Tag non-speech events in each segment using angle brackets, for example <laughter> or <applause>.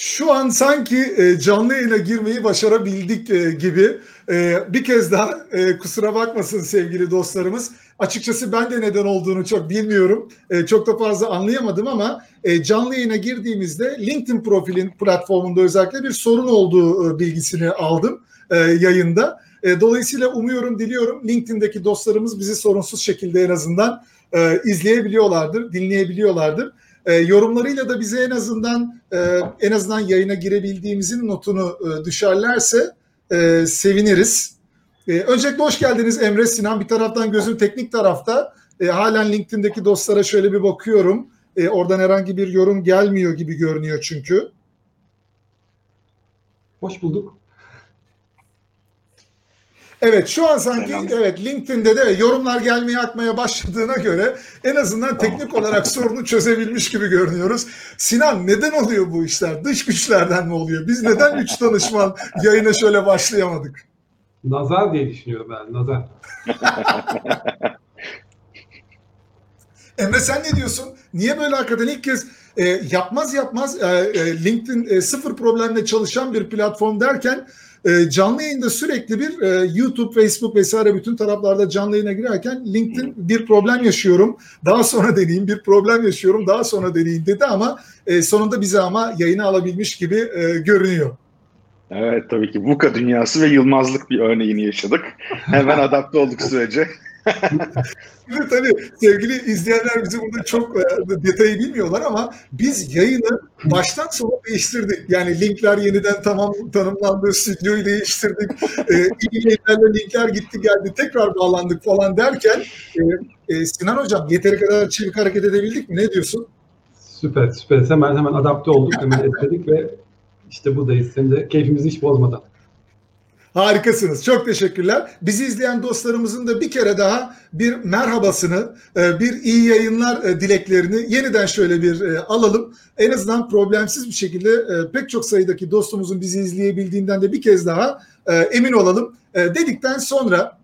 Şu an sanki e, canlı yayına girmeyi başarabildik e, gibi. E, bir kez daha kusura bakmasın sevgili dostlarımız. Açıkçası ben de neden olduğunu çok bilmiyorum. Çok da fazla anlayamadım ama canlı yayına girdiğimizde LinkedIn profilin platformunda özellikle bir sorun olduğu bilgisini aldım yayında. Dolayısıyla umuyorum, diliyorum LinkedIn'deki dostlarımız bizi sorunsuz şekilde en azından izleyebiliyorlardır, dinleyebiliyorlardır. E, yorumlarıyla da bize en azından e, en azından yayına girebildiğimizin notunu e, düşerlerse e, seviniriz. E, öncelikle hoş geldiniz Emre Sinan. Bir taraftan gözüm teknik tarafta. E, halen LinkedIn'deki dostlara şöyle bir bakıyorum. E, oradan herhangi bir yorum gelmiyor gibi görünüyor çünkü. Hoş bulduk. Evet şu an sanki Selam. evet LinkedIn'de de yorumlar gelmeye akmaya başladığına göre en azından teknik olarak sorunu çözebilmiş gibi görünüyoruz. Sinan neden oluyor bu işler? Dış güçlerden mi oluyor? Biz neden üç danışman yayına şöyle başlayamadık? Nazar diye düşünüyorum ben. Nazar. Emre sen ne diyorsun? Niye böyle hakikaten ilk kez e, yapmaz yapmaz e, e, LinkedIn e, sıfır problemle çalışan bir platform derken e, canlı yayında sürekli bir e, YouTube, Facebook vesaire bütün taraflarda canlı yayına girerken LinkedIn bir problem yaşıyorum. Daha sonra deneyeyim bir problem yaşıyorum. Daha sonra deneyeyim dedi ama e, sonunda bizi ama yayına alabilmiş gibi e, görünüyor. Evet tabii ki VUCA dünyası ve yılmazlık bir örneğini yaşadık. <laughs> Hemen adapte olduk sürece. Şimdi tabii sevgili izleyenler bizi burada çok e, detayı bilmiyorlar ama biz yayını baştan sona değiştirdik. Yani linkler yeniden tamam tanımlandı, stüdyoyu değiştirdik. e, e-maillerle linkler gitti geldi tekrar bağlandık falan derken e, e, Sinan Hocam yeteri kadar çevik hareket edebildik mi? Ne diyorsun? Süper süper. Hemen hemen adapte olduk. Hemen etledik ve işte buradayız. Hem de keyfimizi hiç bozmadan. Harikasınız. Çok teşekkürler. Bizi izleyen dostlarımızın da bir kere daha bir merhabasını, e, bir iyi yayınlar e, dileklerini yeniden şöyle bir e, alalım. En azından problemsiz bir şekilde pek çok sayıdaki dostumuzun bizi izleyebildiğinden de bir kez daha emin olalım. Dedikten sonra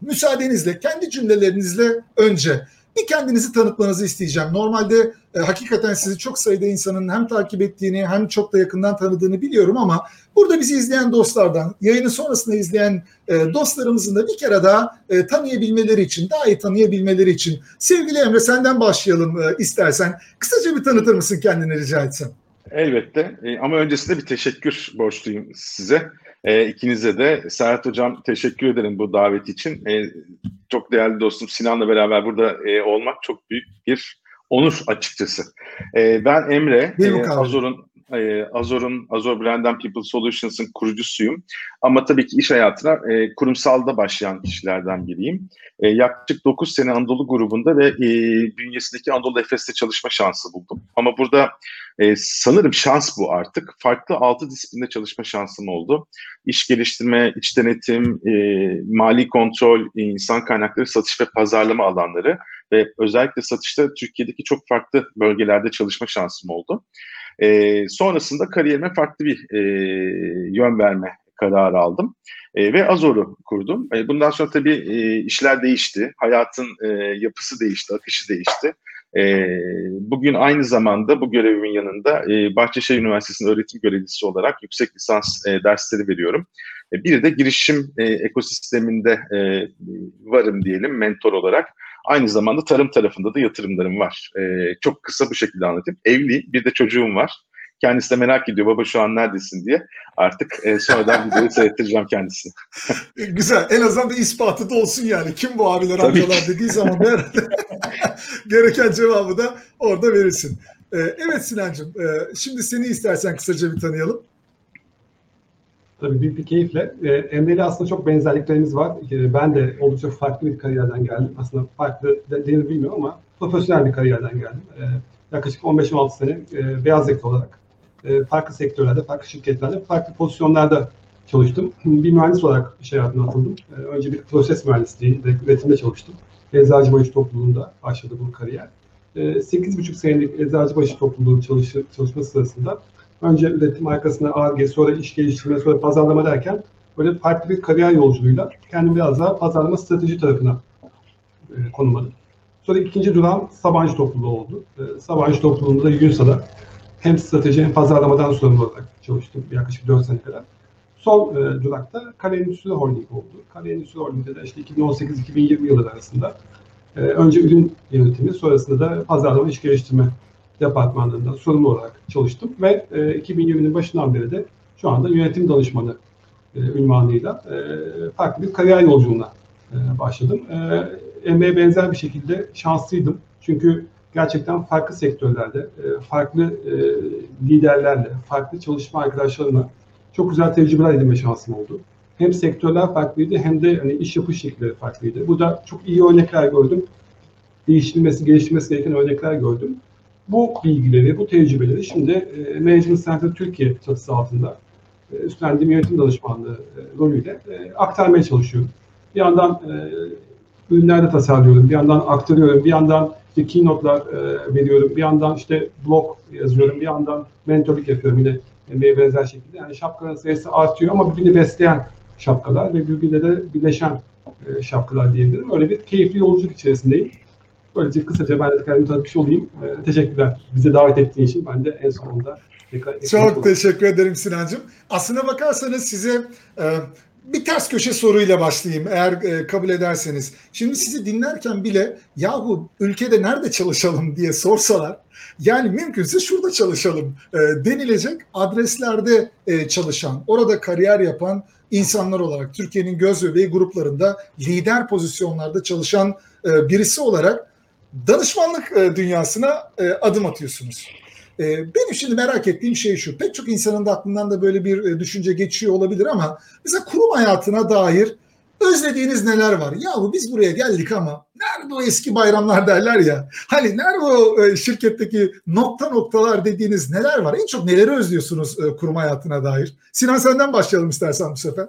müsaadenizle kendi cümlelerinizle önce bir kendinizi tanıtmanızı isteyeceğim. Normalde e, hakikaten sizi çok sayıda insanın hem takip ettiğini hem çok da yakından tanıdığını biliyorum ama burada bizi izleyen dostlardan, yayını sonrasında izleyen e, dostlarımızın da bir kere daha e, tanıyabilmeleri için, daha iyi tanıyabilmeleri için sevgili Emre senden başlayalım e, istersen. Kısaca bir tanıtır mısın kendini rica etsem? Elbette e, ama öncesinde bir teşekkür borçluyum size. E, ikinize de Serhat Hocam teşekkür ederim bu davet için. E, çok değerli dostum Sinan'la beraber burada e, olmak çok büyük bir onur açıkçası. E, ben Emre, e, Azor'un e, Azor'un Azor Brand and People Solutions'ın kurucusuyum. Ama tabii ki iş hayatına e, kurumsalda başlayan kişilerden biriyim. E, yaklaşık 9 sene Anadolu grubunda ve e, bünyesindeki Anadolu Efes'te çalışma şansı buldum. Ama burada e, sanırım şans bu artık. Farklı altı disiplinde çalışma şansım oldu. İş geliştirme, iç denetim, e, mali kontrol, insan kaynakları, satış ve pazarlama alanları ve özellikle satışta Türkiye'deki çok farklı bölgelerde çalışma şansım oldu. E, sonrasında kariyerime farklı bir e, yön verme kararı aldım e, ve Azor'u kurdum. E, bundan sonra tabii e, işler değişti, hayatın e, yapısı değişti, akışı değişti. E, bugün aynı zamanda bu görevimin yanında e, Bahçeşehir Üniversitesi'nin öğretim görevlisi olarak yüksek lisans e, dersleri veriyorum. E, bir de girişim e, ekosisteminde e, varım diyelim mentor olarak. Aynı zamanda tarım tarafında da yatırımlarım var. E, çok kısa bu şekilde anlatayım. Evli, bir de çocuğum var. Kendisi de merak ediyor baba şu an neredesin diye. Artık e, sonradan videoyu <laughs> seyrettireceğim kendisini. Güzel. En azından bir ispatı da olsun yani. Kim bu abiler amcalar dediği zaman herhalde <laughs> gereken cevabı da orada verirsin. Ee, evet Sinancığım. E, şimdi seni istersen kısaca bir tanıyalım. Tabii büyük bir keyifle. E, Emre ile aslında çok benzerliklerimiz var. E, ben de oldukça farklı bir kariyerden geldim. Aslında farklı denir bilmiyorum ama profesyonel bir kariyerden geldim. E, yaklaşık 15-16 sene e, beyaz yakalı olarak e, farklı sektörlerde, farklı şirketlerde, farklı pozisyonlarda çalıştım. Bir mühendis olarak iş hayatına atıldım. E, önce bir proses mühendisliği ve üretimde çalıştım. Eczacıbaşı topluluğunda başladı bu kariyer. E, 8,5 senelik Eczacıbaşı topluluğu çalışı, çalışma sırasında önce üretim arkasına ARGE, sonra iş geliştirme, sonra pazarlama derken böyle farklı bir kariyer yolculuğuyla kendimi biraz daha pazarlama strateji tarafına e, konumladım. Sonra ikinci durağım Sabancı topluluğu oldu. E, Sabancı topluluğunda da Yunsa'da hem strateji hem pazarlamadan sorumlu olarak çalıştım yaklaşık 4 sene kadar. Son e, durakta Kale Endüstri Holding oldu. Kale Endüstri Holding'de de işte 2018-2020 yılları arasında e, önce ürün yönetimi, sonrasında da pazarlama iş geliştirme departmanlarından sorumlu olarak çalıştım ve e, 2020'nin başından beri de şu anda yönetim danışmanı e, ünvanıyla e, farklı bir kariyer yolculuğuna e, başladım. E, emeğe benzer bir şekilde şanslıydım. Çünkü gerçekten farklı sektörlerde, farklı liderlerle, farklı çalışma arkadaşlarımla çok güzel tecrübeler edinme şansım oldu. Hem sektörler farklıydı hem de hani iş yapış şekilleri farklıydı. Burada çok iyi örnekler gördüm. Değiştirilmesi, geliştirilmesi gereken örnekler gördüm. Bu bilgileri, bu tecrübeleri şimdi e, Management Center Türkiye çatısı altında e, üstlendiğim yönetim danışmanlığı e, rolüyle e, aktarmaya çalışıyorum. Bir yandan e, ürünlerde tasarlıyorum, bir yandan aktarıyorum, bir yandan işte keynote'lar veriyorum, bir yandan işte blog yazıyorum, bir yandan mentorluk yapıyorum yine emeğe benzer şekilde. Yani şapkaların sayısı artıyor ama birbirini besleyen şapkalar ve birbiriyle de birleşen şapkalar diyebilirim. Öyle bir keyifli yolculuk içerisindeyim. Böylece kısaca ben de kendimi tanıtmış olayım. E, teşekkürler bize davet ettiğin için. Ben de en sonunda tekrar... Çok teşekkür ederim Sinancığım. Aslına bakarsanız size e, bir ters köşe soruyla başlayayım eğer e, kabul ederseniz. Şimdi sizi dinlerken bile yahu ülkede nerede çalışalım diye sorsalar yani mümkünse şurada çalışalım e, denilecek adreslerde e, çalışan, orada kariyer yapan insanlar olarak Türkiye'nin göz bebeği gruplarında lider pozisyonlarda çalışan e, birisi olarak danışmanlık e, dünyasına e, adım atıyorsunuz. E, benim şimdi merak ettiğim şey şu. Pek çok insanın da aklından da böyle bir düşünce geçiyor olabilir ama mesela kurum hayatına dair özlediğiniz neler var? Yahu biz buraya geldik ama nerede o eski bayramlar derler ya. Hani nerede o şirketteki nokta noktalar dediğiniz neler var? En çok neleri özlüyorsunuz kurum hayatına dair? Sinan senden başlayalım istersen bu sefer.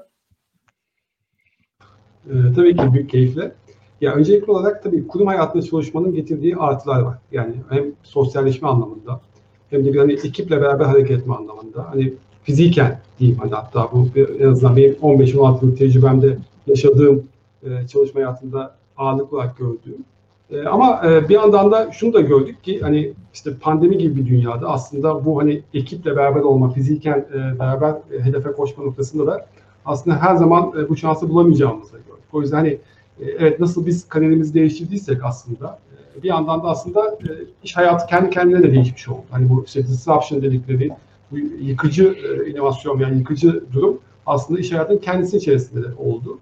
Ee, tabii ki büyük keyifle. Ya öncelikli olarak tabii kurum hayatında çalışmanın getirdiği artılar var. Yani hem sosyalleşme anlamında hem de bir hani ekiple beraber hareket etme anlamında. Hani fiziken diyeyim hani hatta bu en azından benim 15-16 yıllık tecrübemde yaşadığım e, çalışma hayatında ağırlıklı olarak gördüğüm. E, ama e, bir yandan da şunu da gördük ki hani işte pandemi gibi bir dünyada aslında bu hani ekiple beraber olma, fiziken e, beraber e, hedefe koşma noktasında da aslında her zaman e, bu şansı bulamayacağımızı gördük. O yüzden hani evet nasıl biz kariyerimizi değiştirdiysek aslında e, bir yandan da aslında e, iş hayatı kendi kendine de değişmiş oldu. Hani bu işte disruption dedikleri bu yıkıcı e, inovasyon yani yıkıcı durum aslında iş hayatının kendisi içerisinde de oldu.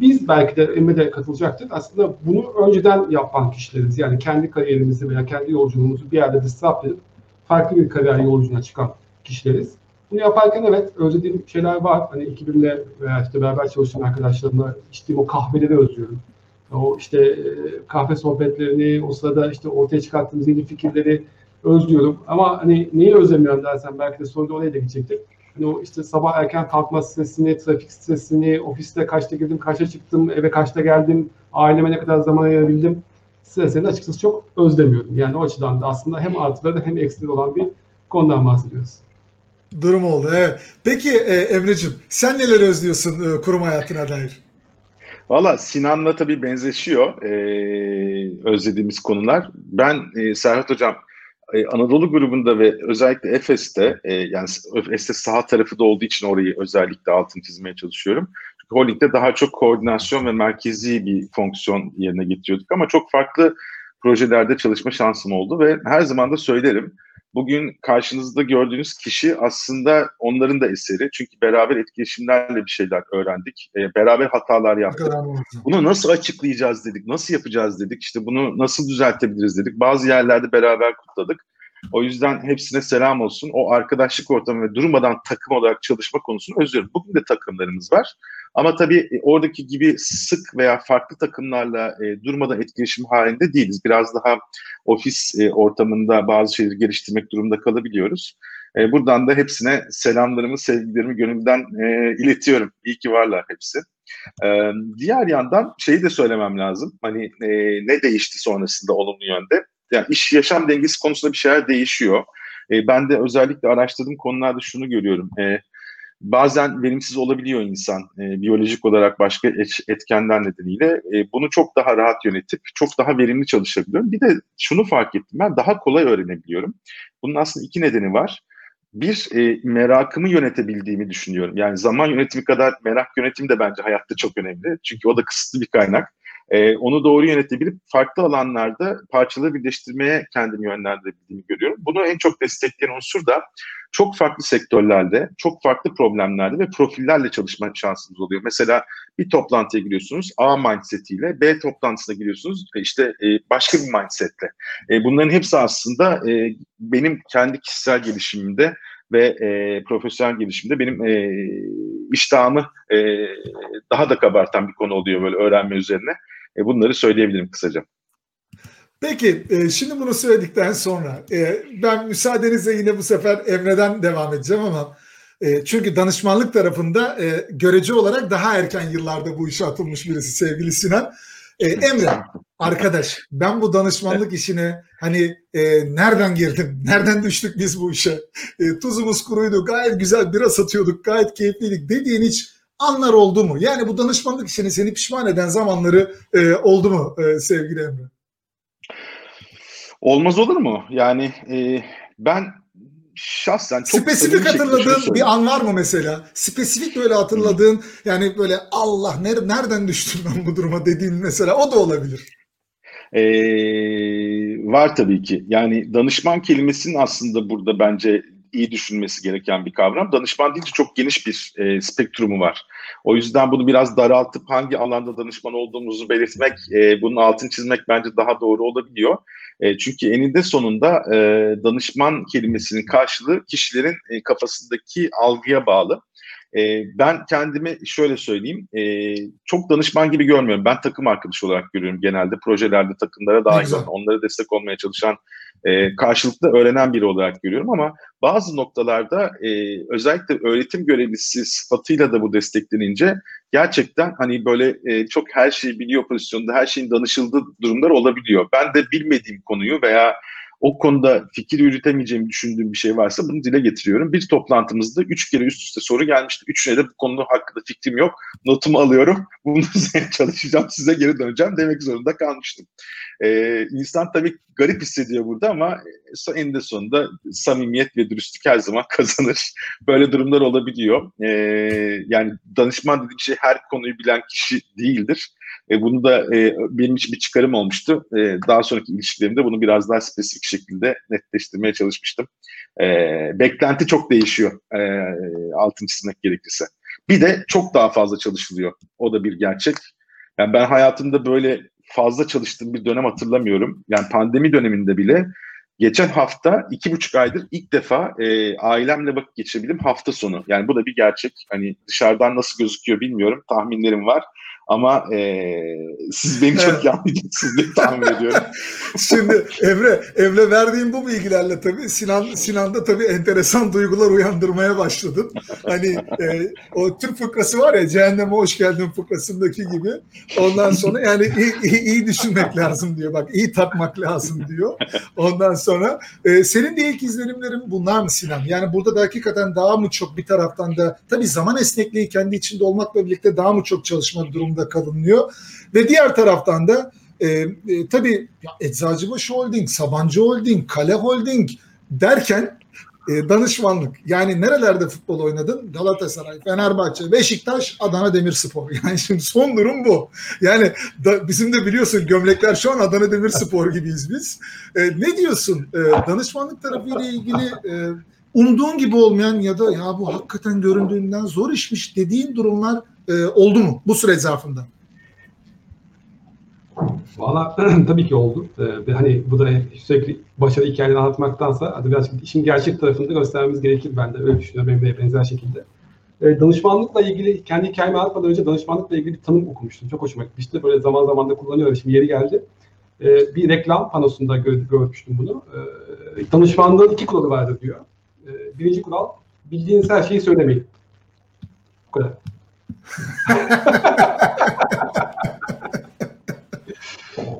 Biz belki de Emre'de katılacaktık. Aslında bunu önceden yapan kişileriz. Yani kendi kariyerimizi veya kendi yolculuğumuzu bir yerde disrupt edip farklı bir kariyer yolculuğuna çıkan kişileriz. Bunu yaparken evet özlediğim şeyler var. Hani 2000'le veya işte beraber çalıştığım arkadaşlarımla içtiğim o kahveleri özlüyorum. O işte e, kahve sohbetlerini, o sırada işte ortaya çıkarttığımız yeni fikirleri özlüyorum. Ama hani neyi özlemiyorum dersen belki de sonunda oraya da gidecektik Hani o işte sabah erken kalkma stresini, trafik stresini, ofiste kaçta girdim, kaçta çıktım, eve kaçta geldim, aileme ne kadar zaman ayırabildim. Streslerini açıkçası çok özlemiyorum. Yani o açıdan da aslında hem artıları hem eksileri olan bir konudan bahsediyoruz. Durum oldu. Evet. Peki e, Emre'cim sen neler özlüyorsun e, kurum hayatına dair? Valla Sinan'la tabii benzeşiyor e, özlediğimiz konular. Ben e, Serhat Hocam e, Anadolu grubunda ve özellikle Efes'te e, yani Efes'te sağ tarafı da olduğu için orayı özellikle altını çizmeye çalışıyorum. Çünkü Holding'de daha çok koordinasyon ve merkezi bir fonksiyon yerine getiriyorduk ama çok farklı projelerde çalışma şansım oldu ve her zaman da söylerim bugün karşınızda gördüğünüz kişi aslında onların da eseri. Çünkü beraber etkileşimlerle bir şeyler öğrendik. E, beraber hatalar yaptık. Bunu nasıl açıklayacağız dedik, nasıl yapacağız dedik, işte bunu nasıl düzeltebiliriz dedik. Bazı yerlerde beraber kutladık. O yüzden hepsine selam olsun. O arkadaşlık ortamı ve durmadan takım olarak çalışma konusunu özlüyorum. Bugün de takımlarımız var. Ama tabii e, oradaki gibi sık veya farklı takımlarla e, durmadan etkileşim halinde değiliz. Biraz daha ofis e, ortamında bazı şeyleri geliştirmek durumunda kalabiliyoruz. E, buradan da hepsine selamlarımı, sevgilerimi gönülden e, iletiyorum. İyi ki varlar hepsi. E, diğer yandan şeyi de söylemem lazım. Hani e, ne değişti sonrasında olumlu yönde? Yani iş yaşam dengesi konusunda bir şeyler değişiyor. E, ben de özellikle araştırdığım konularda şunu görüyorum. E, bazen verimsiz olabiliyor insan e, biyolojik olarak başka etkenler nedeniyle. E, bunu çok daha rahat yönetip çok daha verimli çalışabiliyorum. Bir de şunu fark ettim ben daha kolay öğrenebiliyorum. Bunun aslında iki nedeni var. Bir, e, merakımı yönetebildiğimi düşünüyorum. Yani zaman yönetimi kadar merak yönetimi de bence hayatta çok önemli. Çünkü o da kısıtlı bir kaynak. E, onu doğru yönetebilip farklı alanlarda parçaları birleştirmeye kendimi yönlendirebildiğimi görüyorum. Bunu en çok destekleyen unsur da çok farklı sektörlerde, çok farklı problemlerde ve profillerle çalışma şansınız oluyor. Mesela bir toplantıya giriyorsunuz A mindsetiyle, B toplantısına giriyorsunuz e, işte e, başka bir mindsetle. E, bunların hepsi aslında benim kendi kişisel gelişimimde ve profesyonel gelişimde benim e, iştahımı daha da kabartan bir konu oluyor böyle öğrenme üzerine. E, bunları söyleyebilirim kısaca. Peki e, şimdi bunu söyledikten sonra e, ben müsaadenizle yine bu sefer Emre'den devam edeceğim ama e, çünkü danışmanlık tarafında görece olarak daha erken yıllarda bu işe atılmış birisi sevgili Sinan. Emre arkadaş ben bu danışmanlık işine hani nereden girdim nereden düştük biz bu işe tuzumuz kuruydu gayet güzel bira satıyorduk gayet keyifliydik dediğin hiç anlar oldu mu? Yani bu danışmanlık işini seni pişman eden zamanları oldu mu sevgili Emre? Olmaz olur mu? Yani e, ben şahsen çok spesifik hatırladığın bir an var mı mesela? Spesifik böyle hatırladığın yani böyle Allah nereden düştüm ben bu duruma dediğin mesela o da olabilir. Ee, var tabii ki. Yani danışman kelimesinin aslında burada bence iyi düşünmesi gereken bir kavram. Danışman deyince çok geniş bir e, spektrumu var. O yüzden bunu biraz daraltıp hangi alanda danışman olduğumuzu belirtmek, e, bunun altını çizmek bence daha doğru olabiliyor. E, çünkü eninde sonunda e, danışman kelimesinin karşılığı kişilerin e, kafasındaki algıya bağlı. E, ben kendimi şöyle söyleyeyim, e, çok danışman gibi görmüyorum. Ben takım arkadaşı olarak görüyorum genelde projelerde takımlara dahil olan, onlara destek olmaya çalışan, e, karşılıklı öğrenen biri olarak görüyorum ama bazı noktalarda e, özellikle öğretim görevlisi sıfatıyla da bu desteklenince gerçekten hani böyle e, çok her şeyi biliyor pozisyonda her şeyin danışıldığı durumlar olabiliyor. Ben de bilmediğim konuyu veya o konuda fikir yürütemeyeceğimi düşündüğüm bir şey varsa bunu dile getiriyorum. Bir toplantımızda üç kere üst üste soru gelmişti. Üçüne de bu konu hakkında fikrim yok. Notumu alıyorum. <laughs> Bunu üzerine çalışacağım. Size geri döneceğim demek zorunda kalmıştım. Ee, insan tabii garip hissediyor burada ama eninde sonunda samimiyet ve dürüstlük her zaman <laughs> kazanır. Böyle durumlar olabiliyor. Ee, yani danışman dediğim şey her konuyu bilen kişi değildir. E, bunu da e, benim için bir çıkarım olmuştu. E, daha sonraki ilişkilerimde bunu biraz daha spesifik şekilde netleştirmeye çalışmıştım. E, beklenti çok değişiyor e, altın çizmek gerekirse. Bir de çok daha fazla çalışılıyor. O da bir gerçek. Yani ben hayatımda böyle fazla çalıştığım bir dönem hatırlamıyorum. Yani pandemi döneminde bile geçen hafta iki buçuk aydır ilk defa e, ailemle vakit geçirebildim hafta sonu. Yani bu da bir gerçek. Hani dışarıdan nasıl gözüküyor bilmiyorum. Tahminlerim var. Ama e, siz beni çok <laughs> yanlayacaksınız diye tahmin ediyorum. <laughs> Şimdi Emre, Emre verdiğim bu bilgilerle tabii Sinan Sinan'da tabii enteresan duygular uyandırmaya başladın. Hani e, o Türk fıkrası var ya cehenneme hoş geldin fıkrasındaki gibi. Ondan sonra yani iyi, iyi, iyi düşünmek lazım diyor. Bak iyi takmak lazım diyor. Ondan sonra e, senin de ilk izlenimlerin bunlar mı Sinan? Yani burada da hakikaten daha mı çok bir taraftan da tabii zaman esnekliği kendi içinde olmakla birlikte daha mı çok çalışma durumu durumda kalınıyor. Ve diğer taraftan da e, e, tabii Eczacıbaşı Holding, Sabancı Holding, Kale Holding derken e, danışmanlık. Yani nerelerde futbol oynadın? Galatasaray, Fenerbahçe, Beşiktaş, Adana Demirspor. <laughs> Yani şimdi son durum bu. Yani da, bizim de biliyorsun gömlekler şu an Adana Demirspor gibiyiz biz. E, ne diyorsun? E, danışmanlık tarafıyla ilgili e, umduğun gibi olmayan ya da ya bu hakikaten göründüğünden zor işmiş dediğin durumlar e, oldu mu bu süre zarfında? Valla <clears throat> tabii ki oldu. Ee, hani bu da sürekli başarı hikayelerini anlatmaktansa hadi biraz işin gerçek tarafını da göstermemiz gerekir. Ben de öyle düşünüyorum. Benim de benzer şekilde. Ee, danışmanlıkla ilgili kendi hikayemi anlatmadan önce danışmanlıkla ilgili bir tanım okumuştum. Çok hoşuma gitmişti. Böyle zaman zaman da kullanıyorum. Şimdi yeri geldi. Ee, bir reklam panosunda gör, görmüştüm bunu. Ee, danışmanlığın iki kuralı vardır diyor. Ee, birinci kural bildiğiniz her şeyi söylemeyin. Bu kadar. <laughs>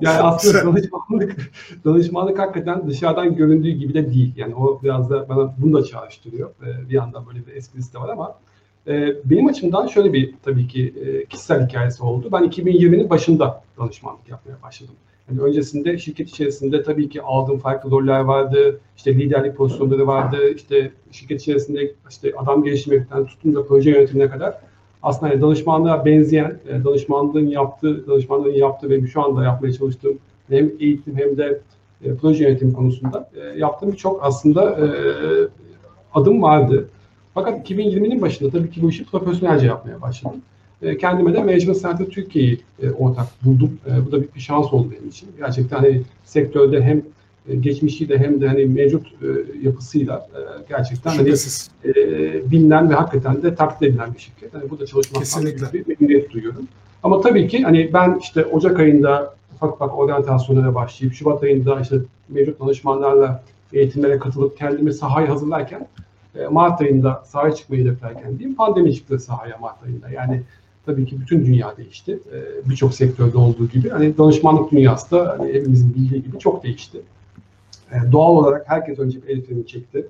yani aslında danışmanlık, danışmanlık hakikaten dışarıdan göründüğü gibi de değil. Yani o biraz da bana bunu da çağrıştırıyor. Ee, bir yandan böyle bir esprisi de var ama E, benim açımdan şöyle bir tabii ki e, kişisel hikayesi oldu. Ben 2020'nin başında danışmanlık yapmaya başladım. Yani öncesinde şirket içerisinde tabii ki aldığım farklı roller vardı. İşte liderlik pozisyonları vardı. İşte şirket içerisinde işte adam geliştirmekten tutun da proje yönetimine kadar aslında yani danışmanlığa benzeyen, e, danışmanlığın yaptığı, danışmanlığın yaptığı ve şu anda yapmaya çalıştığım hem eğitim hem de e, proje yönetimi konusunda e, yaptığım birçok aslında adım vardı. Fakat 2020'nin başında tabii ki bu işi profesyonelce yapmaya başladım. Kendime de Management Center Türkiye'yi ortak buldum. Bu da bir şans oldu benim için. Gerçekten hani sektörde hem geçmişiyle hem de hani mevcut e, yapısıyla e, gerçekten hani, e, bilinen ve hakikaten de takdir edilen bir şirket. Hani burada çalışmaktan bir memnuniyet duyuyorum. Ama tabii ki hani ben işte Ocak ayında ufak ufak oryantasyonlara başlayıp Şubat ayında işte mevcut danışmanlarla eğitimlere katılıp kendimi sahaya hazırlarken e, Mart ayında sahaya çıkmayı hedeflerken diyeyim pandemi çıktı sahaya Mart ayında. Yani tabii ki bütün dünya değişti. E, birçok sektörde olduğu gibi. Hani danışmanlık dünyası da hani hepimizin bildiği gibi çok değişti. E, doğal olarak herkes önce bir el çekti.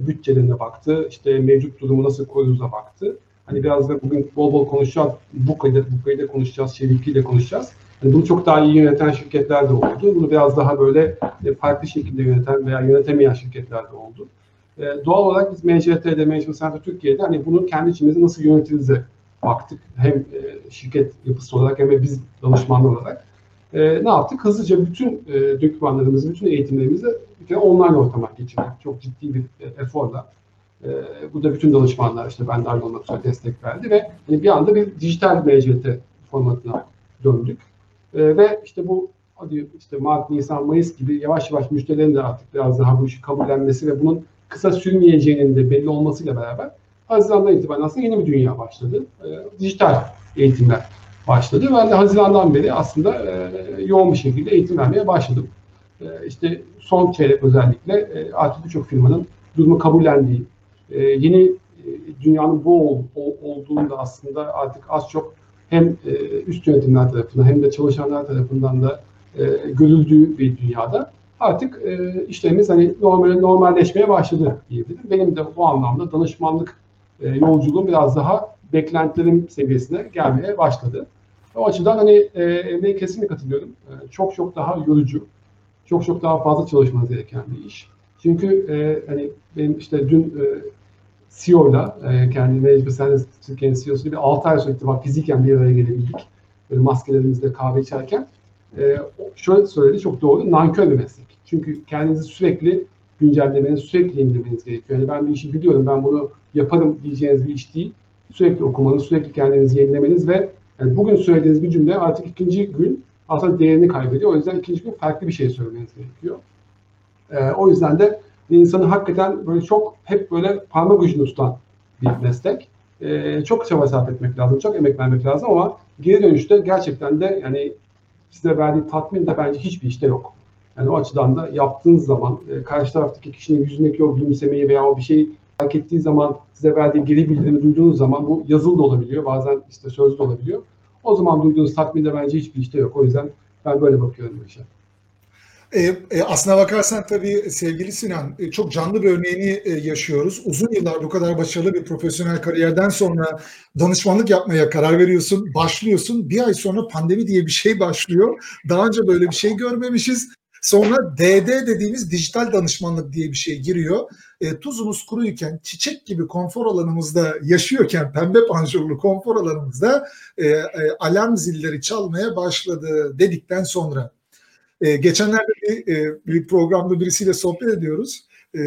Bütçelerine baktı. İşte mevcut durumu nasıl koyduğunuza baktı. Hani biraz da bugün bol bol konuşacağız. Bu kayda, bu kayda konuşacağız. Şevkiyle konuşacağız. Yani bunu çok daha iyi yöneten şirketler de oldu. Bunu biraz daha böyle farklı şekilde yöneten veya yönetemeyen şirketler de oldu. Doğal olarak biz MCT'de, Management Center Türkiye'de hani bunu kendi içimizde nasıl yönetirize baktık. Hem e, şirket yapısı olarak hem de biz danışmanlar olarak. E, ne yaptık? Hızlıca bütün e, dokümanlarımızı, bütün eğitimlerimizi bir kere online ortama geçirdik. Çok ciddi bir e, eforla. E, bu da bütün danışmanlar işte ben dahil olmak üzere destek verdi ve hani bir anda bir dijital MCT formatına döndük. E, ve işte bu hadi işte Mart, Nisan, Mayıs gibi yavaş yavaş müşterilerin de artık biraz daha bu işi kabullenmesi ve bunun kısa sürmeyeceğinin de belli olmasıyla beraber Haziran'dan itibaren aslında yeni bir dünya başladı. E, dijital eğitimler başladı. Ben de Haziran'dan beri aslında e, yoğun bir şekilde eğitim vermeye başladım. E, işte son çeyrek özellikle e, artık birçok firmanın durumu kabullendiği, e, yeni dünyanın bu ol, ol, olduğunu da aslında artık az çok hem üst yönetimler tarafından hem de çalışanlar tarafından da e, görüldüğü bir dünyada artık işlerimiz hani normal normalleşmeye başladı diyebilirim. Benim de bu anlamda danışmanlık yolculuğum biraz daha beklentilerim seviyesine gelmeye başladı. O açıdan hani e, Emre'ye kesinlikle katılıyorum. E, çok çok daha yorucu, çok çok daha fazla çalışmanız gereken bir iş. Çünkü e, hani benim işte dün e, CEO'yla, e, kendi Management Service Türkiye'nin CEO'suyla bir 6 ay sonra itibak fiziken bir araya gelebildik. Böyle maskelerimizle kahve içerken. E, şöyle söyledi, çok doğru, nankör bir meslek. Çünkü kendinizi sürekli güncellemeniz, sürekli yenilemeniz gerekiyor. Yani ben bir işi biliyorum, ben bunu yaparım diyeceğiniz bir iş değil. Sürekli okumanız, sürekli kendinizi yenilemeniz ve yani bugün söylediğiniz bir cümle artık ikinci gün aslında değerini kaybediyor. O yüzden ikinci gün farklı bir şey söylemeniz gerekiyor. Ee, o yüzden de insanı hakikaten böyle çok hep böyle parmak ucunu tutan bir meslek. Ee, çok çaba sarf etmek lazım, çok emek vermek lazım ama geri dönüşte gerçekten de yani size verdiği tatmin de bence hiçbir işte yok. Yani o açıdan da yaptığınız zaman e, karşı taraftaki kişinin yüzündeki o gülümsemeyi veya o bir şey fark ettiği zaman size verdiği geri bildirimi duyduğunuz zaman bu yazılı da olabiliyor. Bazen işte sözlü de olabiliyor. O zaman duyduğunuz tatminde bence hiçbir işte yok. O yüzden ben böyle bakıyorum bu işe. E, e, aslına bakarsan tabii sevgili Sinan e, çok canlı bir örneğini e, yaşıyoruz. Uzun yıllar bu kadar başarılı bir profesyonel kariyerden sonra danışmanlık yapmaya karar veriyorsun, başlıyorsun. Bir ay sonra pandemi diye bir şey başlıyor. Daha önce böyle bir şey görmemişiz. Sonra DD dediğimiz dijital danışmanlık diye bir şey giriyor. E, tuzumuz kuruyken, çiçek gibi konfor alanımızda yaşıyorken, pembe panjurlu konfor alanımızda e, e, alarm zilleri çalmaya başladı dedikten sonra. E, geçenlerde bir, e, bir programda birisiyle sohbet ediyoruz. E,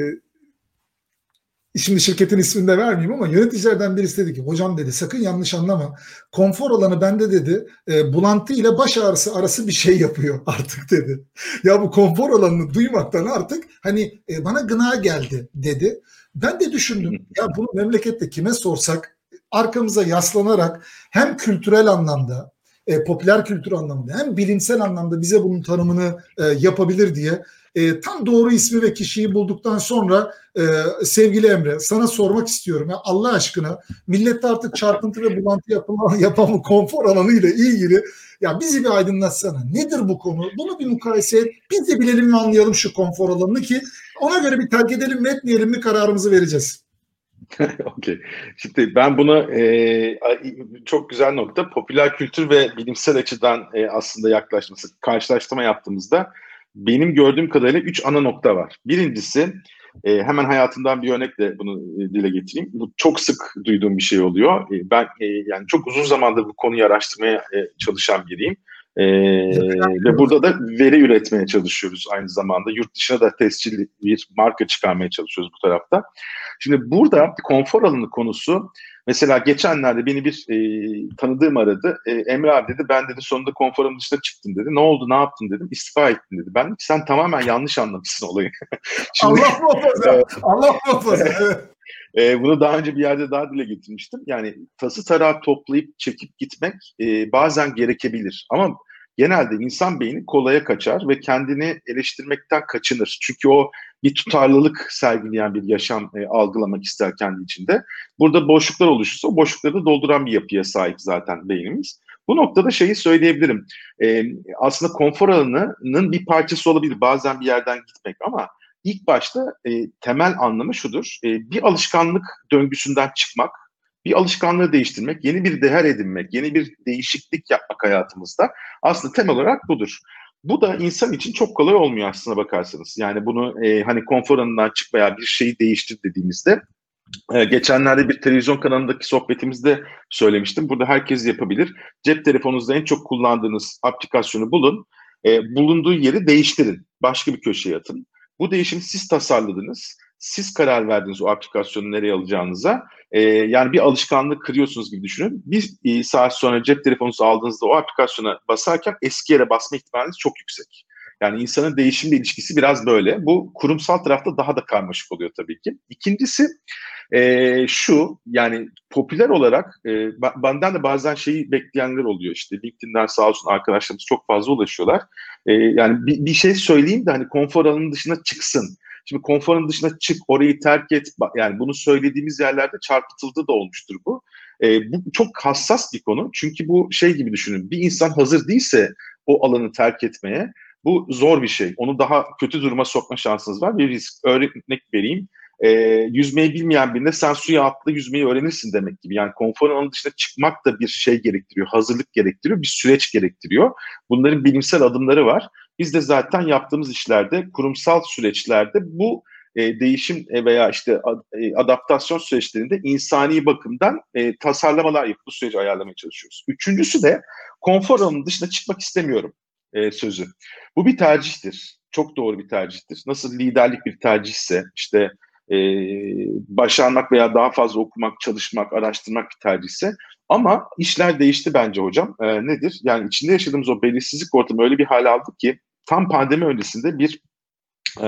Şimdi şirketin ismini de vermeyeyim ama yöneticilerden birisi dedi ki hocam dedi sakın yanlış anlama. Konfor alanı bende dedi e, bulantı ile baş ağrısı arası bir şey yapıyor <laughs> artık dedi. Ya bu konfor alanını duymaktan artık hani e, bana gına geldi dedi. Ben de düşündüm ya bunu memlekette kime sorsak arkamıza yaslanarak hem kültürel anlamda e, popüler kültür anlamında hem bilimsel anlamda bize bunun tanımını e, yapabilir diye e, tam doğru ismi ve kişiyi bulduktan sonra e, sevgili Emre sana sormak istiyorum. Ya Allah aşkına millette artık çarpıntı ve bulantı yapımı, <laughs> yapamı konfor alanı ile ilgili ya bizi bir aydınlatsana. Nedir bu konu? Bunu bir mukayese et. Biz de bilelim ve anlayalım şu konfor alanını ki ona göre bir terk edelim mi etmeyelim mi kararımızı vereceğiz. <laughs> Okey. Şimdi ben bunu e, çok güzel nokta popüler kültür ve bilimsel açıdan e, aslında yaklaşması, karşılaştırma yaptığımızda benim gördüğüm kadarıyla üç ana nokta var. Birincisi e, hemen hayatımdan bir örnekle bunu e, dile getireyim. Bu çok sık duyduğum bir şey oluyor. E, ben e, yani çok uzun zamandır bu konuyu araştırmaya e, çalışan biriyim. E, ve burada da veri üretmeye çalışıyoruz aynı zamanda. Yurt dışına da tescilli bir marka çıkarmaya çalışıyoruz bu tarafta. Şimdi burada konfor alanı konusu mesela geçenlerde beni bir e, tanıdığım aradı. E, Emre abi dedi ben dedi sonunda konforum dışına çıktım dedi. Ne oldu ne yaptın dedim. İstifa ettin dedi. Ben sen tamamen yanlış anlamışsın olayı. <laughs> Şimdi, Allah muhafaza. Allah muhafaza. <laughs> E, bunu daha önce bir yerde daha dile getirmiştim. Yani tası tarağı toplayıp çekip gitmek e, bazen gerekebilir. Ama genelde insan beyni kolaya kaçar ve kendini eleştirmekten kaçınır. Çünkü o bir tutarlılık sergileyen bir yaşam e, algılamak ister kendi içinde. Burada boşluklar oluşursa o boşlukları da dolduran bir yapıya sahip zaten beynimiz. Bu noktada şeyi söyleyebilirim. E, aslında konfor alanının bir parçası olabilir bazen bir yerden gitmek ama ilk başta e, temel anlamı şudur. E, bir alışkanlık döngüsünden çıkmak, bir alışkanlığı değiştirmek, yeni bir değer edinmek, yeni bir değişiklik yapmak hayatımızda aslında temel olarak budur. Bu da insan için çok kolay olmuyor aslına bakarsanız. Yani bunu e, hani konfor alanından çık veya bir şeyi değiştir dediğimizde ee, geçenlerde bir televizyon kanalındaki sohbetimizde söylemiştim. Burada herkes yapabilir. Cep telefonunuzda en çok kullandığınız aplikasyonu bulun. E, bulunduğu yeri değiştirin. Başka bir köşeye atın. Bu değişimi siz tasarladınız. Siz karar verdiniz o aplikasyonu nereye alacağınıza. E, yani bir alışkanlık kırıyorsunuz gibi düşünün. Bir e, saat sonra cep telefonunuzu aldığınızda o aplikasyona basarken eski yere basma ihtimaliniz çok yüksek. Yani insanın değişimle ilişkisi biraz böyle. Bu kurumsal tarafta daha da karmaşık oluyor tabii ki. İkincisi e, şu yani popüler olarak e, benden de bazen şeyi bekleyenler oluyor işte LinkedIn'den sağ olsun arkadaşlarımız çok fazla ulaşıyorlar. E, yani bir, bir şey söyleyeyim de hani konfor alanının dışına çıksın. Şimdi konforun dışına çık, orayı terk et. Yani bunu söylediğimiz yerlerde çarpıtıldı da olmuştur bu. E, bu çok hassas bir konu. Çünkü bu şey gibi düşünün. Bir insan hazır değilse o alanı terk etmeye bu zor bir şey. Onu daha kötü duruma sokma şansınız var. Bir risk örnek vereyim. E, yüzmeyi bilmeyen birine sen suya atla yüzmeyi öğrenirsin demek gibi. Yani konfor alanının dışına çıkmak da bir şey gerektiriyor. Hazırlık gerektiriyor. Bir süreç gerektiriyor. Bunların bilimsel adımları var. Biz de zaten yaptığımız işlerde, kurumsal süreçlerde bu e, değişim veya işte e, adaptasyon süreçlerinde insani bakımdan e, tasarlamalar yapıp bu süreci ayarlamaya çalışıyoruz. Üçüncüsü de konfor alanının dışına çıkmak istemiyorum e, sözü. Bu bir tercihtir. Çok doğru bir tercihtir. Nasıl liderlik bir tercihse işte e, başarmak veya daha fazla okumak, çalışmak, araştırmak bir tercihse ama işler değişti bence hocam. E, nedir? Yani içinde yaşadığımız o belirsizlik ortamı öyle bir hal aldı ki tam pandemi öncesinde bir e,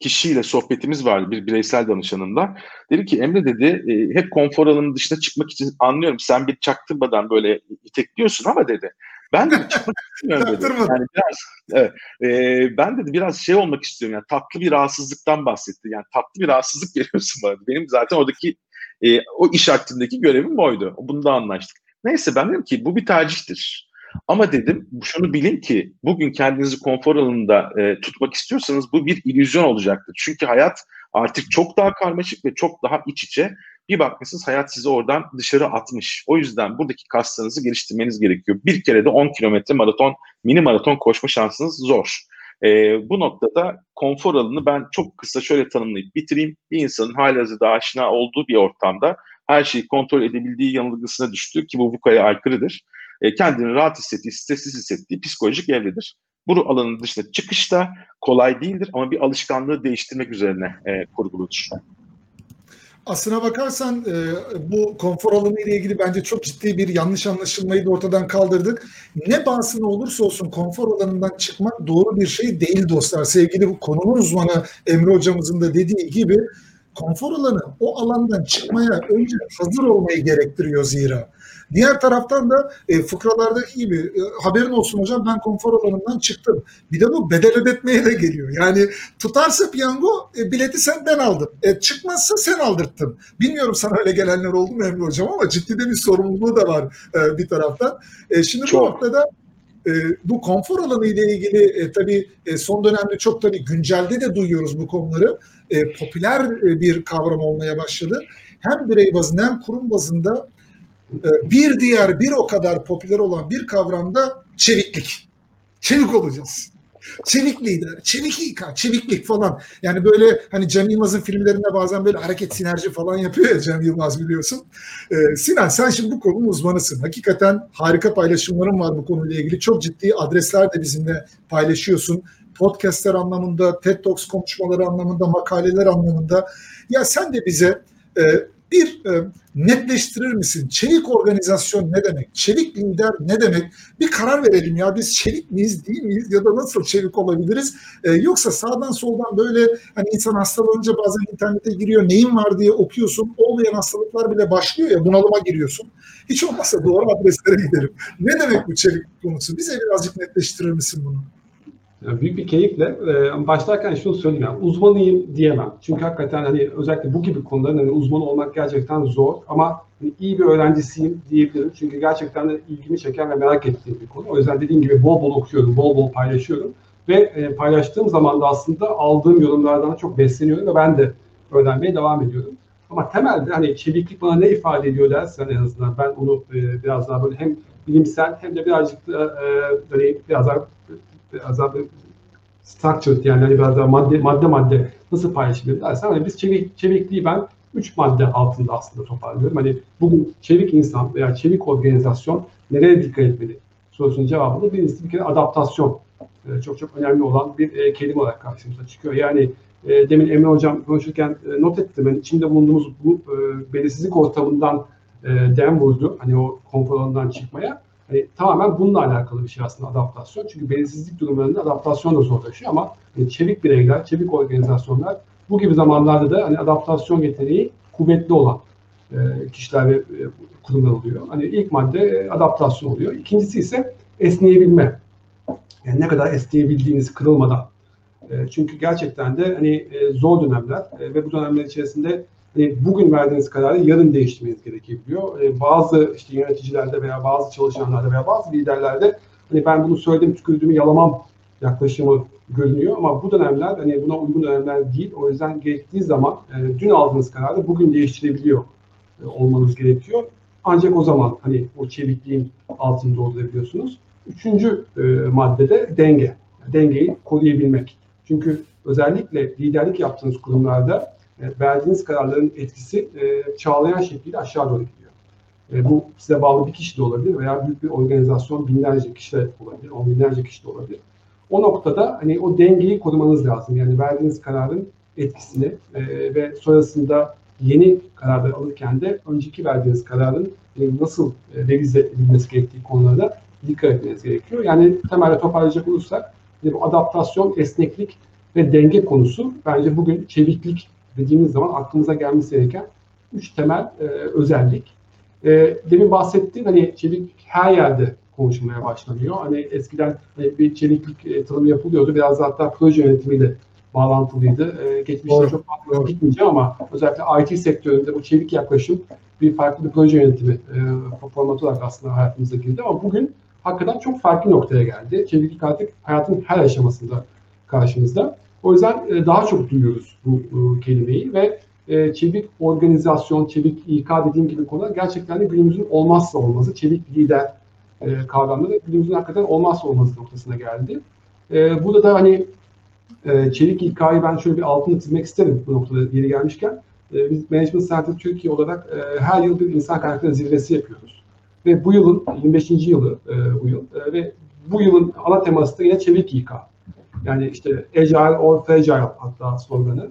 kişiyle sohbetimiz vardı bir bireysel danışanımla. Dedi ki Emre dedi e, hep konfor alanının dışına çıkmak için anlıyorum sen bir çaktırmadan böyle itekliyorsun ama dedi ben de çıkmak <laughs> istemiyorum dedi. Yani biraz, evet, e, ben dedi biraz şey olmak istiyorum yani tatlı bir rahatsızlıktan bahsetti. Yani tatlı bir rahatsızlık veriyorsun bana. Benim zaten oradaki e, o iş hakkındaki görevim oydu. Bunu da anlaştık. Neyse ben dedim ki bu bir tercihtir. Ama dedim şunu bilin ki bugün kendinizi konfor alanında e, tutmak istiyorsanız bu bir illüzyon olacaktır. Çünkü hayat artık çok daha karmaşık ve çok daha iç içe. Bir bakmışsınız hayat sizi oradan dışarı atmış. O yüzden buradaki kaslarınızı geliştirmeniz gerekiyor. Bir kere de 10 kilometre maraton, mini maraton koşma şansınız zor. E, bu noktada konfor alanını ben çok kısa şöyle tanımlayıp bitireyim. Bir insanın halihazırda aşina olduğu bir ortamda her şeyi kontrol edebildiği yanılgısına düştüğü ki bu VUCA'ya aykırıdır. E, kendini rahat hissettiği, stressiz hissettiği psikolojik evredir. Bu alanın dışında çıkış da kolay değildir ama bir alışkanlığı değiştirmek üzerine e, kurguludur. Aslına bakarsan e, bu konfor alanı ile ilgili bence çok ciddi bir yanlış anlaşılmayı da ortadan kaldırdık. Ne bahsine olursa olsun konfor alanından çıkmak doğru bir şey değil dostlar. Sevgili bu konunun uzmanı Emre hocamızın da dediği gibi konfor alanı o alandan çıkmaya önce hazır olmayı gerektiriyor zira. Diğer taraftan da e, fıkralardaki gibi e, haberin olsun hocam ben konfor alanından çıktım. Bir de bu bedel ödetmeye de geliyor. Yani tutarsa piyango e, bileti senden aldım. E, çıkmazsa sen aldırttın. Bilmiyorum sana öyle gelenler oldu mu Emre hocam ama ciddi de bir sorumluluğu da var e, bir taraftan. E, şimdi Çok. bu noktada e, bu konfor alanı ile ilgili e, tabii e, son dönemde çok tabii güncelde de duyuyoruz bu konuları. E, popüler e, bir kavram olmaya başladı. Hem birey bazında hem kurum bazında bir diğer bir o kadar popüler olan bir kavramda çeviklik. Çevik olacağız. Çevik lider, çevik İK, çeviklik falan. Yani böyle hani Cem Yılmaz'ın filmlerinde bazen böyle hareket sinerji falan yapıyor ya Cem Yılmaz biliyorsun. Ee, Sinan sen şimdi bu konunun uzmanısın. Hakikaten harika paylaşımların var bu konuyla ilgili. Çok ciddi adresler de bizimle paylaşıyorsun. Podcastler anlamında, TED Talks konuşmaları anlamında, makaleler anlamında. Ya sen de bize e, bir e, netleştirir misin? Çelik organizasyon ne demek? Çelik lider ne demek? Bir karar verelim ya biz çelik miyiz değil miyiz ya da nasıl çelik olabiliriz? E, yoksa sağdan soldan böyle hani insan hastalanınca bazen internete giriyor neyin var diye okuyorsun. Olmayan hastalıklar bile başlıyor ya bunalıma giriyorsun. Hiç olmazsa doğru adreslere gidelim. Ne demek bu çelik konusu? Bize birazcık netleştirir misin bunu? Büyük bir keyifle e, başlarken şunu söyleyeyim yani uzmanıyım diyemem. Çünkü hakikaten hani özellikle bu gibi konuların hani uzman olmak gerçekten zor ama hani iyi bir öğrencisiyim diyebilirim. Çünkü gerçekten de ilgimi çeken ve merak ettiğim bir konu. O yüzden dediğim gibi bol bol okuyorum, bol bol paylaşıyorum ve e, paylaştığım zaman da aslında aldığım yorumlardan çok besleniyorum ve ben de öğrenmeye devam ediyorum. Ama temelde hani çeviklik bana ne ifade ediyor dersen en azından ben onu e, biraz daha böyle hem bilimsel hem de birazcık da e, böyle biraz daha daha structured yani hani biraz daha madde madde madde nasıl paylaşılır dersen hani biz çevik, çevikliği ben üç madde altında aslında toparlıyorum. Hani bugün çevik insan veya çevik organizasyon nereye dikkat etmeli sorusunun cevabını birincisi bir kere adaptasyon e, çok çok önemli olan bir e, kelime olarak karşımıza çıkıyor. Yani e, demin Emre Hocam konuşurken e, not ettim. Yani içinde bulunduğumuz bu belirsizlik ortamından dem vurdu. Hani o konfor çıkmaya. Hani tamamen bununla alakalı bir şey aslında adaptasyon. Çünkü belirsizlik durumlarında adaptasyon da zorlaşıyor ama hani çevik bireyler, çevik organizasyonlar bu gibi zamanlarda da hani adaptasyon yeteneği kuvvetli olan e, kişiler ve e, kurumlar oluyor. Hani ilk madde e, adaptasyon oluyor. İkincisi ise esneyebilme. Yani ne kadar esneyebildiğiniz kırılmadan. E, çünkü gerçekten de hani e, zor dönemler e, ve bu dönemler içerisinde hani bugün verdiğiniz kararı yarın değiştirmeniz gerekebiliyor. E, bazı işte yöneticilerde veya bazı çalışanlarda veya bazı liderlerde hani ben bunu söyledim tükürdüğümü yalamam yaklaşımı görünüyor ama bu dönemler hani buna uygun dönemler değil. O yüzden gerektiği zaman e, dün aldığınız kararı bugün değiştirebiliyor e, olmanız gerekiyor. Ancak o zaman hani o çevikliğin altını doldurabiliyorsunuz. Üçüncü e, maddede denge. Dengeyi koruyabilmek. Çünkü özellikle liderlik yaptığınız kurumlarda e, verdiğiniz kararların etkisi e, çağlayan şekilde aşağı doğru gidiyor. E, bu size bağlı bir kişi de olabilir veya büyük bir organizasyon binlerce kişi de olabilir, on binlerce kişi de olabilir. O noktada hani o dengeyi korumanız lazım. Yani verdiğiniz kararın etkisini e, ve sonrasında yeni kararlar alırken de önceki verdiğiniz kararın nasıl e, revize edilmesi gerektiği konularda dikkat etmeniz gerekiyor. Yani temelde toparlayacak olursak bu adaptasyon, esneklik ve denge konusu bence bugün çeviklik dediğimiz zaman aklımıza gelmesi gereken üç temel e, özellik. E, demin bahsettiğim hani çevik her yerde konuşulmaya başlanıyor. Hani eskiden hani bir çeviklik e, tanımı yapılıyordu. Biraz da hatta proje yönetimiyle bağlantılıydı. E, geçmişte doğru, çok fazla gitmeyeceğim ama özellikle IT sektöründe bu çevik yaklaşım bir farklı bir proje yönetimi e, formatı olarak aslında hayatımıza girdi. Ama bugün hakikaten çok farklı noktaya geldi. Çeviklik artık hayatın her aşamasında karşımızda. O yüzden e, daha çok duyuyoruz bu e, kelimeyi ve e, çevik organizasyon, çevik İK dediğim gibi konular gerçekten de günümüzün olmazsa olmazı. Çevik lider kavramları günümüzün hakikaten olmazsa olmazı noktasına geldi. Burada da hani çevik İK'yı ben şöyle bir altını çizmek isterim bu noktada yeri gelmişken. Biz Management Center Türkiye olarak her yıl bir insan kaynakları zirvesi yapıyoruz. Ve bu yılın 25. yılı bu yıl ve bu yılın ana teması da yine çevik İK. Yani işte agile or fragile hatta sloganı.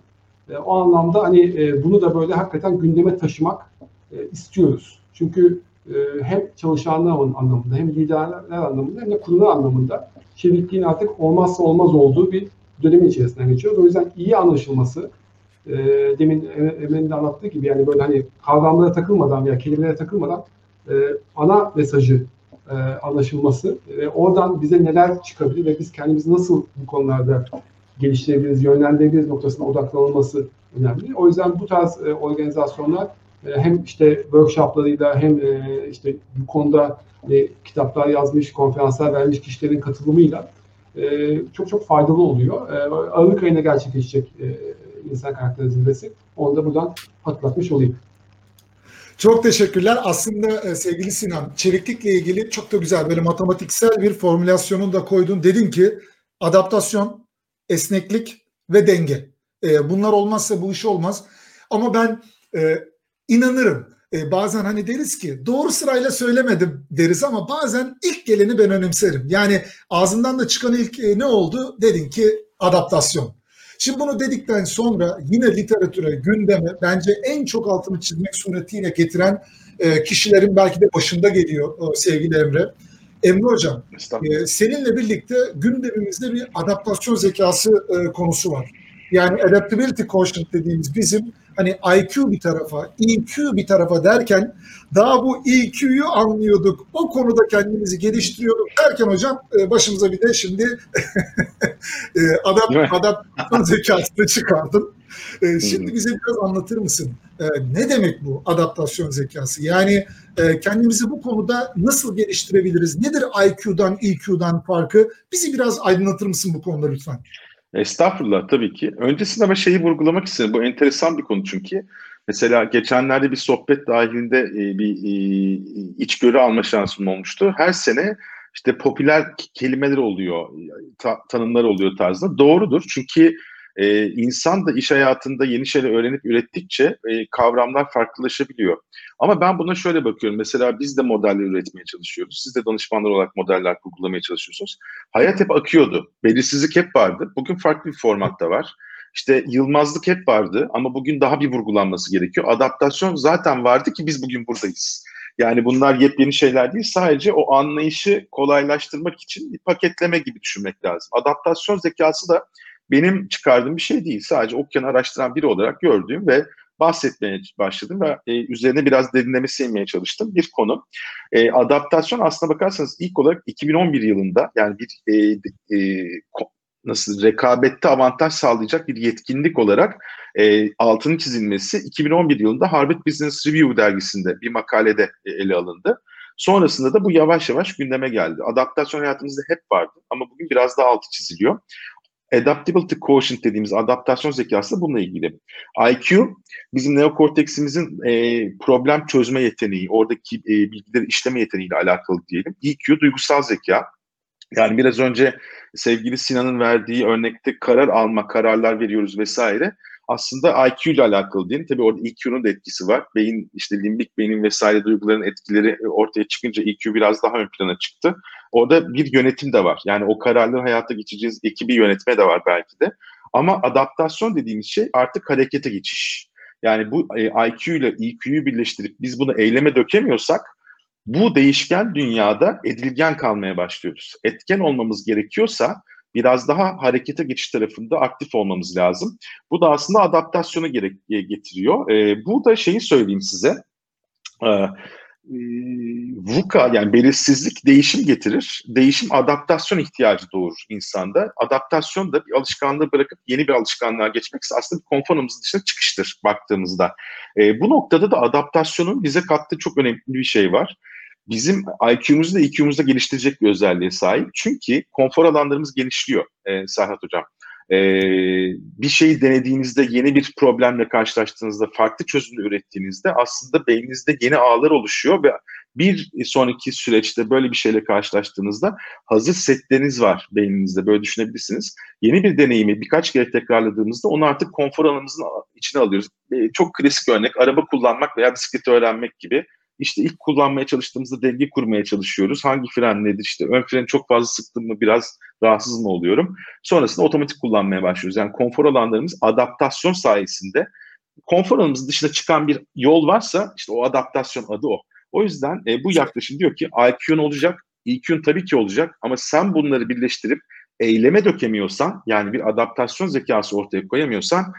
E, o anlamda hani e, bunu da böyle hakikaten gündeme taşımak e, istiyoruz. Çünkü e, hem çalışanlar anlamında hem liderler anlamında hem de kurumlar anlamında çevikliğin artık olmazsa olmaz olduğu bir dönemin içerisinden geçiyoruz. O yüzden iyi anlaşılması, e, demin Emre'nin de anlattığı gibi yani böyle hani kavramlara takılmadan veya kelimelere takılmadan e, ana mesajı e, anlaşılması ve oradan bize neler çıkabilir ve biz kendimizi nasıl bu konularda geliştirebiliriz, yönlendirebiliriz noktasına odaklanılması önemli. O yüzden bu tarz e, organizasyonlar e, hem işte workshoplarıyla hem e, işte bu konuda e, kitaplar yazmış, konferanslar vermiş kişilerin katılımıyla e, çok çok faydalı oluyor. E, Aralık ayında gerçekleşecek e, insan karakteri zirvesi. Onu da buradan hatırlatmış olayım. Çok teşekkürler. Aslında e, sevgili Sinan, çeviklikle ilgili çok da güzel böyle matematiksel bir formülasyonun da koydun. Dedin ki adaptasyon, esneklik ve denge. E, bunlar olmazsa bu iş olmaz. Ama ben e, inanırım. Bazen hani deriz ki doğru sırayla söylemedim deriz ama bazen ilk geleni ben önemserim. Yani ağzından da çıkan ilk ne oldu? Dedin ki adaptasyon. Şimdi bunu dedikten sonra yine literatüre, gündeme bence en çok altını çizmek suretiyle getiren e, kişilerin belki de başında geliyor e, sevgili Emre. Emre Hocam, e, seninle birlikte gündemimizde bir adaptasyon zekası e, konusu var. Yani adaptability quotient dediğimiz bizim hani IQ bir tarafa, EQ bir tarafa derken daha bu EQ'yu anlıyorduk. O konuda kendimizi geliştiriyorduk derken hocam e, başımıza bir de şimdi <laughs> e, adapt, adaptasyon <laughs> zekasını çıkardım. E, şimdi bize biraz anlatır mısın? Ne demek bu adaptasyon zekası? Yani kendimizi bu konuda nasıl geliştirebiliriz? Nedir IQ'dan, EQ'dan farkı? Bizi biraz aydınlatır mısın bu konuda lütfen? Estağfurullah tabii ki. Öncesinde ama şeyi vurgulamak istedim. Bu enteresan bir konu çünkü. Mesela geçenlerde bir sohbet dahilinde e, bir e, içgörü alma şansım olmuştu. Her sene işte popüler kelimeler oluyor, ta, tanımlar oluyor tarzında. Doğrudur çünkü e, insan da iş hayatında yeni şeyler öğrenip ürettikçe e, kavramlar farklılaşabiliyor. Ama ben buna şöyle bakıyorum. Mesela biz de modeller üretmeye çalışıyoruz. Siz de danışmanlar olarak modeller kurgulamaya çalışıyorsunuz. Hayat hep akıyordu. Belirsizlik hep vardı. Bugün farklı bir formatta var. İşte yılmazlık hep vardı ama bugün daha bir vurgulanması gerekiyor. Adaptasyon zaten vardı ki biz bugün buradayız. Yani bunlar yepyeni şeyler değil. Sadece o anlayışı kolaylaştırmak için bir paketleme gibi düşünmek lazım. Adaptasyon zekası da benim çıkardığım bir şey değil. Sadece okyanı araştıran biri olarak gördüğüm ve bahsetmeye başladım ve e, üzerine biraz derinlemesi inmeye çalıştım. Bir konu. E, adaptasyon aslına bakarsanız ilk olarak 2011 yılında yani bir e, e, nasıl rekabette avantaj sağlayacak bir yetkinlik olarak e, altının çizilmesi 2011 yılında Harvard Business Review dergisinde bir makalede e, ele alındı. Sonrasında da bu yavaş yavaş gündeme geldi. Adaptasyon hayatımızda hep vardı ama bugün biraz daha altı çiziliyor. Adaptability Quotient dediğimiz adaptasyon zekası bununla ilgili. IQ bizim neokorteksimizin e, problem çözme yeteneği, oradaki e, bilgileri işleme yeteneğiyle alakalı diyelim. EQ duygusal zeka. Yani biraz önce sevgili Sinan'ın verdiği örnekte karar alma, kararlar veriyoruz vesaire. Aslında IQ ile alakalı değil. Tabii orada EQ'nun da etkisi var. Beyin, işte limbik beynin vesaire duyguların etkileri ortaya çıkınca EQ biraz daha ön plana çıktı. Orada bir yönetim de var. Yani o kararları hayata geçeceğiz ekibi yönetme de var belki de. Ama adaptasyon dediğimiz şey artık harekete geçiş. Yani bu e, IQ ile EQ'yu birleştirip biz bunu eyleme dökemiyorsak bu değişken dünyada edilgen kalmaya başlıyoruz. Etken olmamız gerekiyorsa biraz daha harekete geçiş tarafında aktif olmamız lazım. Bu da aslında adaptasyonu gerek e, getiriyor. E, burada şeyi söyleyeyim size. E, e, VUCA yani belirsizlik değişim getirir. Değişim adaptasyon ihtiyacı doğurur insanda. Adaptasyon da bir alışkanlığı bırakıp yeni bir alışkanlığa geçmekse aslında bir konforumuzun dışına çıkıştır baktığımızda. E, bu noktada da adaptasyonun bize kattığı çok önemli bir şey var bizim IQ'muzu da EQ'muzu da geliştirecek bir özelliğe sahip. Çünkü konfor alanlarımız genişliyor e, Serhat Hocam. E, bir şeyi denediğinizde, yeni bir problemle karşılaştığınızda, farklı çözüm ürettiğinizde aslında beyninizde yeni ağlar oluşuyor ve bir sonraki süreçte böyle bir şeyle karşılaştığınızda hazır setleriniz var beyninizde. Böyle düşünebilirsiniz. Yeni bir deneyimi birkaç kere tekrarladığımızda onu artık konfor alanımızın içine alıyoruz. E, çok klasik örnek araba kullanmak veya bisiklet öğrenmek gibi işte ilk kullanmaya çalıştığımızda denge kurmaya çalışıyoruz. Hangi fren nedir? İşte ön freni çok fazla sıktım mı biraz rahatsız mı oluyorum? Sonrasında otomatik kullanmaya başlıyoruz. Yani konfor alanlarımız adaptasyon sayesinde konfor alanımızın dışına çıkan bir yol varsa işte o adaptasyon adı o. O yüzden e, bu yaklaşım diyor ki IQ'un olacak, EQ'un tabii ki olacak ama sen bunları birleştirip eyleme dökemiyorsan yani bir adaptasyon zekası ortaya koyamıyorsan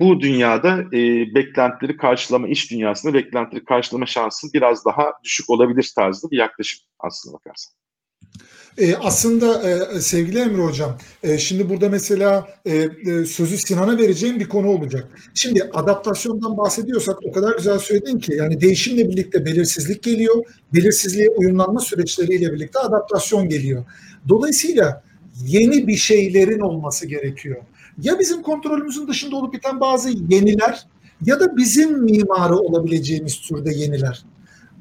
bu dünyada e, beklentileri karşılama, iş dünyasında beklentileri karşılama şansın biraz daha düşük olabilir tarzında bir yaklaşım aslında bakarsan. E, aslında e, sevgili Emre Hocam, e, şimdi burada mesela e, e, sözü Sinan'a vereceğim bir konu olacak. Şimdi adaptasyondan bahsediyorsak o kadar güzel söyledin ki yani değişimle birlikte belirsizlik geliyor, belirsizliğe uyumlanma süreçleriyle birlikte adaptasyon geliyor. Dolayısıyla yeni bir şeylerin olması gerekiyor. Ya bizim kontrolümüzün dışında olup biten bazı yeniler ya da bizim mimarı olabileceğimiz türde yeniler.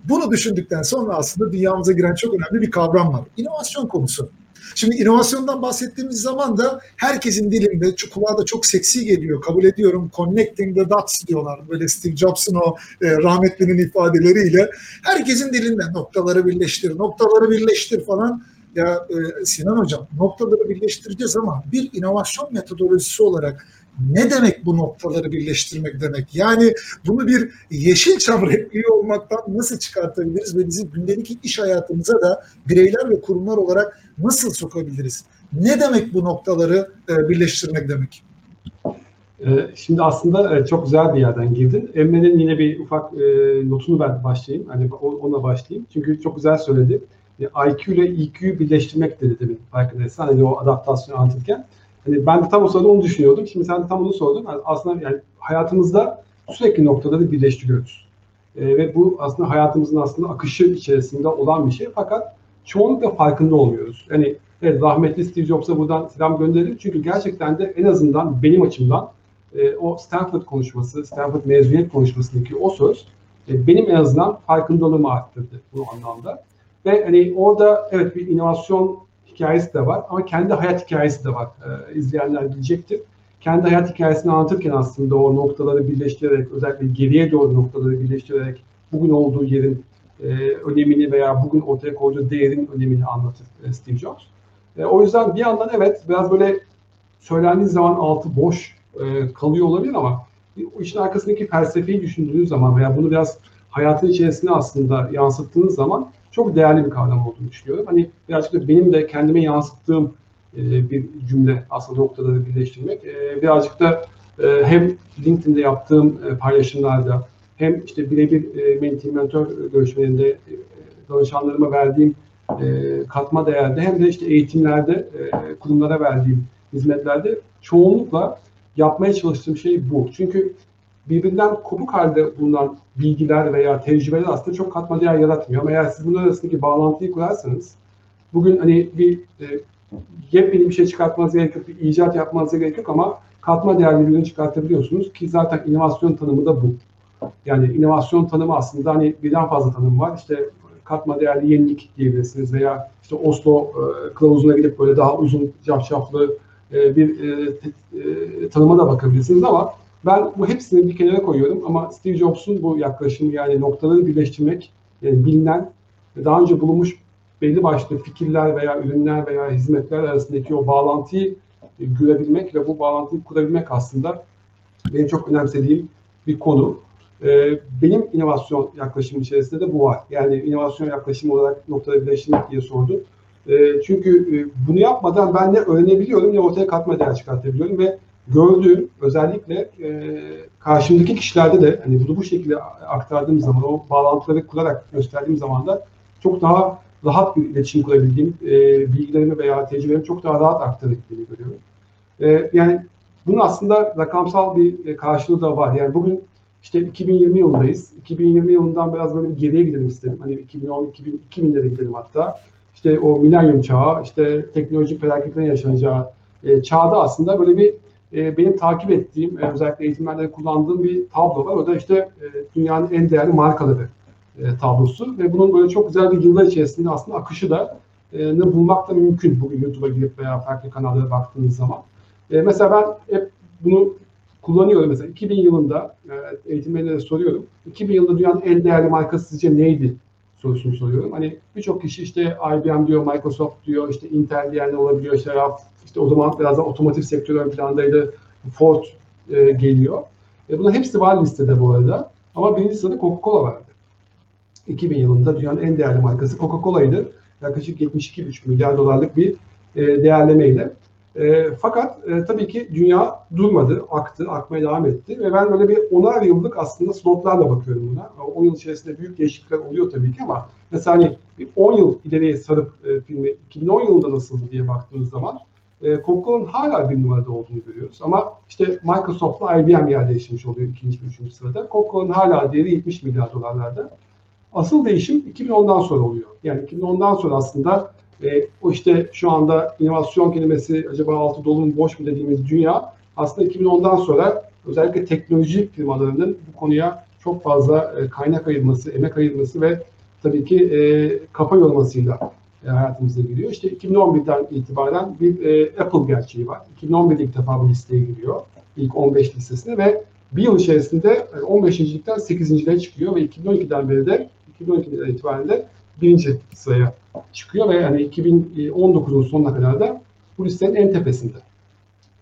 Bunu düşündükten sonra aslında dünyamıza giren çok önemli bir kavram var. İnovasyon konusu. Şimdi inovasyondan bahsettiğimiz zaman da herkesin dilinde kulağa da çok seksi geliyor. Kabul ediyorum. Connecting the dots diyorlar. Böyle Steve Jobs'un o e, rahmetlinin ifadeleriyle. Herkesin dilinde noktaları birleştir, noktaları birleştir falan. Ya e, Sinan Hocam noktaları birleştireceğiz ama bir inovasyon metodolojisi olarak ne demek bu noktaları birleştirmek demek? Yani bunu bir Yeşilçam repliği olmaktan nasıl çıkartabiliriz ve bizim gündelik iş hayatımıza da bireyler ve kurumlar olarak nasıl sokabiliriz? Ne demek bu noktaları e, birleştirmek demek? Ee, Şimdi aslında e, çok güzel bir yerden girdin. Emre'nin yine bir ufak e, notunu ben başlayayım. Hani ona başlayayım. Çünkü çok güzel söyledi. E, IQ ile EQ'yu birleştirmek dedi demin farkındaysan. Hani o adaptasyonu anlatırken. Hani ben de tam o sırada onu düşünüyordum. Şimdi sen de tam onu sordun. Yani aslında yani hayatımızda sürekli noktaları birleştiriyoruz. E, ve bu aslında hayatımızın aslında akışı içerisinde olan bir şey. Fakat çoğunlukla farkında olmuyoruz. Yani evet, rahmetli Steve Jobs'a buradan selam gönderelim. Çünkü gerçekten de en azından benim açımdan e, o Stanford konuşması, Stanford mezuniyet konuşmasındaki o söz e, benim en azından farkındalığımı arttırdı bu anlamda. Ve hani orada evet bir inovasyon hikayesi de var ama kendi hayat hikayesi de var. E, izleyenler bilecektir. Kendi hayat hikayesini anlatırken aslında o noktaları birleştirerek, özellikle geriye doğru noktaları birleştirerek bugün olduğu yerin e, önemini veya bugün ortaya koyduğu değerin önemini anlatır e, Steve Jobs. E, o yüzden bir yandan evet biraz böyle söylendiği zaman altı boş e, kalıyor olabilir ama işin arkasındaki felsefeyi düşündüğünüz zaman veya bunu biraz hayatın içerisine aslında yansıttığınız zaman çok değerli bir kavram olduğunu düşünüyorum. Hani birazcık da benim de kendime yansıttığım e, bir cümle aslında noktaları birleştirmek. E, birazcık da e, hem LinkedIn'de yaptığım paylaşımlarda hem işte birebir mentee mentor görüşmelerinde danışanlarıma verdiğim katma değerde hem de işte eğitimlerde kurumlara verdiğim hizmetlerde çoğunlukla yapmaya çalıştığım şey bu. Çünkü birbirinden kopuk halde bulunan bilgiler veya tecrübeler aslında çok katma değer yaratmıyor. Ama eğer siz bunlar arasındaki bağlantıyı kurarsanız bugün hani bir e, yepyeni bir şey çıkartmanız gerek yok, bir icat yapmanız gerek yok ama katma değerli bir çıkartabiliyorsunuz ki zaten inovasyon tanımı da bu. Yani inovasyon tanımı aslında hani birden fazla tanım var. İşte katma değerli yenilik diyebilirsiniz veya işte Oslo e, kılavuzuna gidip böyle daha uzun cafcaflı e, bir e, e, tanıma da bakabilirsiniz ama ben bu hepsini bir kenara koyuyorum ama Steve Jobs'un bu yaklaşımı yani noktaları birleştirmek yani bilinen ve daha önce bulunmuş belli başlı fikirler veya ürünler veya hizmetler arasındaki o bağlantıyı e, görebilmek ve bu bağlantıyı kurabilmek aslında benim çok önemsediğim bir konu. E, benim inovasyon yaklaşımım içerisinde de bu var. Yani inovasyon yaklaşımı olarak noktaları birleştirmek diye sordum. E, çünkü bunu yapmadan ben ne öğrenebiliyorum ne ortaya katma değer çıkartabiliyorum ve gördüğüm özellikle e, karşımdaki kişilerde de hani bunu bu şekilde aktardığım zaman o bağlantıları kurarak gösterdiğim zaman da çok daha rahat bir iletişim kurabildiğim, e, bilgilerimi veya tecrübelerimi çok daha rahat aktarabildiğimi görüyorum. E, yani bunun aslında rakamsal bir e, karşılığı da var. Yani bugün işte 2020 yılındayız. 2020 yılından biraz böyle bir geriye gidelim istedim. Hani 2010, 2000, 2000'lere gidelim hatta. İşte o milenyum çağı, işte teknolojik felaketlerin yaşanacağı e, çağda aslında böyle bir e, benim takip ettiğim, e, özellikle eğitimlerde kullandığım bir tablo var. O da işte e, dünyanın en değerli markaları tablosu ve bunun böyle çok güzel bir yıllar içerisinde aslında akışı da e, bulmak da mümkün bugün YouTube'a girip veya farklı kanallara baktığınız zaman. Mesela ben hep bunu kullanıyorum. Mesela 2000 yılında e, eğitimlerde soruyorum. 2000 yılında dünyanın en değerli markası sizce neydi? sorusunu soruyorum. Hani birçok kişi işte IBM diyor, Microsoft diyor, işte Intel diyenler olabiliyor. İşte, işte o zaman biraz da otomotiv sektörü ön plandaydı. Ford e, geliyor. E, bunların hepsi var listede bu arada. Ama birinci sırada Coca-Cola vardı. 2000 yılında dünyanın en değerli markası Coca-Cola'ydı. Yaklaşık 72,5 milyar dolarlık bir e, değerlemeyle. E, fakat e, tabii ki dünya durmadı, aktı, akmaya devam etti ve ben böyle bir onar yıllık aslında slotlarla bakıyorum buna. O yıl içerisinde büyük değişiklikler oluyor tabii ki ama mesela hani bir 10 yıl ileriye sarıp e, filmi 2010 yılında nasıldı diye baktığımız zaman e, Coca-Cola'nın hala bir numarada olduğunu görüyoruz. Ama işte Microsoft'la IBM yer değiştirmiş oluyor ikinci üçüncü sırada. Coca-Cola'nın hala değeri 70 milyar dolarlarda. Asıl değişim 2010'dan sonra oluyor. Yani 2010'dan sonra aslında e, o işte şu anda inovasyon kelimesi acaba altı dolu mu boş mu dediğimiz dünya aslında 2010'dan sonra özellikle teknoloji firmalarının bu konuya çok fazla e, kaynak ayırması, emek ayırması ve tabii ki e, kafa yormasıyla e, hayatımıza giriyor. İşte 2011'den itibaren bir e, Apple gerçeği var. 2011'de ilk defa bu listeye giriyor. İlk 15 listesine ve bir yıl içerisinde 15. ligden 8. çıkıyor ve 2012'den beri de 2012'den itibaren de birinci sıraya çıkıyor ve yani 2019'un sonuna kadar da bu listenin en tepesinde.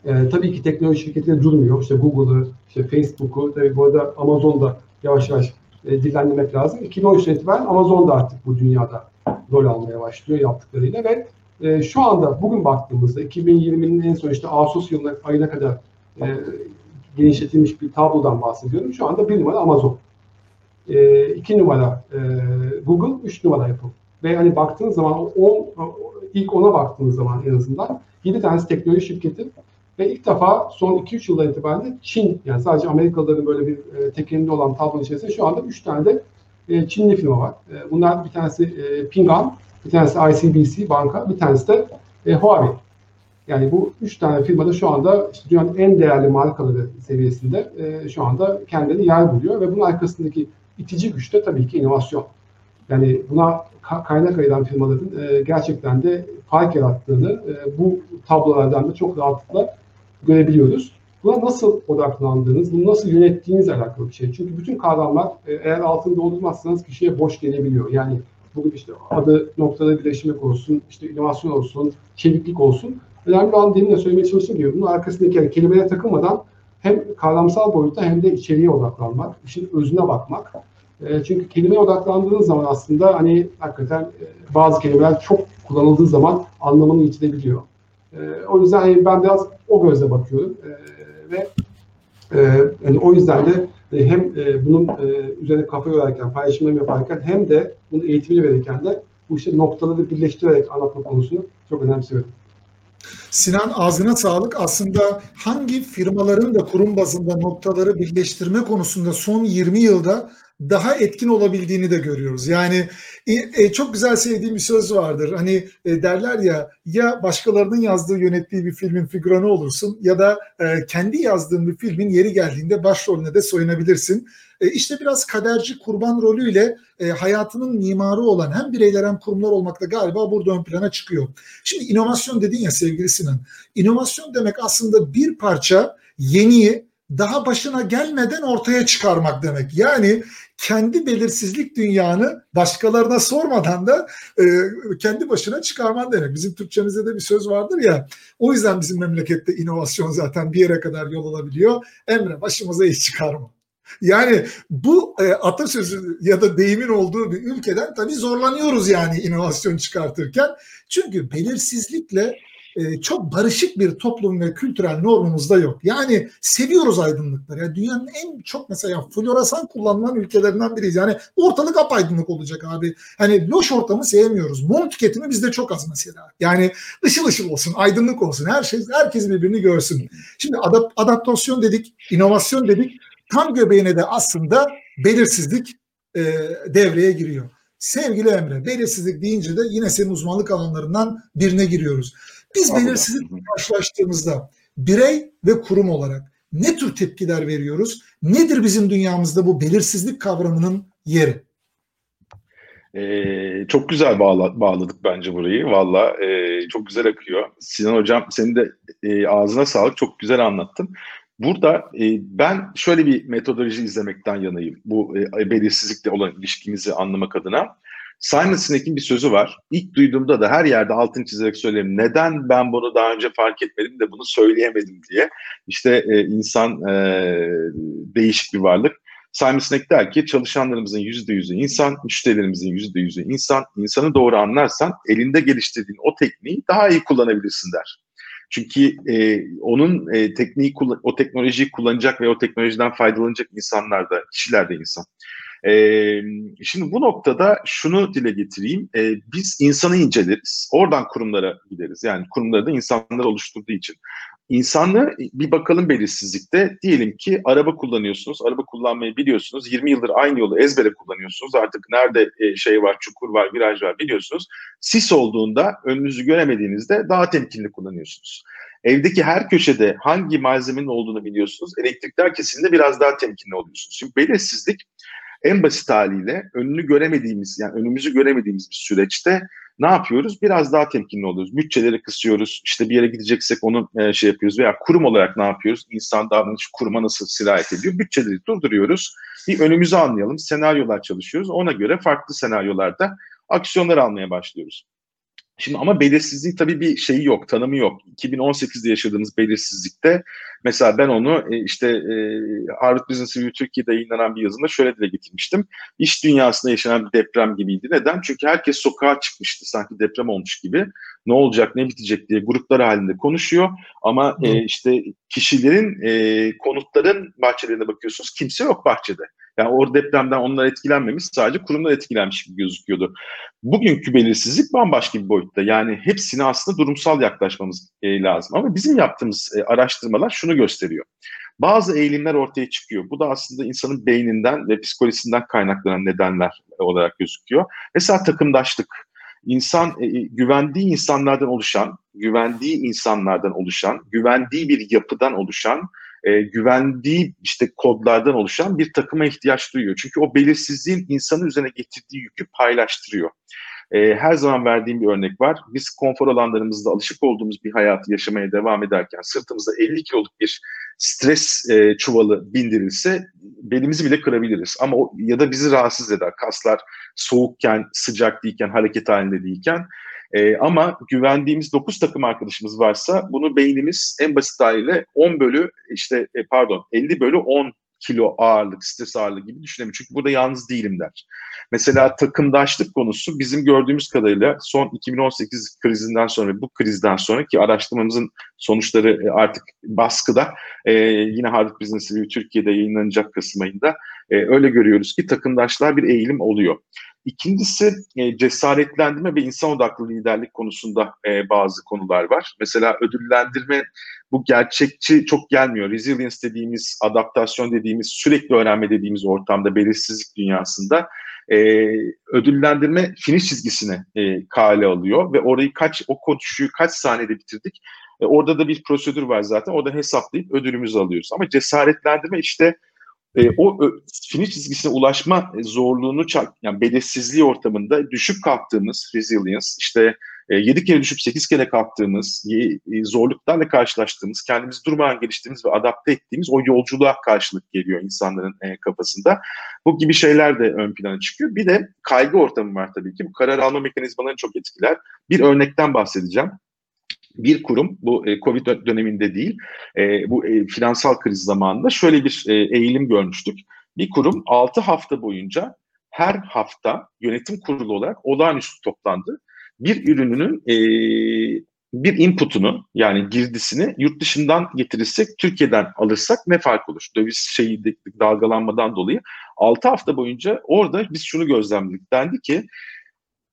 Ee, tabii ki teknoloji şirketleri durmuyor. İşte Google'ı, işte Facebook'u, tabii bu arada Amazon'da yavaş yavaş e, dillendirmek lazım. 2013'ten itibaren Amazon da artık bu dünyada rol almaya başlıyor yaptıklarıyla ve e, şu anda bugün baktığımızda 2020'nin en son işte Ağustos yılına, ayına kadar e, genişletilmiş bir tablodan bahsediyorum. Şu anda bir numara Amazon. E, iki numara e, Google, üç numara Apple. Ve hani baktığınız zaman o ilk ona baktığınız zaman en azından 7 tanesi teknoloji şirketi ve ilk defa son 2-3 yıldan itibaren Çin yani sadece Amerikalıların böyle bir e, tekelinde olan tablonun içerisinde şu anda 3 tane de e, Çinli firma var. E, bunlar bir tanesi e, Ping An, bir tanesi ICBC banka, bir tanesi de e, Huawei. Yani bu üç tane firmada şu anda işte dünyanın en değerli markaları seviyesinde e, şu anda kendini yer buluyor ve bunun arkasındaki itici güç de tabii ki inovasyon. Yani buna kaynak ayıran firmaların e, gerçekten de fark yarattığını e, bu tablolardan da çok rahatlıkla görebiliyoruz. Buna nasıl odaklandığınız, bunu nasıl yönettiğinizle alakalı bir şey. Çünkü bütün kavramlar e, eğer altını doldurmazsanız kişiye boş gelebiliyor. Yani bugün işte adı noktada birleşmek olsun, işte inovasyon olsun, çeviklik olsun. Önemli olan demin de söylemeye çalıştığım gibi bunun arkasındaki yani kelimelere takılmadan hem kavramsal boyutta hem de içeriye odaklanmak, işin özüne bakmak. E, çünkü kelimeye odaklandığınız zaman aslında hani hakikaten e, bazı kelimeler çok kullanıldığı zaman anlamını yitirebiliyor. O yüzden hani ben biraz o gözle bakıyorum ve e, yani o yüzden de e, hem e, bunun e, üzerine kafa yorarken, paylaşımlarını yaparken hem de bunun eğitimini verirken de bu işte noktaları birleştirerek anlatma konusunu çok önemsiyorum. Sinan ağzına sağlık. Aslında hangi firmaların da kurum bazında noktaları birleştirme konusunda son 20 yılda daha etkin olabildiğini de görüyoruz. Yani e, e, çok güzel sevdiğim bir söz vardır. Hani e, derler ya ya başkalarının yazdığı yönettiği bir filmin figüranı olursun ya da e, kendi yazdığın bir filmin yeri geldiğinde başrolüne de soyunabilirsin. E, işte biraz kaderci kurban rolüyle e, hayatının mimarı olan hem bireyler hem kurumlar olmakta galiba burada ön plana çıkıyor. Şimdi inovasyon dedin ya sevgili Sinan. İnovasyon demek aslında bir parça yeniyi daha başına gelmeden ortaya çıkarmak demek. Yani kendi belirsizlik dünyanı başkalarına sormadan da e, kendi başına çıkarman demek. Bizim Türkçemizde de bir söz vardır ya. O yüzden bizim memlekette inovasyon zaten bir yere kadar yol alabiliyor. Emre başımıza iş çıkarma. Yani bu e, atasözü ya da deyimin olduğu bir ülkeden tabii zorlanıyoruz yani inovasyon çıkartırken. Çünkü belirsizlikle e, çok barışık bir toplum ve kültürel normumuz da yok. Yani seviyoruz aydınlıkları. Yani dünyanın en çok mesela floresan kullanılan ülkelerinden biriyiz. Yani ortalık apaydınlık olacak abi. Hani loş ortamı sevmiyoruz. Mum tüketimi bizde çok az mesela. Yani ışıl ışıl olsun, aydınlık olsun. Her şey, herkes birbirini görsün. Şimdi adap adaptasyon dedik, inovasyon dedik. Tam göbeğine de aslında belirsizlik e, devreye giriyor. Sevgili Emre, belirsizlik deyince de yine senin uzmanlık alanlarından birine giriyoruz. Biz belirsizlikle karşılaştığımızda birey ve kurum olarak ne tür tepkiler veriyoruz? Nedir bizim dünyamızda bu belirsizlik kavramının yeri? Ee, çok güzel bağla, bağladık bence burayı. Valla e, çok güzel akıyor. Sinan Hocam senin de e, ağzına sağlık. Çok güzel anlattın. Burada e, ben şöyle bir metodoloji izlemekten yanayım. Bu e, belirsizlikle olan ilişkimizi anlamak adına. Simon Sinek'in bir sözü var. İlk duyduğumda da her yerde altın çizerek söylerim. Neden ben bunu daha önce fark etmedim de bunu söyleyemedim diye. İşte e, insan e, değişik bir varlık. Simon Sinek der ki çalışanlarımızın yüzde yüzü insan, müşterilerimizin yüzde yüzü insan. İnsanı doğru anlarsan elinde geliştirdiğin o tekniği daha iyi kullanabilirsin der. Çünkü e, onun e, tekniği o teknolojiyi kullanacak ve o teknolojiden faydalanacak insanlar da, kişiler de insan. E, şimdi bu noktada şunu dile getireyim. E, biz insanı inceleriz. Oradan kurumlara gideriz. Yani kurumları da insanlar oluşturduğu için. İnsanlı bir bakalım belirsizlikte. Diyelim ki araba kullanıyorsunuz. Araba kullanmayı biliyorsunuz. 20 yıldır aynı yolu ezbere kullanıyorsunuz. Artık nerede e, şey var, çukur var, viraj var biliyorsunuz. Sis olduğunda önünüzü göremediğinizde daha temkinli kullanıyorsunuz. Evdeki her köşede hangi malzemenin olduğunu biliyorsunuz. Elektrikler kesinlikle biraz daha temkinli oluyorsunuz. Şimdi belirsizlik en basit haliyle önünü göremediğimiz yani önümüzü göremediğimiz bir süreçte ne yapıyoruz? Biraz daha temkinli oluyoruz. Bütçeleri kısıyoruz. İşte bir yere gideceksek onu e, şey yapıyoruz veya kurum olarak ne yapıyoruz? İnsan davranış kuruma nasıl sirayet ediyor? Bütçeleri durduruyoruz. Bir önümüzü anlayalım. Senaryolar çalışıyoruz. Ona göre farklı senaryolarda aksiyonlar almaya başlıyoruz. Şimdi ama belirsizliğin tabii bir şeyi yok, tanımı yok. 2018'de yaşadığımız belirsizlikte mesela ben onu e, işte e, Harvard Business Review Türkiye'de yayınlanan bir yazımda şöyle dile getirmiştim. İş dünyasında yaşanan bir deprem gibiydi. Neden? Çünkü herkes sokağa çıkmıştı sanki deprem olmuş gibi. Ne olacak, ne bitecek diye gruplar halinde konuşuyor. Ama e, işte kişilerin, konutların bahçelerine bakıyorsunuz kimse yok bahçede. Yani o depremden onlar etkilenmemiş sadece kurumlar etkilenmiş gibi gözüküyordu. Bugünkü belirsizlik bambaşka bir boyutta. Yani hepsine aslında durumsal yaklaşmamız e, lazım. Ama bizim yaptığımız e, araştırmalar şunu gösteriyor. Bazı eğilimler ortaya çıkıyor. Bu da aslında insanın beyninden ve psikolojisinden kaynaklanan nedenler olarak gözüküyor. Mesela takımdaşlık. İnsan e, güvendiği insanlardan oluşan, güvendiği insanlardan oluşan, güvendiği bir yapıdan oluşan e, güvendiği işte kodlardan oluşan bir takıma ihtiyaç duyuyor. Çünkü o belirsizliğin insanın üzerine getirdiği yükü paylaştırıyor. E, her zaman verdiğim bir örnek var. Biz konfor alanlarımızda alışık olduğumuz bir hayatı yaşamaya devam ederken sırtımızda 50 kiloluk bir stres e, çuvalı bindirilse belimizi bile kırabiliriz. Ama o, ya da bizi rahatsız eder. Kaslar soğukken, sıcak değilken, hareket halinde değilken e, ama güvendiğimiz 9 takım arkadaşımız varsa bunu beynimiz en basit haliyle 10 bölü işte e, pardon 50 bölü 10 kilo ağırlık, stres ağırlığı gibi düşünemiyor. Çünkü burada yalnız değilim der. Mesela takımdaşlık konusu bizim gördüğümüz kadarıyla son 2018 krizinden sonra bu krizden sonraki araştırmamızın sonuçları e, artık baskıda. Ee, yine Harvard Business Review Türkiye'de yayınlanacak Kasım ayında. Ee, öyle görüyoruz ki takımdaşlığa bir eğilim oluyor. İkincisi e, cesaretlendirme ve insan odaklı liderlik konusunda e, bazı konular var. Mesela ödüllendirme bu gerçekçi çok gelmiyor. Resilience dediğimiz, adaptasyon dediğimiz, sürekli öğrenme dediğimiz ortamda, belirsizlik dünyasında e, ödüllendirme finish çizgisine e, kale alıyor ve orayı kaç, o koşuyu kaç saniyede bitirdik. E, orada da bir prosedür var zaten. Orada hesaplayıp ödülümüzü alıyoruz. Ama cesaretlendirme işte e, o ö, finish çizgisine ulaşma zorluğunu yani belirsizliği ortamında düşüp kalktığımız resilience işte e, 7 kere düşüp 8 kere kalktığımız e, zorluklarla karşılaştığımız kendimizi durmadan geliştirdiğimiz ve adapte ettiğimiz o yolculuğa karşılık geliyor insanların e, kafasında. Bu gibi şeyler de ön plana çıkıyor. Bir de kaygı ortamı var tabii ki. Bu karar alma mekanizmalarını çok etkiler. Bir örnekten bahsedeceğim bir kurum bu e, Covid döneminde değil e, bu e, finansal kriz zamanında şöyle bir eğilim görmüştük. Bir kurum 6 hafta boyunca her hafta yönetim kurulu olarak olağanüstü toplandı. Bir ürününün bir inputunu yani girdisini yurt dışından getirirsek Türkiye'den alırsak ne fark olur? Döviz şeyi dalgalanmadan dolayı 6 hafta boyunca orada biz şunu gözlemledik. Dendi ki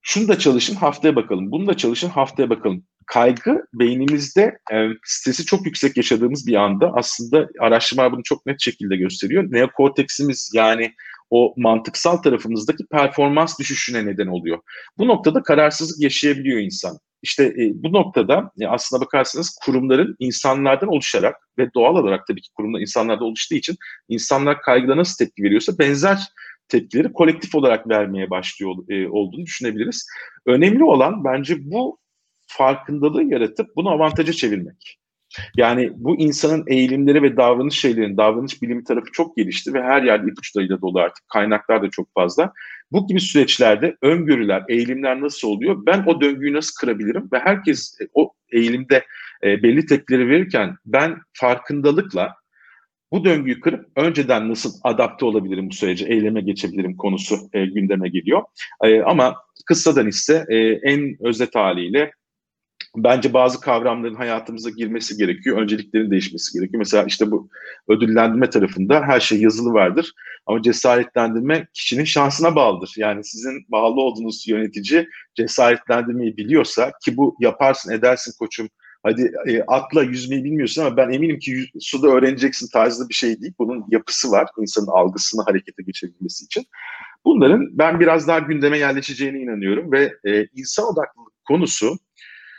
şunu da çalışın haftaya bakalım. Bunu da çalışın haftaya bakalım kaygı beynimizde e, stresi çok yüksek yaşadığımız bir anda aslında araştırmalar bunu çok net şekilde gösteriyor. Neokorteksimiz yani o mantıksal tarafımızdaki performans düşüşüne neden oluyor. Bu noktada kararsızlık yaşayabiliyor insan. İşte e, bu noktada e, aslına bakarsanız kurumların insanlardan oluşarak ve doğal olarak tabii ki kurumlar insanlardan oluştuğu için insanlar kaygıda nasıl tepki veriyorsa benzer tepkileri kolektif olarak vermeye başlıyor e, olduğunu düşünebiliriz. Önemli olan bence bu farkındalığı yaratıp bunu avantaja çevirmek. Yani bu insanın eğilimleri ve davranış şeylerin, davranış bilimi tarafı çok gelişti ve her yerde ipuçlarıyla dolu artık. Kaynaklar da çok fazla. Bu gibi süreçlerde öngörüler, eğilimler nasıl oluyor? Ben o döngüyü nasıl kırabilirim? Ve herkes e, o eğilimde e, belli tepkileri verirken ben farkındalıkla bu döngüyü kırıp önceden nasıl adapte olabilirim bu sürece, eyleme geçebilirim konusu e, gündeme geliyor. E, ama kıssadan ise e, en özet haliyle bence bazı kavramların hayatımıza girmesi gerekiyor. Önceliklerin değişmesi gerekiyor. Mesela işte bu ödüllendirme tarafında her şey yazılı vardır. Ama cesaretlendirme kişinin şansına bağlıdır. Yani sizin bağlı olduğunuz yönetici cesaretlendirmeyi biliyorsa ki bu yaparsın edersin koçum hadi e, atla yüzmeyi bilmiyorsun ama ben eminim ki yüz, suda öğreneceksin tarzı bir şey değil. Bunun yapısı var insanın algısını harekete geçirebilmesi için. Bunların ben biraz daha gündeme yerleşeceğine inanıyorum ve e, insan odaklılık konusu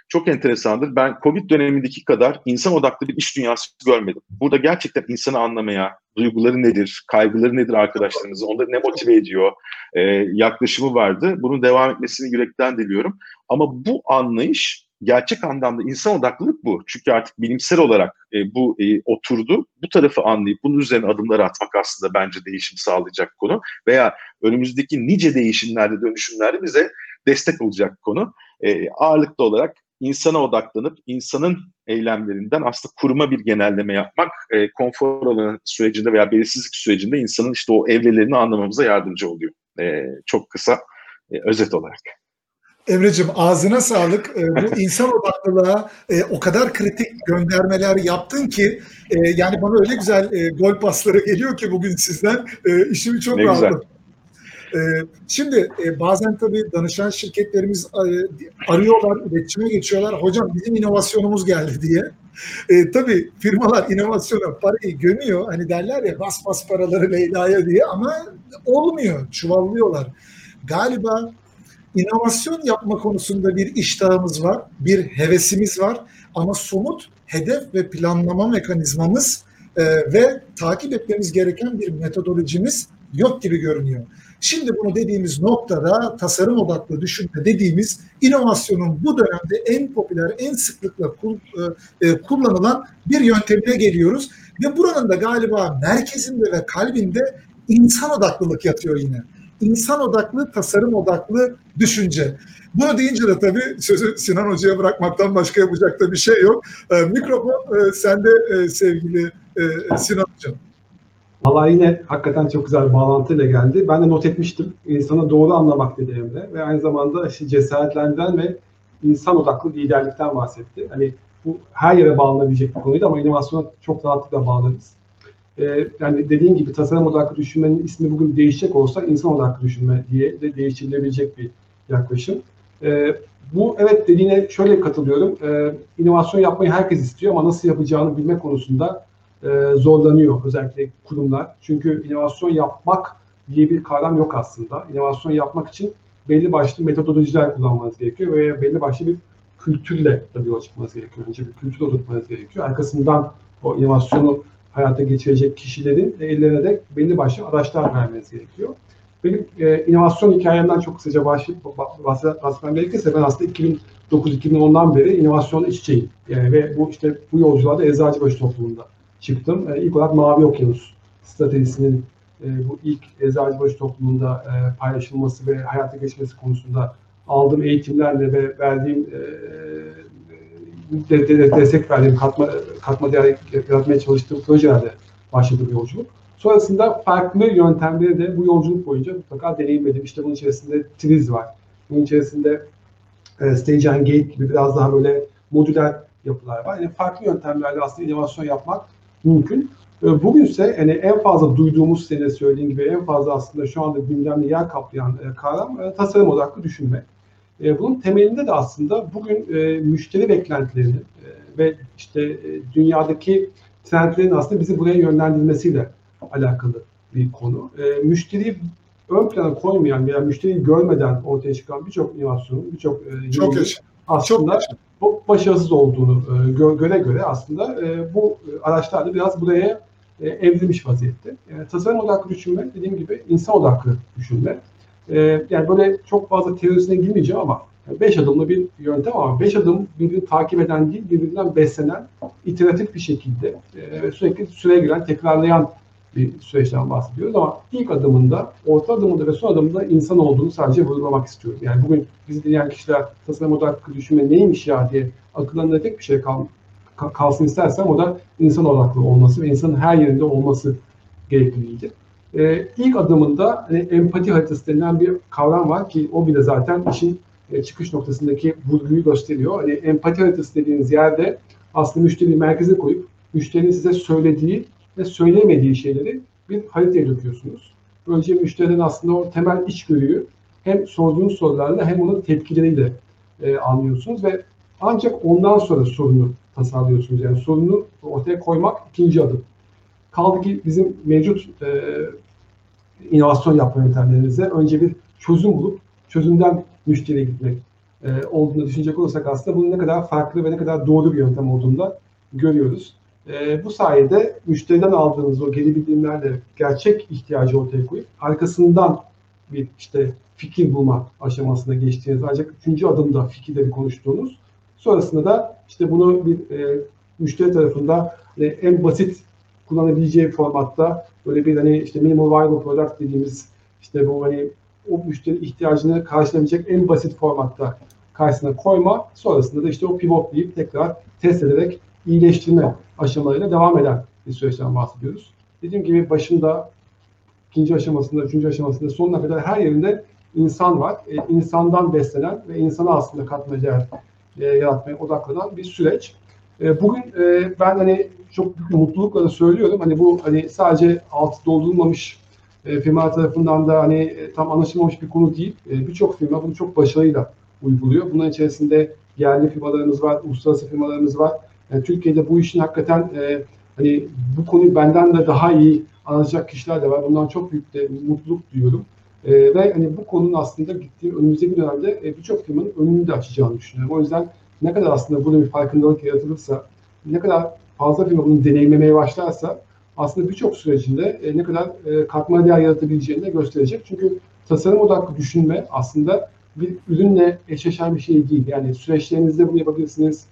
çok enteresandır. Ben Covid dönemindeki kadar insan odaklı bir iş dünyası görmedim. Burada gerçekten insanı anlamaya, duyguları nedir, kaygıları nedir arkadaşlarımızın, onları ne motive ediyor e, yaklaşımı vardı. Bunun devam etmesini yürekten diliyorum. Ama bu anlayış gerçek anlamda insan odaklılık bu. Çünkü artık bilimsel olarak e, bu e, oturdu. Bu tarafı anlayıp bunun üzerine adımlar atmak aslında bence değişim sağlayacak konu. Veya önümüzdeki nice değişimlerde, dönüşümlerde bize destek olacak konu. E, ağırlıklı olarak insana odaklanıp insanın eylemlerinden aslında kuruma bir genelleme yapmak e, konfor alanı sürecinde veya belirsizlik sürecinde insanın işte o evrelerini anlamamıza yardımcı oluyor. E, çok kısa e, özet olarak. Emre'cim ağzına sağlık. E, bu <laughs> insan odaklılığa e, o kadar kritik göndermeler yaptın ki e, yani bana öyle güzel e, gol pasları geliyor ki bugün sizden e, işimi çok rahatlattı. E, şimdi e, bazen tabii danışan şirketlerimiz e, arıyorlar, iletişime geçiyorlar. Hocam bizim inovasyonumuz geldi diye. E, tabii firmalar inovasyona parayı gömüyor. Hani derler ya bas bas paraları Leyla'ya diye ama olmuyor. Çuvallıyorlar. Galiba inovasyon yapma konusunda bir iştahımız var, bir hevesimiz var ama somut hedef ve planlama mekanizmamız e, ve takip etmemiz gereken bir metodolojimiz yok gibi görünüyor. Şimdi bunu dediğimiz noktada tasarım odaklı düşünme dediğimiz inovasyonun bu dönemde en popüler, en sıklıkla e, kullanılan bir yöntemine geliyoruz. Ve buranın da galiba merkezinde ve kalbinde insan odaklılık yatıyor yine insan odaklı, tasarım odaklı düşünce. Bunu deyince de tabii sözü Sinan Hoca'ya bırakmaktan başka yapacak da bir şey yok. E, mikrofon e, sende e, sevgili e, Sinan Hocam. Valla yine hakikaten çok güzel bir bağlantıyla geldi. Ben de not etmiştim. İnsanı doğru anlamak dedi Emre. Ve aynı zamanda işte cesaretlendiren ve insan odaklı liderlikten bahsetti. Hani bu her yere bağlanabilecek bir konuydu ama inovasyona çok rahatlıkla bağlarız e, yani dediğin gibi tasarım odaklı düşünmenin ismi bugün değişecek olsa insan odaklı düşünme diye de değiştirilebilecek bir yaklaşım. E, bu evet dediğine şöyle katılıyorum. E, inovasyon yapmayı herkes istiyor ama nasıl yapacağını bilme konusunda e, zorlanıyor özellikle kurumlar. Çünkü inovasyon yapmak diye bir kavram yok aslında. İnovasyon yapmak için belli başlı metodolojiler kullanmanız gerekiyor ve belli başlı bir kültürle tabii yola çıkmanız gerekiyor. Önce bir kültür oturtmanız gerekiyor. Arkasından o inovasyonu hayata geçirecek kişilerin ellerine de belli başlı araçlar vermeniz gerekiyor. Benim e, inovasyon hikayemden çok kısaca bahsetmem gerekirse ben aslında 2009-2010'dan beri inovasyonla iç içeyim. Yani ve bu işte bu yolculuğa da Eczacıbaşı toplumunda çıktım. E, ilk olarak Mavi Okyanus stratejisinin e, bu ilk Eczacıbaşı toplumunda e, paylaşılması ve hayata geçmesi konusunda aldığım eğitimlerle ve verdiğim e, de, de, destek verdiğim, katma, katma değer yaratmaya çalıştığım projelerde başladı bu yolculuk. Sonrasında farklı yöntemleri de bu yolculuk boyunca mutlaka deneyimledim. İşte bunun içerisinde Triz var. Bunun içerisinde e, Stage and Gate gibi biraz daha böyle modüler yapılar var. Yani farklı yöntemlerle aslında inovasyon yapmak mümkün. E, bugünse yani en fazla duyduğumuz senin söylediğin gibi en fazla aslında şu anda gündemde yer kaplayan e, kavram e, tasarım odaklı düşünme. E, bunun temelinde de aslında bugün müşteri beklentilerini ve işte dünyadaki trendlerin aslında bizi buraya yönlendirmesiyle alakalı bir konu. Müşteriyi ön plana koymayan veya müşteriyi görmeden ortaya çıkan birçok inovasyonun, birçok e, çok aslında çok başarısız olduğunu e, göre göre aslında e, bu araçlar da biraz buraya e, evrilmiş vaziyette. Tasarım odaklı düşünme dediğim gibi insan odaklı düşünme. Yani böyle çok fazla teorisine girmeyeceğim ama beş adımlı bir yöntem ama beş adım birbirini takip eden değil, birbirinden beslenen, iteratif bir şekilde sürekli süre giren, tekrarlayan bir süreçten bahsediyoruz ama ilk adımında, orta adımında ve son adımında insan olduğunu sadece vurgulamak istiyorum. Yani bugün bizi dinleyen kişiler tasarım odaklı düşünme neymiş ya diye akıllarında tek bir şey kal, kalsın istersem o da insan odaklı olması ve insanın her yerinde olması gerekliliğidir. E, ilk adımında hani, empati haritası denilen bir kavram var ki o bile zaten işin e, çıkış noktasındaki vurguyu gösteriyor. Hani empati haritası dediğiniz yerde aslında müşteriyi merkeze koyup müşterinin size söylediği ve söylemediği şeyleri bir haritaya döküyorsunuz. Böylece müşterinin aslında o temel içgörüyü hem sorduğunuz sorularla hem onun tepkileriyle e, anlıyorsunuz ve ancak ondan sonra sorunu tasarlıyorsunuz. Yani sorunu ortaya koymak ikinci adım. Kaldı ki bizim mevcut e, inovasyon yapma yöntemlerimizde önce bir çözüm bulup çözümden müşteriye gitmek e, olduğunu düşünecek olursak aslında bunun ne kadar farklı ve ne kadar doğru bir yöntem olduğunu da görüyoruz. E, bu sayede müşteriden aldığınız o geri bildirimlerle gerçek ihtiyacı ortaya koyup arkasından bir işte fikir bulma aşamasına geçtiğiniz ancak üçüncü adımda fikirleri konuştuğunuz sonrasında da işte bunu bir e, müşteri tarafında e, en basit kullanabileceği formatta böyle bir hani işte minimal viable product dediğimiz işte bu hani o müşteri ihtiyacını karşılayabilecek en basit formatta karşısına koyma sonrasında da işte o pivotlayıp tekrar test ederek iyileştirme aşamalarıyla devam eden bir süreçten bahsediyoruz. Dediğim gibi başında ikinci aşamasında, üçüncü aşamasında sonuna kadar her yerinde insan var. E, insandan beslenen ve insana aslında katma değer e, yaratmaya odaklanan bir süreç. E, bugün e, ben hani çok büyük mutlulukla da söylüyorum. Hani bu hani sadece altı doldurulmamış e, firma tarafından da hani e, tam anlaşılmamış bir konu değil. E, Birçok firma bunu çok başarıyla uyguluyor. Bunun içerisinde yerli firmalarımız var, uluslararası firmalarımız var. Yani Türkiye'de bu işin hakikaten e, hani bu konuyu benden de daha iyi anlatacak kişiler de var. Bundan çok büyük de mutluluk duyuyorum. E, ve hani bu konunun aslında gittiği önümüzdeki dönemde e, birçok firmanın önünü de açacağını düşünüyorum. O yüzden ne kadar aslında burada bir farkındalık yaratılırsa, ne kadar fazla firma bunu deneyimlemeye başlarsa aslında birçok sürecinde e, ne kadar e, katma değer yaratabileceğini de gösterecek. Çünkü tasarım odaklı düşünme aslında bir ürünle eşleşen bir şey değil. Yani süreçlerinizde bunu yapabilirsiniz,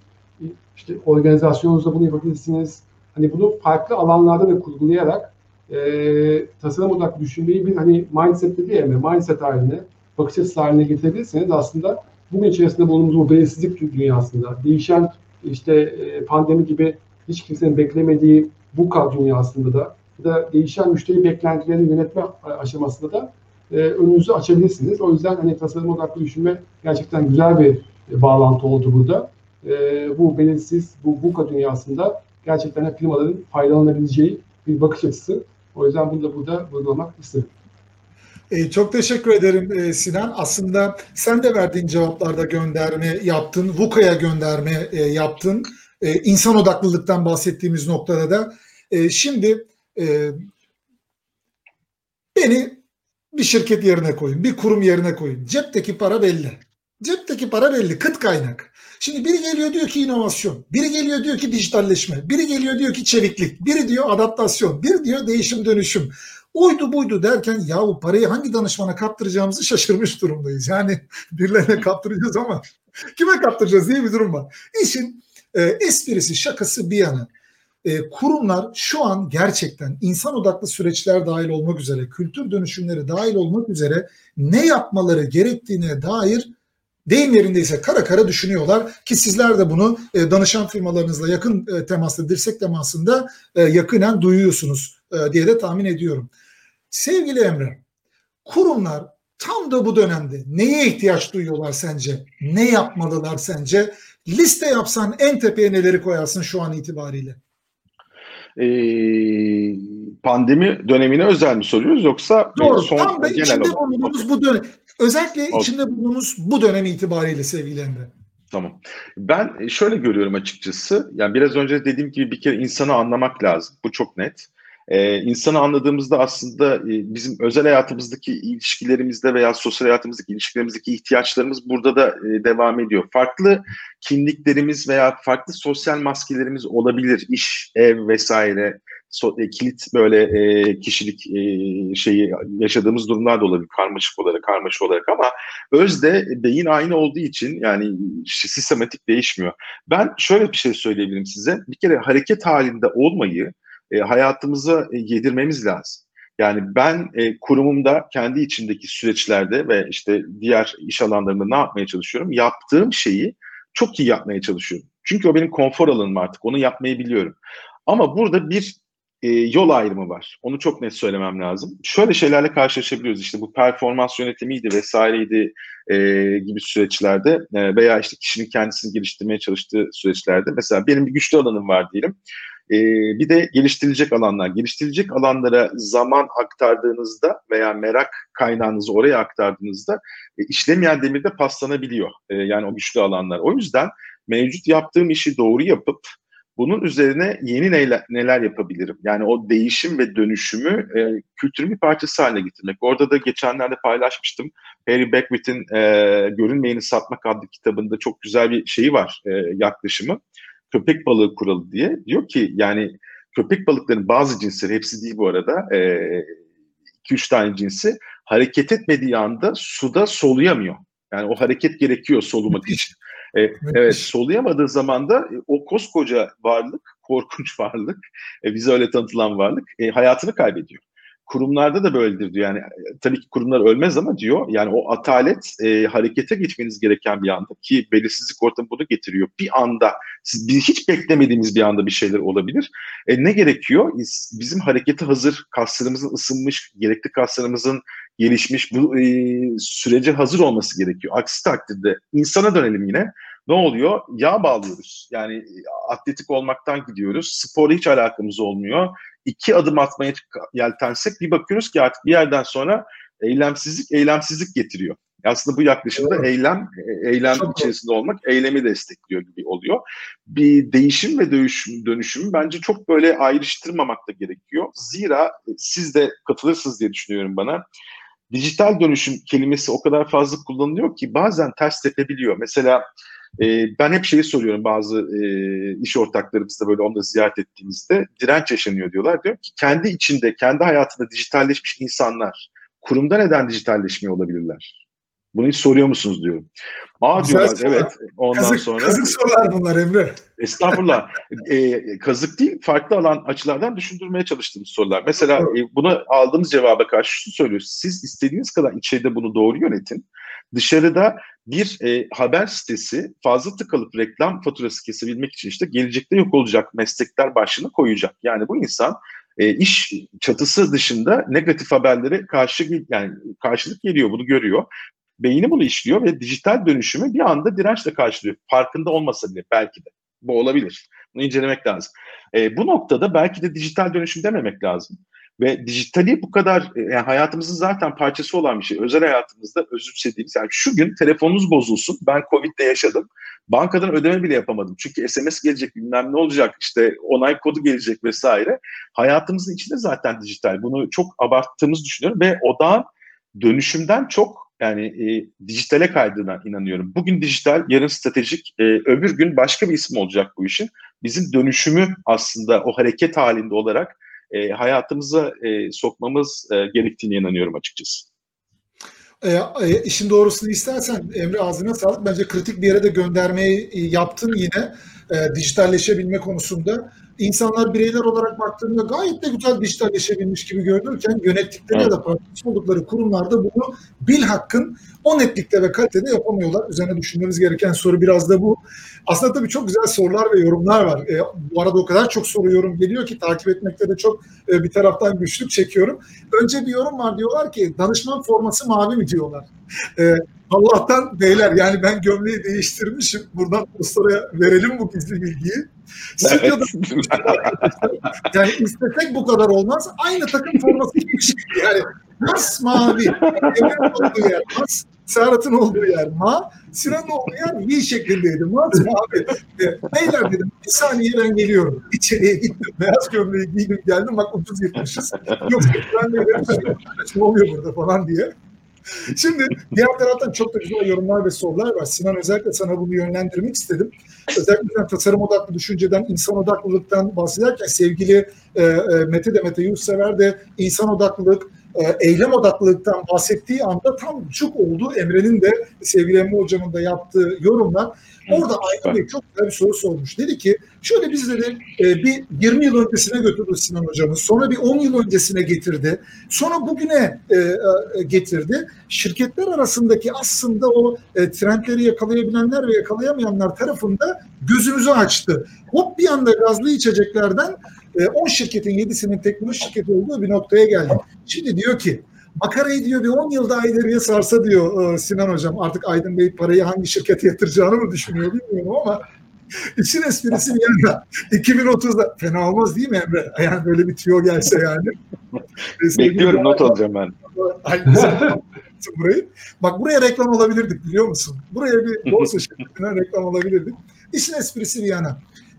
işte organizasyonunuzda bunu yapabilirsiniz. Hani bunu farklı alanlarda da kurgulayarak e, tasarım odaklı düşünmeyi bir hani mindset dedi ya mindset haline, bakış açısı haline getirebilirseniz aslında bugün içerisinde bulunduğumuz bu belirsizlik dünyasında değişen işte e, pandemi gibi hiç kimsenin beklemediği bu dünyasında da ya da değişen müşteri beklentilerini yönetme aşamasında da e, önünüzü açabilirsiniz. O yüzden hani tasarım odaklı düşünme gerçekten güzel bir e, bağlantı oldu burada. E, bu belirsiz, bu VUCA dünyasında gerçekten firmaların faydalanabileceği bir bakış açısı. O yüzden bunu da burada vurgulamak istedim. E, çok teşekkür ederim e, Sinan. Aslında sen de verdiğin cevaplarda gönderme yaptın, VUCA'ya gönderme e, yaptın. E, insan odaklılıktan bahsettiğimiz noktada da. E, şimdi e, beni bir şirket yerine koyun, bir kurum yerine koyun. Cepteki para belli. Cepteki para belli, kıt kaynak. Şimdi biri geliyor diyor ki inovasyon, biri geliyor diyor ki dijitalleşme, biri geliyor diyor ki çeviklik, biri diyor adaptasyon, biri diyor değişim dönüşüm. Uydu buydu derken ya bu parayı hangi danışmana kaptıracağımızı şaşırmış durumdayız. Yani <laughs> birilerine kaptıracağız ama <laughs> kime kaptıracağız diye bir durum var. İşin e, esprisi şakası bir yana e, kurumlar şu an gerçekten insan odaklı süreçler dahil olmak üzere, kültür dönüşümleri dahil olmak üzere ne yapmaları gerektiğine dair deyim yerindeyse kara kara düşünüyorlar ki sizler de bunu e, danışan firmalarınızla yakın e, temaslı, dirsek temasında e, yakinen duyuyorsunuz e, diye de tahmin ediyorum. Sevgili Emre, kurumlar tam da bu dönemde neye ihtiyaç duyuyorlar sence? Ne yapmalılar sence? Liste yapsan en tepeye neleri koyarsın şu an itibariyle? Ee, pandemi dönemine özel mi soruyoruz yoksa Doğru. Son, tam da içinde bulunduğumuz bu dönem. Özellikle okay. içinde bulunduğumuz bu dönem itibariyle sevgili Emre. Tamam. Ben şöyle görüyorum açıkçası. Yani biraz önce dediğim gibi bir kere insanı anlamak lazım. Bu çok net. Ee, insanı anladığımızda aslında e, bizim özel hayatımızdaki ilişkilerimizde veya sosyal hayatımızdaki ilişkilerimizdeki ihtiyaçlarımız burada da e, devam ediyor. Farklı kimliklerimiz veya farklı sosyal maskelerimiz olabilir. İş, ev vesaire so, e, kilit böyle e, kişilik e, şeyi yaşadığımız durumlar da olabilir karmaşık olarak karmaşık olarak ama özde beyin aynı olduğu için yani sistematik değişmiyor. Ben şöyle bir şey söyleyebilirim size. Bir kere hareket halinde olmayı e, hayatımıza e, yedirmemiz lazım. Yani ben e, kurumumda kendi içindeki süreçlerde ve işte diğer iş alanlarında ne yapmaya çalışıyorum? Yaptığım şeyi çok iyi yapmaya çalışıyorum. Çünkü o benim konfor alanım artık. Onu yapmayı biliyorum. Ama burada bir e, yol ayrımı var. Onu çok net söylemem lazım. Şöyle şeylerle karşılaşabiliyoruz. İşte bu performans yönetimiydi vesaireydi e, gibi süreçlerde e, veya işte kişinin kendisini geliştirmeye çalıştığı süreçlerde. Mesela benim bir güçlü alanım var diyelim. E, bir de geliştirilecek alanlar. Geliştirilecek alanlara zaman aktardığınızda veya merak kaynağınızı oraya aktardığınızda e, işlemeyen demirde paslanabiliyor. E, yani o güçlü alanlar. O yüzden mevcut yaptığım işi doğru yapıp bunun üzerine yeni neler, neler yapabilirim? Yani o değişim ve dönüşümü e, kültürün bir parçası haline getirmek. Orada da geçenlerde paylaşmıştım. Harry Beckwith'in e, Görünmeyeni Satmak adlı kitabında çok güzel bir şeyi var, e, yaklaşımı. Köpek balığı kuralı diye. Diyor ki yani köpek balıkların bazı cinsleri, hepsi değil bu arada, 2-3 e, tane cinsi hareket etmediği anda suda soluyamıyor. Yani o hareket gerekiyor solumak için. E, evet soluyamadığı zaman da e, o koskoca varlık, korkunç <laughs> varlık, e, bize öyle tanıtılan varlık e, hayatını kaybediyor. Kurumlarda da böyledir diyor. Yani tabii ki kurumlar ölmez ama diyor yani o atalet e, harekete geçmeniz gereken bir anda ki belirsizlik ortamı bunu getiriyor. Bir anda siz bir, hiç beklemediğimiz bir anda bir şeyler olabilir. E, ne gerekiyor? Bizim harekete hazır kaslarımızın ısınmış, gerekli kaslarımızın gelişmiş bu e, sürece hazır olması gerekiyor. Aksi takdirde insana dönelim yine. Ne oluyor? Yağ bağlıyoruz. Yani e, atletik olmaktan gidiyoruz. Spora hiç alakamız olmuyor. İki adım atmaya yeltensek bir bakıyoruz ki artık bir yerden sonra eylemsizlik eylemsizlik getiriyor. Aslında bu yaklaşımda evet. eylem e, eylem Çok içerisinde doğru. olmak eylemi destekliyor gibi oluyor. Bir değişim ve dönüşüm, dönüşümü bence çok böyle ayrıştırmamak da gerekiyor. Zira siz de katılırsınız diye düşünüyorum bana dijital dönüşüm kelimesi o kadar fazla kullanılıyor ki bazen ters tepebiliyor. Mesela e, ben hep şeyi soruyorum bazı e, iş ortaklarımızda böyle onları ziyaret ettiğimizde direnç yaşanıyor diyorlar. Diyorum ki kendi içinde, kendi hayatında dijitalleşmiş insanlar kurumda neden dijitalleşmiyor olabilirler? Bunu hiç soruyor musunuz diyorum. Aa Güzel diyorlar sorular. evet. Ondan kazık, sonra. Kazık sorular bunlar Emre. Estağfurullah. <laughs> e, kazık değil, farklı alan açılardan düşündürmeye çalıştığımız sorular. Mesela e, buna aldığımız cevaba karşı şunu söylüyoruz. Siz istediğiniz kadar içeride bunu doğru yönetin. Dışarıda bir e, haber sitesi fazla tıkalıp reklam faturası kesebilmek için işte gelecekte yok olacak meslekler başlığını koyacak. Yani bu insan e, iş çatısı dışında negatif haberlere karşı yani karşılık geliyor bunu görüyor beyni bunu işliyor ve dijital dönüşümü bir anda dirençle karşılıyor. Farkında olmasa bile belki de. Bu olabilir. Bunu incelemek lazım. E, bu noktada belki de dijital dönüşüm dememek lazım. Ve dijitali bu kadar e, yani hayatımızın zaten parçası olan bir şey. Özel hayatımızda özümsediğimiz yani şu gün telefonunuz bozulsun. Ben Covid'de yaşadım. Bankadan ödeme bile yapamadım. Çünkü SMS gelecek bilmem ne olacak işte onay kodu gelecek vesaire. Hayatımızın içinde zaten dijital. Bunu çok abarttığımızı düşünüyorum ve odağın dönüşümden çok yani e, dijitale kaydığına inanıyorum. Bugün dijital, yarın stratejik, e, öbür gün başka bir isim olacak bu işin. Bizim dönüşümü aslında o hareket halinde olarak e, hayatımıza e, sokmamız e, gerektiğine inanıyorum açıkçası. E, e, işin doğrusunu istersen Emre ağzına sağlık. Bence kritik bir yere de göndermeyi e, yaptın yine e, dijitalleşebilme konusunda insanlar bireyler olarak baktığında gayet de güzel dijitalleşebilmiş gibi görünürken yönettikleri evet. ya da parçası oldukları kurumlarda bunu bil hakkın o netlikte ve kalitede yapamıyorlar. Üzerine düşünmemiz gereken soru biraz da bu. Aslında tabii çok güzel sorular ve yorumlar var. E, bu arada o kadar çok soru yorum geliyor ki takip etmekte de çok e, bir taraftan güçlük çekiyorum. Önce bir yorum var diyorlar ki danışman forması mavi mi diyorlar. E, Allah'tan beyler yani ben gömleği değiştirmişim. Buradan dostlara verelim bu gizli bilgiyi. Evet. <laughs> yani istesek bu kadar olmaz. Aynı takım forması şey. Yani mas mavi. Emre'nin olduğu yer mas. Serhat'ın olduğu yer ma. Sinan'ın olduğu yer V şeklindeydi. Mas mavi. E, beyler dedim bir saniye ben geliyorum. İçeriye gittim. Beyaz gömleği giydim geldim. Bak ucuz yırtmışız. Yoksa ben de ne oluyor burada falan diye. <laughs> Şimdi diğer taraftan çok da güzel yorumlar ve sorular var. Sinan özellikle sana bunu yönlendirmek istedim. Özellikle tasarım odaklı düşünceden, insan odaklılıktan bahsederken sevgili e, e, Mete de Mete Yurtsever de insan odaklılık, eylem odaklılıktan bahsettiği anda tam çok oldu. Emre'nin de sevgili Emre Hocam'ın da yaptığı yorumlar. Orada Aydın Bey çok güzel bir soru sormuş. Dedi ki şöyle bizleri e, bir 20 yıl öncesine götürdü Sinan Hocamız. Sonra bir 10 yıl öncesine getirdi. Sonra bugüne e, e, getirdi. Şirketler arasındaki aslında o trendleri yakalayabilenler ve yakalayamayanlar tarafında gözümüzü açtı. Hop bir anda gazlı içeceklerden 10 şirketin 7'sinin teknoloji şirketi olduğu bir noktaya geldik. Şimdi diyor ki makarayı diyor bir 10 yıl daha ileriye sarsa diyor e, Sinan Hocam. Artık Aydın Bey parayı hangi şirkete yatıracağını mı düşünüyor bilmiyorum ama <laughs> işin esprisi bir yana 2030'da fena olmaz değil mi Emre? <laughs> Yani böyle bir tüyo gelse yani. <laughs> Bekliyorum not alacağım ben. Burayı. Bak buraya reklam olabilirdik biliyor musun? Buraya bir borsa şirketine reklam olabilirdik. İşin esprisi bir yana.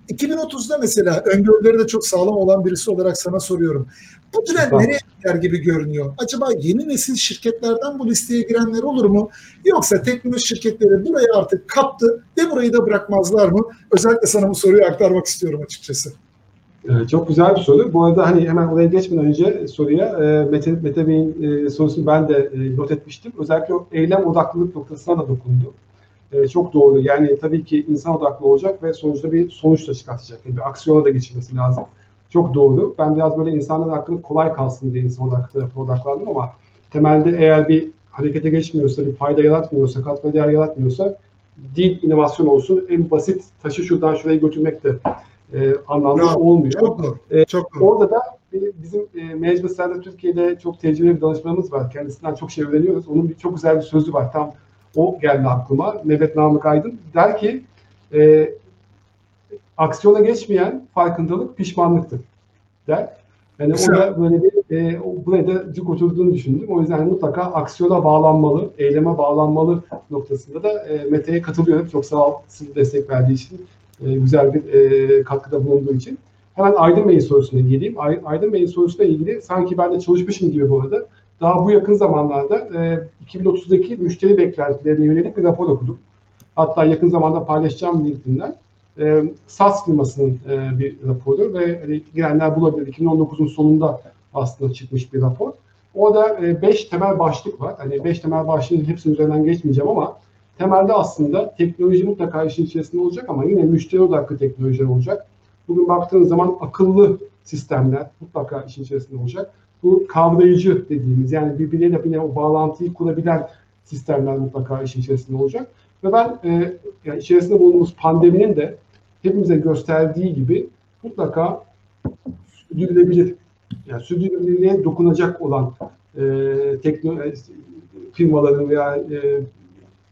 2030'da mesela öngörüleri de çok sağlam olan birisi olarak sana soruyorum. Bu trend Tamam. nereye gider gibi görünüyor? Acaba yeni nesil şirketlerden bu listeye girenler olur mu? Yoksa teknoloji şirketleri burayı artık kaptı ve burayı da bırakmazlar mı? Özellikle sana bu soruyu aktarmak istiyorum açıkçası. Ee, Çok güzel bir soru. Bu arada hani hemen oraya geçmeden önce soruya e, Mete, Mete Bey'in e, sorusunu ben de e, not etmiştim. Özellikle o eylem odaklılık noktasına da dokundu. E, Çok doğru. Yani tabii ki insan odaklı olacak ve sonuçta bir sonuç da çıkartacak. Yani bir aksiyona da geçirmesi lazım. Çok doğru. Ben biraz böyle insanların hakkında kolay kalsın diye insan odaklı tarafa odaklandım ama temelde eğer bir harekete geçmiyorsa, bir fayda yaratmıyorsa, katma değer yaratmıyorsa dil inovasyon olsun. En basit taşı şuradan şuraya götürmek de e, anlamlı Bravo. olmuyor. Çok doğru. E, Çok doğru. Orada da bizim e, Center'da Türkiye'de çok tecrübeli bir danışmanımız var. Kendisinden çok şey öğreniyoruz. Onun bir çok güzel bir sözü var. Tam o geldi aklıma. Mehmet Namık Aydın der ki e, aksiyona geçmeyen farkındalık pişmanlıktır der. Yani o da böyle bir e, buraya da cuk oturduğunu düşündüm. O yüzden mutlaka aksiyona bağlanmalı, eyleme bağlanmalı noktasında da e, Mete'ye katılıyorum. Çok sağ ol sizin destek verdiği için. E, güzel bir e, katkıda bulunduğu için. Hemen Aydın Bey'in sorusuna geleyim. Ay- Aydın Bey'in sorusuna ilgili sanki ben de çalışmışım gibi bu arada. Daha bu yakın zamanlarda e, 2030'daki müşteri beklentilerine yönelik bir rapor okudum. Hatta yakın zamanda paylaşacağım LinkedIn'den. E, SAS firmasının e, bir raporu ve hani, girenler bulabilir. 2019'un sonunda aslında çıkmış bir rapor. Orada 5 temel başlık var. Hani 5 temel başlığın hepsinin üzerinden geçmeyeceğim ama temelde aslında teknoloji mutlaka işin içerisinde olacak ama yine müşteri odaklı teknolojiler olacak. Bugün baktığınız zaman akıllı sistemler mutlaka işin içerisinde olacak. Bu kavrayıcı dediğimiz yani birbirleriyle yine o bağlantıyı kurabilen sistemler mutlaka işin içerisinde olacak. Ve ben e, yani içerisinde bulunduğumuz pandeminin de hepimize gösterdiği gibi mutlaka sürdürülebilir, yani sürdürülebilirliğe dokunacak olan e, teknoloji firmaların veya e,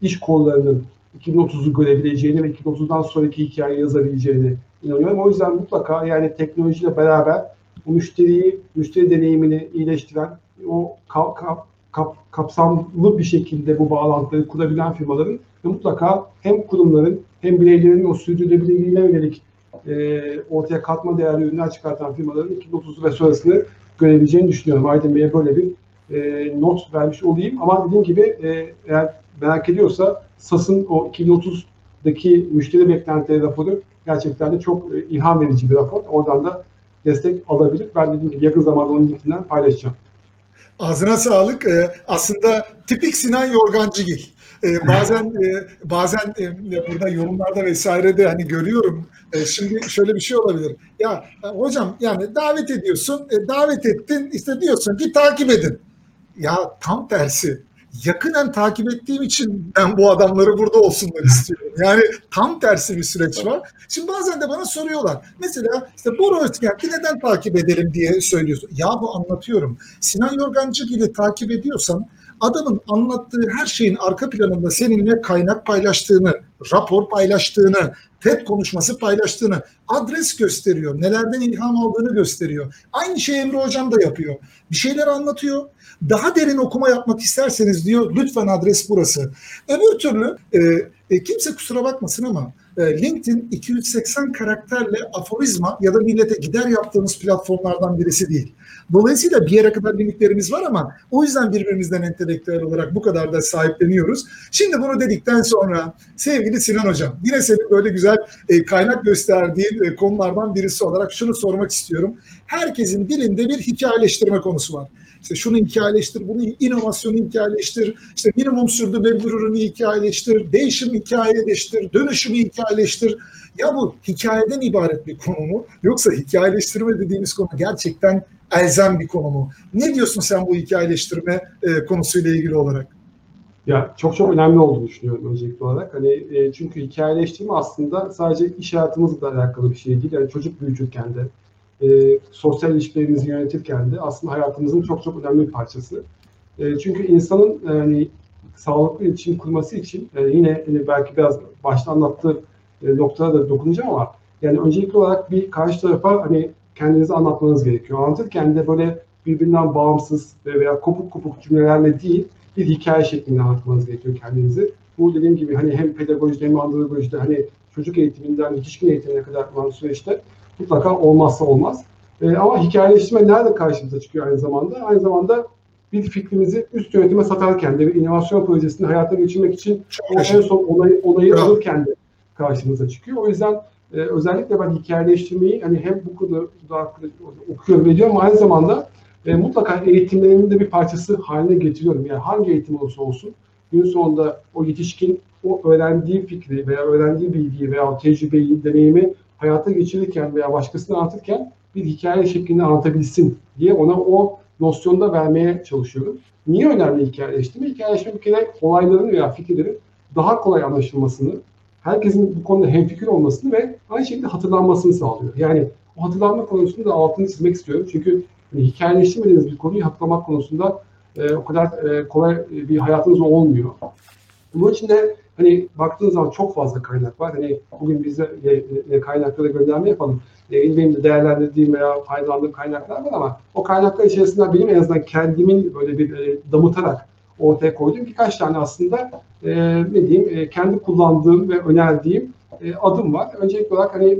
iş kollarının 2030'u görebileceğini ve 2030'dan sonraki hikaye yazabileceğini inanıyorum. O yüzden mutlaka yani teknolojiyle beraber müşteriyi, müşteri deneyimini iyileştiren, o kap, kap, kap, kapsamlı bir şekilde bu bağlantıları kurabilen firmaların ve mutlaka hem kurumların hem bireylerin o sürdürülebilirliğine yönelik e, ortaya katma değerli ürünler çıkartan firmaların 2030 ve sonrasını görebileceğini düşünüyorum. Aydın Bey'e böyle bir e, not vermiş olayım. Ama dediğim gibi e, eğer merak ediyorsa SAS'ın o 2030'daki müşteri beklentileri raporu gerçekten de çok e, ilham verici bir rapor. Oradan da destek alabilir. Ben dediğim gibi yakın zamanda onun linkinden paylaşacağım. Ağzına sağlık. Ee, aslında tipik Sinan Yorgancıgil. Ee, bazen e, bazen e, burada yorumlarda vesairede hani görüyorum. E, şimdi şöyle bir şey olabilir. Ya e, hocam yani davet ediyorsun, e, davet ettin işte diyorsun ki takip edin. Ya tam tersi. Yakından takip ettiğim için ben bu adamları burada olsunlar istiyorum. Yani tam tersi bir süreç var. Şimdi bazen de bana soruyorlar. Mesela işte Bora Özkent'i neden takip edelim diye söylüyorsun. Ya bu anlatıyorum. Sinan Yorgancıgil'i takip ediyorsan adamın anlattığı her şeyin arka planında seninle kaynak paylaştığını, rapor paylaştığını, TED konuşması paylaştığını, adres gösteriyor, nelerden ilham aldığını gösteriyor. Aynı şey Emre Hocam da yapıyor. Bir şeyler anlatıyor. Daha derin okuma yapmak isterseniz diyor lütfen adres burası. Öbür türlü e, e, kimse kusura bakmasın ama e, LinkedIn 280 karakterle aforizma ya da millete gider yaptığımız platformlardan birisi değil. Dolayısıyla bir yere kadar limitlerimiz var ama o yüzden birbirimizden entelektüel olarak bu kadar da sahipleniyoruz. Şimdi bunu dedikten sonra sevgili Sinan Hocam yine senin böyle güzel e, kaynak gösterdiğin e, konulardan birisi olarak şunu sormak istiyorum. Herkesin dilinde bir hikayeleştirme konusu var. İşte şunu hikayeleştir, bunu inovasyonu hikayeleştir, işte minimum sürdürülebilir ürünü hikayeleştir, değişim hikayeleştir, dönüşümü hikayeleştir. Ya bu hikayeden ibaret bir konu mu? Yoksa hikayeleştirme dediğimiz konu gerçekten elzem bir konu mu? Ne diyorsun sen bu hikayeleştirme e, konusuyla ilgili olarak? Ya çok çok önemli olduğunu düşünüyorum öncelikli olarak. Hani e, çünkü hikayeleştirme aslında sadece iş hayatımızla alakalı bir şey değil. Yani çocuk büyütürken de e, sosyal ilişkilerimizi yönetirken de aslında hayatımızın çok çok önemli bir parçası. E, çünkü insanın yani sağlıklı iletişim kurması için e, yine hani belki biraz başta anlattığı e, noktada da dokunacağım ama yani öncelikli olarak bir karşı tarafa hani kendinizi anlatmanız gerekiyor. Anlatırken de böyle birbirinden bağımsız veya kopuk kopuk cümlelerle değil bir hikaye şeklinde anlatmanız gerekiyor kendinizi. Bu dediğim gibi hani hem pedagojide hem andragojide hani çocuk eğitiminden yetişkin eğitimine kadar olan süreçte mutlaka olmazsa olmaz. E, ama hikayeleştirme nerede karşımıza çıkıyor aynı zamanda? Aynı zamanda bir fikrimizi üst yönetime satarken de bir inovasyon projesini hayata geçirmek için o en son onayı, onayı Bravo. alırken de karşımıza çıkıyor. O yüzden e, özellikle ben hikayeleştirmeyi hani hem bu konuda okuyorum ediyorum aynı zamanda e, mutlaka eğitimlerimin de bir parçası haline getiriyorum. Yani hangi eğitim olursa olsun gün sonunda o yetişkin o öğrendiği fikri veya öğrendiği bilgiyi veya tecrübeyi, deneyimi hayata geçirirken veya başkasına anlatırken bir hikaye şeklinde anlatabilsin diye ona o nosyonda vermeye çalışıyorum. Niye önemli hikayeleştirme? Hikayeleştirme bir kere olayların veya fikirlerin daha kolay anlaşılmasını, herkesin bu konuda hemfikir olmasını ve aynı şekilde hatırlanmasını sağlıyor. Yani o hatırlanma konusunda da altını çizmek istiyorum. Çünkü hani, hikayeleştirmediğiniz bir konuyu hatırlamak konusunda e, o kadar e, kolay bir hayatınız olmuyor. Bunun için de hani baktığınız zaman çok fazla kaynak var. Hani bugün bize e, e, kaynaklara gönderme yapalım. E, benim de değerlendirdiğim veya faydalandığım kaynaklar var ama o kaynaklar içerisinde benim en azından kendimin böyle bir e, damıtarak ortaya koyduğum birkaç tane aslında e, ne diyeyim e, kendi kullandığım ve önerdiğim e, adım var. Öncelikli olarak hani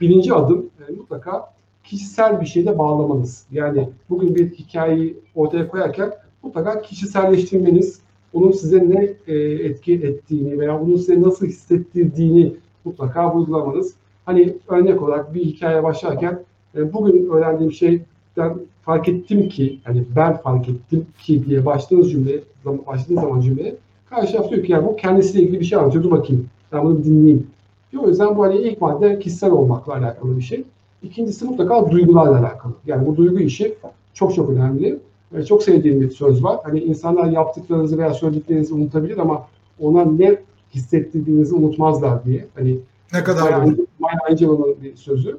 birinci adım e, mutlaka kişisel bir şeyde bağlamanız. Yani bugün bir hikayeyi ortaya koyarken mutlaka kişiselleştirmeniz, onun size ne e, etki ettiğini veya onun size nasıl hissettirdiğini mutlaka vurgulamanız. Hani örnek olarak bir hikaye başlarken e, bugün öğrendiğim şeyden fark ettim ki, hani ben fark ettim ki diye başladığınız cümle, başladığınız zaman cümleye karşı taraf diyor ki yani bu kendisiyle ilgili bir şey anlatıyor, dur bakayım, ben bunu dinleyeyim. O yüzden bu hani ilk madde kişisel olmakla alakalı bir şey. İkincisi mutlaka duygularla alakalı. Yani bu duygu işi çok çok önemli. Ee, çok sevdiğim bir söz var. Hani insanlar yaptıklarınızı veya söylediklerinizi unutabilir ama ona ne hissettirdiğinizi unutmazlar diye. Hani Ne kadar Maya. Maya Angelou'nun bir sözü.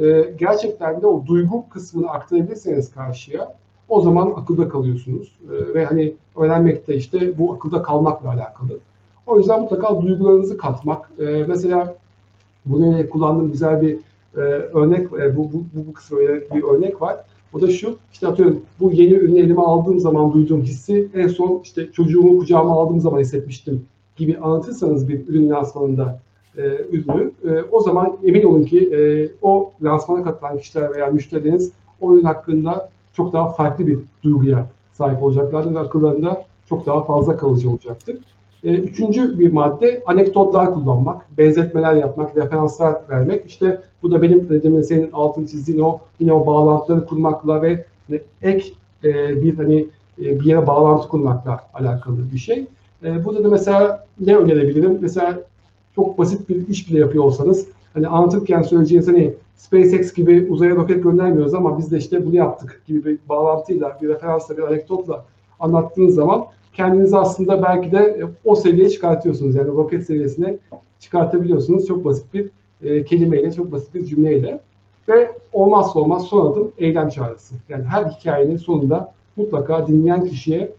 Ee, gerçekten de o duygu kısmını aktarabilirseniz karşıya o zaman akılda kalıyorsunuz. Ee, ve hani öğrenmekte işte bu akılda kalmakla alakalı. O yüzden mutlaka duygularınızı katmak. Ee, mesela bunu kullandığım güzel bir e, örnek, e, bu, bu, bu, bu kısmı bir örnek var. O da şu, işte atıyorum bu yeni ürünü elime aldığım zaman duyduğum hissi en son işte çocuğumu kucağıma aldığım zaman hissetmiştim gibi anlatırsanız bir ürün lansmanında e, ürünü, e, o zaman emin olun ki e, o lansmana katılan kişiler veya müşterileriniz o ürün hakkında çok daha farklı bir duyguya sahip olacaklardır ve akıllarında çok daha fazla kalıcı olacaktır. E, üçüncü bir madde anekdotlar kullanmak, benzetmeler yapmak, referanslar vermek. İşte bu da benim demin senin altını çizdiğin o yine o bağlantıları kurmakla ve ek e, bir hani e, bir yere bağlantı kurmakla alakalı bir şey. E, burada da mesela ne önerebilirim? Mesela çok basit bir iş bile yapıyor olsanız hani anlatırken söyleyeceğiniz hani SpaceX gibi uzaya roket göndermiyoruz ama biz de işte bunu yaptık gibi bir bağlantıyla, bir referansla, bir anekdotla anlattığınız zaman kendinizi aslında belki de o seviyeye çıkartıyorsunuz. Yani roket seviyesine çıkartabiliyorsunuz. Çok basit bir e, kelimeyle, çok basit bir cümleyle. Ve olmazsa olmaz son adım eylem çağrısı. Yani her hikayenin sonunda mutlaka dinleyen kişiye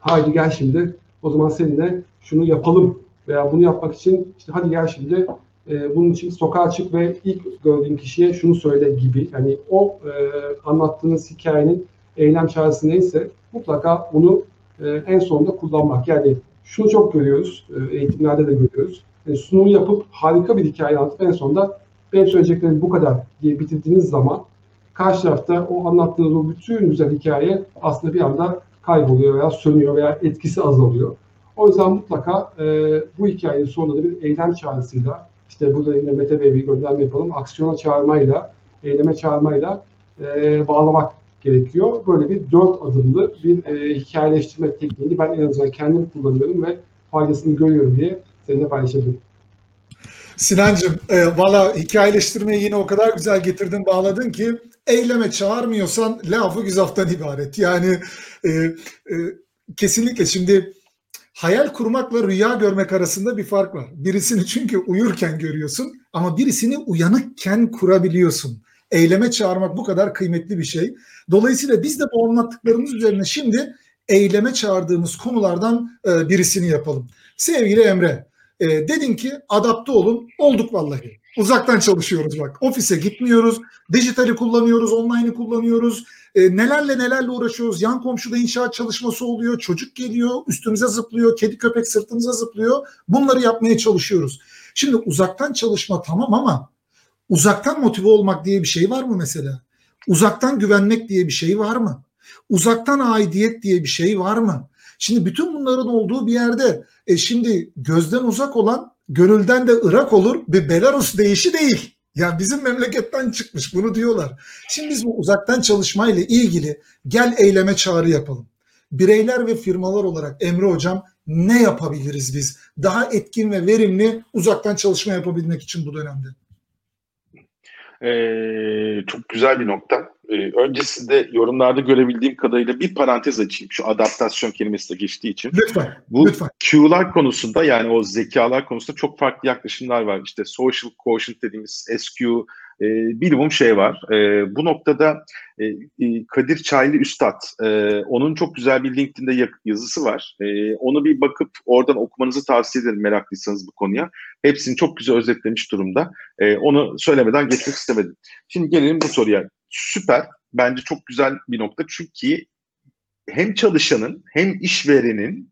haydi gel şimdi o zaman seninle şunu yapalım veya bunu yapmak için işte hadi gel şimdi e, bunun için sokağa çık ve ilk gördüğün kişiye şunu söyle gibi. Yani o e, anlattığınız hikayenin eylem çağrısı neyse mutlaka onu e, en sonunda kullanmak. Yani şunu çok görüyoruz, e, eğitimlerde de görüyoruz. Yani sunum yapıp harika bir hikaye anlatıp en sonunda benim söyleyeceklerim bu kadar diye bitirdiğiniz zaman karşı tarafta o anlattığınız o bütün güzel hikaye aslında bir anda kayboluyor veya sönüyor veya etkisi azalıyor. O yüzden mutlaka e, bu hikayenin sonunda da bir eylem çağrısıyla işte burada yine Mete Bey'e bir gönderme yapalım. Aksiyona çağırmayla, eyleme çağırmayla e, bağlamak gerekiyor. Böyle bir dört adımlı bir e, hikayeleştirme tekniğini ben en azından kendim kullanıyorum ve faydasını görüyorum diye seninle paylaşabilirim. Sinancığım, e, valla hikayeleştirmeyi yine o kadar güzel getirdin, bağladın ki eyleme çağırmıyorsan lafı güzaftan ibaret. Yani e, e, kesinlikle şimdi hayal kurmakla rüya görmek arasında bir fark var. Birisini çünkü uyurken görüyorsun ama birisini uyanıkken kurabiliyorsun. Eyleme çağırmak bu kadar kıymetli bir şey. Dolayısıyla biz de bu anlattıklarımız üzerine şimdi eyleme çağırdığımız konulardan e, birisini yapalım. Sevgili Emre, e, dedin ki adapte olun. Olduk vallahi. Uzaktan çalışıyoruz bak. Ofise gitmiyoruz. Dijitali kullanıyoruz, online'ı kullanıyoruz. E, nelerle nelerle uğraşıyoruz. Yan komşuda inşaat çalışması oluyor. Çocuk geliyor, üstümüze zıplıyor. Kedi köpek sırtımıza zıplıyor. Bunları yapmaya çalışıyoruz. Şimdi uzaktan çalışma tamam ama uzaktan motive olmak diye bir şey var mı mesela? Uzaktan güvenmek diye bir şey var mı? Uzaktan aidiyet diye bir şey var mı? Şimdi bütün bunların olduğu bir yerde e şimdi gözden uzak olan gönülden de ırak olur bir Belarus değişi değil. Yani bizim memleketten çıkmış bunu diyorlar. Şimdi biz bu uzaktan çalışmayla ilgili gel eyleme çağrı yapalım. Bireyler ve firmalar olarak Emre Hocam ne yapabiliriz biz? Daha etkin ve verimli uzaktan çalışma yapabilmek için bu dönemde. Ee, çok güzel bir nokta. Ee, öncesinde yorumlarda görebildiğim kadarıyla bir parantez açayım. Şu adaptasyon kelimesi de geçtiği için. Lütfen. Bu lütfen. Q'lar konusunda yani o zekalar konusunda çok farklı yaklaşımlar var. İşte social quotient dediğimiz SQ e, minimum şey var. E, bu noktada e, e, Kadir Çaylı Üstad, e, onun çok güzel bir LinkedIn'de yazısı var. E, onu bir bakıp oradan okumanızı tavsiye ederim meraklıysanız bu konuya. Hepsini çok güzel özetlemiş durumda. E, onu söylemeden geçmek istemedim. Şimdi gelelim bu soruya. Süper. Bence çok güzel bir nokta. Çünkü hem çalışanın hem işverenin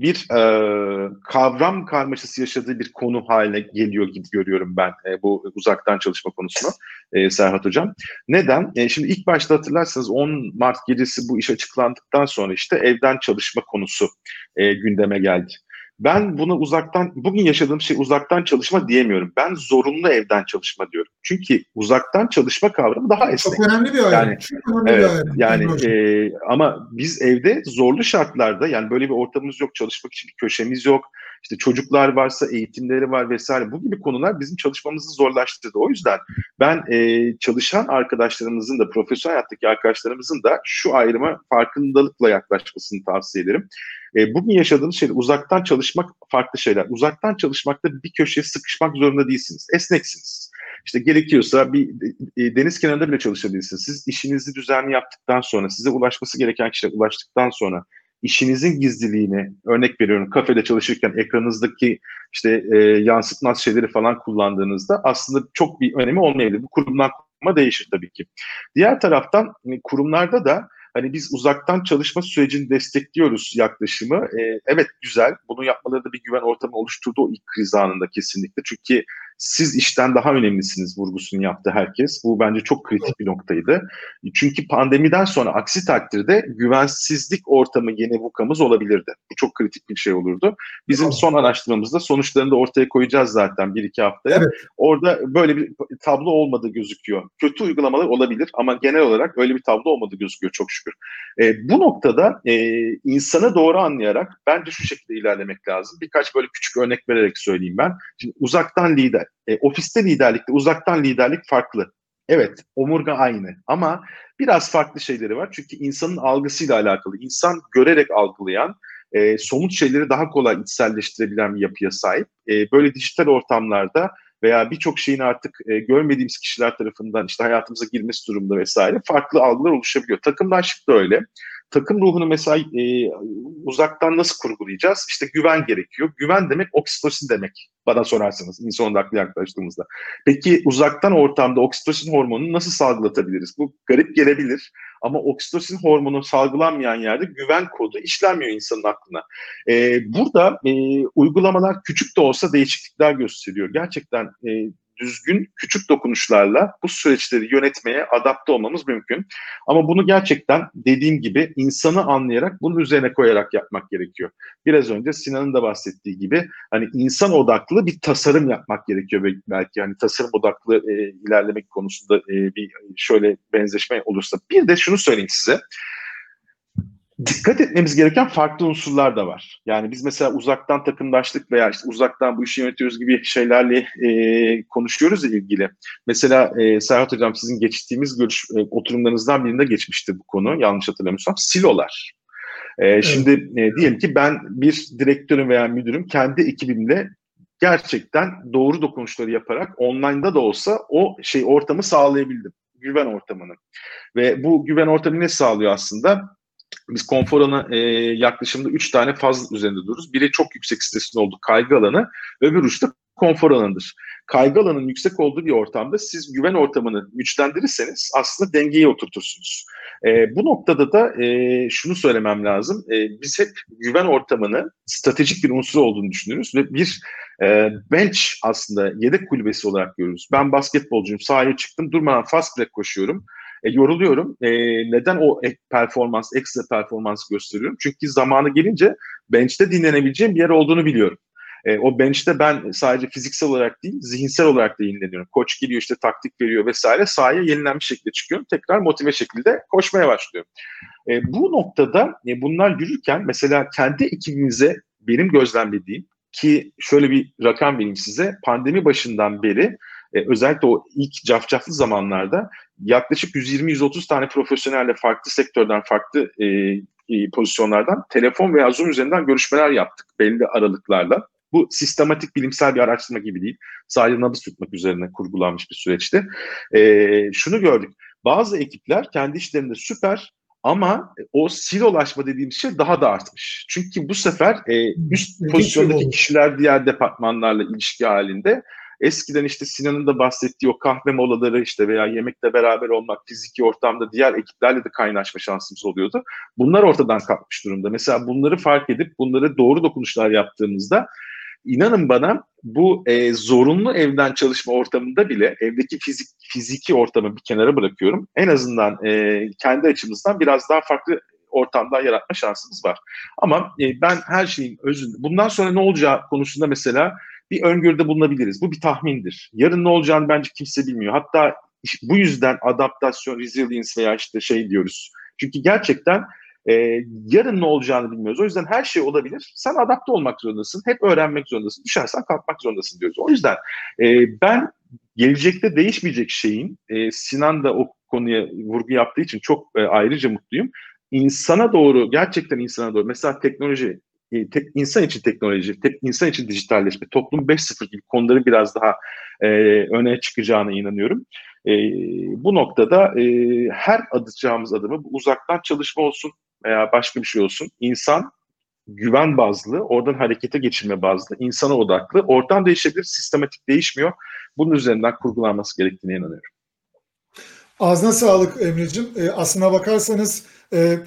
bir e, kavram karmaşası yaşadığı bir konu haline geliyor gibi görüyorum ben e, bu uzaktan çalışma konusunu e, Serhat Hocam. Neden? E, şimdi ilk başta hatırlarsanız 10 Mart gecesi bu iş açıklandıktan sonra işte evden çalışma konusu e, gündeme geldi. Ben bunu uzaktan, bugün yaşadığım şey uzaktan çalışma diyemiyorum. Ben zorunlu evden çalışma diyorum. Çünkü uzaktan çalışma kavramı daha esnek. Çok önemli bir ayrım. Yani, Çok önemli evet, bir ayrım. yani e, ama biz evde zorlu şartlarda yani böyle bir ortamımız yok, çalışmak için bir köşemiz yok. İşte çocuklar varsa eğitimleri var vesaire. Bu gibi konular bizim çalışmamızı zorlaştırdı. O yüzden ben e, çalışan arkadaşlarımızın da profesyonel hayattaki arkadaşlarımızın da şu ayrıma farkındalıkla yaklaşmasını tavsiye ederim. E, bugün yaşadığımız şey uzaktan çalışmak farklı şeyler. Uzaktan çalışmakta bir köşeye sıkışmak zorunda değilsiniz. Esneksiniz. İşte gerekiyorsa bir e, deniz kenarında bile çalışabilirsiniz. Siz işinizi düzenli yaptıktan sonra, size ulaşması gereken kişiye ulaştıktan sonra işinizin gizliliğini örnek veriyorum kafede çalışırken ekranınızdaki işte e, yansıtmaz şeyleri falan kullandığınızda aslında çok bir önemi olmayabilir. Bu kurumdan kuruma değişir tabii ki. Diğer taraftan hani kurumlarda da hani biz uzaktan çalışma sürecini destekliyoruz yaklaşımı. E, evet güzel. Bunu yapmaları da bir güven ortamı oluşturdu o ilk kriz anında kesinlikle. Çünkü siz işten daha önemlisiniz vurgusunu yaptı herkes. Bu bence çok kritik bir noktaydı. Çünkü pandemiden sonra aksi takdirde güvensizlik ortamı yeni vukamız olabilirdi. Bu çok kritik bir şey olurdu. Bizim son araştırmamızda sonuçlarını da ortaya koyacağız zaten bir iki haftaya. Evet. Orada böyle bir tablo olmadığı gözüküyor. Kötü uygulamalar olabilir ama genel olarak öyle bir tablo olmadığı gözüküyor çok şükür. E, bu noktada e, insanı doğru anlayarak bence şu şekilde ilerlemek lazım. Birkaç böyle küçük örnek vererek söyleyeyim ben. Şimdi uzaktan lider e, ofiste liderlikte uzaktan liderlik farklı. Evet, omurga aynı ama biraz farklı şeyleri var. Çünkü insanın algısıyla alakalı. İnsan görerek algılayan, e, somut şeyleri daha kolay içselleştirebilen bir yapıya sahip. E, böyle dijital ortamlarda veya birçok şeyin artık e, görmediğimiz kişiler tarafından işte hayatımıza girmesi durumda vesaire farklı algılar oluşabiliyor. Takımlaştık da öyle takım ruhunu mesela e, uzaktan nasıl kurgulayacağız? İşte güven gerekiyor. Güven demek oksitosin demek bana sorarsanız insan odaklı yaklaştığımızda. Peki uzaktan ortamda oksitosin hormonunu nasıl salgılatabiliriz? Bu garip gelebilir ama oksitosin hormonu salgılanmayan yerde güven kodu işlenmiyor insanın aklına. Ee, burada e, uygulamalar küçük de olsa değişiklikler gösteriyor. Gerçekten e, düzgün küçük dokunuşlarla bu süreçleri yönetmeye adapte olmamız mümkün. Ama bunu gerçekten dediğim gibi insanı anlayarak bunun üzerine koyarak yapmak gerekiyor. Biraz önce Sinan'ın da bahsettiği gibi hani insan odaklı bir tasarım yapmak gerekiyor belki hani tasarım odaklı e, ilerlemek konusunda e, bir şöyle benzeşme olursa. Bir de şunu söyleyeyim size dikkat etmemiz gereken farklı unsurlar da var. Yani biz mesela uzaktan takımdaşlık veya işte uzaktan bu işi yönetiyoruz gibi şeylerle e, konuşuyoruz ya ilgili. Mesela e, Serhat Hocam sizin geçtiğimiz görüş, e, oturumlarınızdan birinde geçmişti bu konu yanlış hatırlamıyorsam. Silolar. E. Şimdi e, diyelim ki ben bir direktörüm veya müdürüm kendi ekibimle gerçekten doğru dokunuşları yaparak online'da da olsa o şey ortamı sağlayabildim güven ortamını. Ve bu güven ortamı ne sağlıyor aslında? Biz konfor alanı e, yaklaşımda üç tane faz üzerinde dururuz. Biri çok yüksek stresin olduğu kaygı alanı, öbür uçta konfor alanıdır. Kaygı alanının yüksek olduğu bir ortamda siz güven ortamını güçlendirirseniz aslında dengeyi oturtursunuz. E, bu noktada da e, şunu söylemem lazım. E, biz hep güven ortamını stratejik bir unsur olduğunu düşünürüz ve bir e, bench aslında yedek kulübesi olarak görürüz. Ben basketbolcuyum, sahaya çıktım, durmadan fast break koşuyorum. E, yoruluyorum. E, neden o ek performans, ekstra performans gösteriyorum? Çünkü zamanı gelince bench'te dinlenebileceğim bir yer olduğunu biliyorum. E, o bench'te ben sadece fiziksel olarak değil, zihinsel olarak da yenileniyorum. Koç geliyor işte taktik veriyor vesaire. Sahaya yenilenmiş şekilde çıkıyorum. Tekrar motive şekilde koşmaya başlıyorum. E, bu noktada e, bunlar yürürken mesela kendi ekibimize benim gözlemlediğim ki şöyle bir rakam vereyim size. Pandemi başından beri e, özellikle o ilk cafcaflı zamanlarda yaklaşık 120-130 tane profesyonelle farklı sektörden, farklı e, e, pozisyonlardan telefon veya Zoom üzerinden görüşmeler yaptık belli aralıklarla. Bu sistematik bilimsel bir araştırma gibi değil. Sadece nabız tutmak üzerine kurgulanmış bir süreçti. E, şunu gördük. Bazı ekipler kendi işlerinde süper ama o silolaşma dediğimiz şey daha da artmış. Çünkü bu sefer e, üst pozisyondaki kişiler diğer departmanlarla ilişki halinde Eskiden işte Sinan'ın da bahsettiği o kahve molaları işte veya yemekle beraber olmak, fiziki ortamda diğer ekiplerle de kaynaşma şansımız oluyordu. Bunlar ortadan kalkmış durumda. Mesela bunları fark edip bunları doğru dokunuşlar yaptığımızda inanın bana bu e, zorunlu evden çalışma ortamında bile evdeki fizik fiziki ortamı bir kenara bırakıyorum. En azından e, kendi açımızdan biraz daha farklı ortamdan yaratma şansımız var. Ama e, ben her şeyin özünde bundan sonra ne olacağı konusunda mesela bir öngörüde bulunabiliriz. Bu bir tahmindir. Yarın ne olacağını bence kimse bilmiyor. Hatta bu yüzden adaptasyon, resilience veya işte şey diyoruz. Çünkü gerçekten e, yarın ne olacağını bilmiyoruz. O yüzden her şey olabilir. Sen adapte olmak zorundasın. Hep öğrenmek zorundasın. Düşersen kalkmak zorundasın diyoruz. O yüzden e, ben gelecekte değişmeyecek şeyin, e, Sinan da o konuya vurgu yaptığı için çok e, ayrıca mutluyum. İnsana doğru, gerçekten insana doğru. Mesela teknoloji, e, tek, insan için teknoloji, tek, insan için dijitalleşme, toplum 5.0 gibi konuları biraz daha e, öne çıkacağına inanıyorum. E, bu noktada e, her atacağımız adımı uzaktan çalışma olsun veya başka bir şey olsun insan güven bazlı, oradan harekete geçirme bazlı, insana odaklı. Ortam değişebilir, sistematik değişmiyor. Bunun üzerinden kurgulanması gerektiğine inanıyorum. Ağzına sağlık Emre'cim. E, aslına bakarsanız e,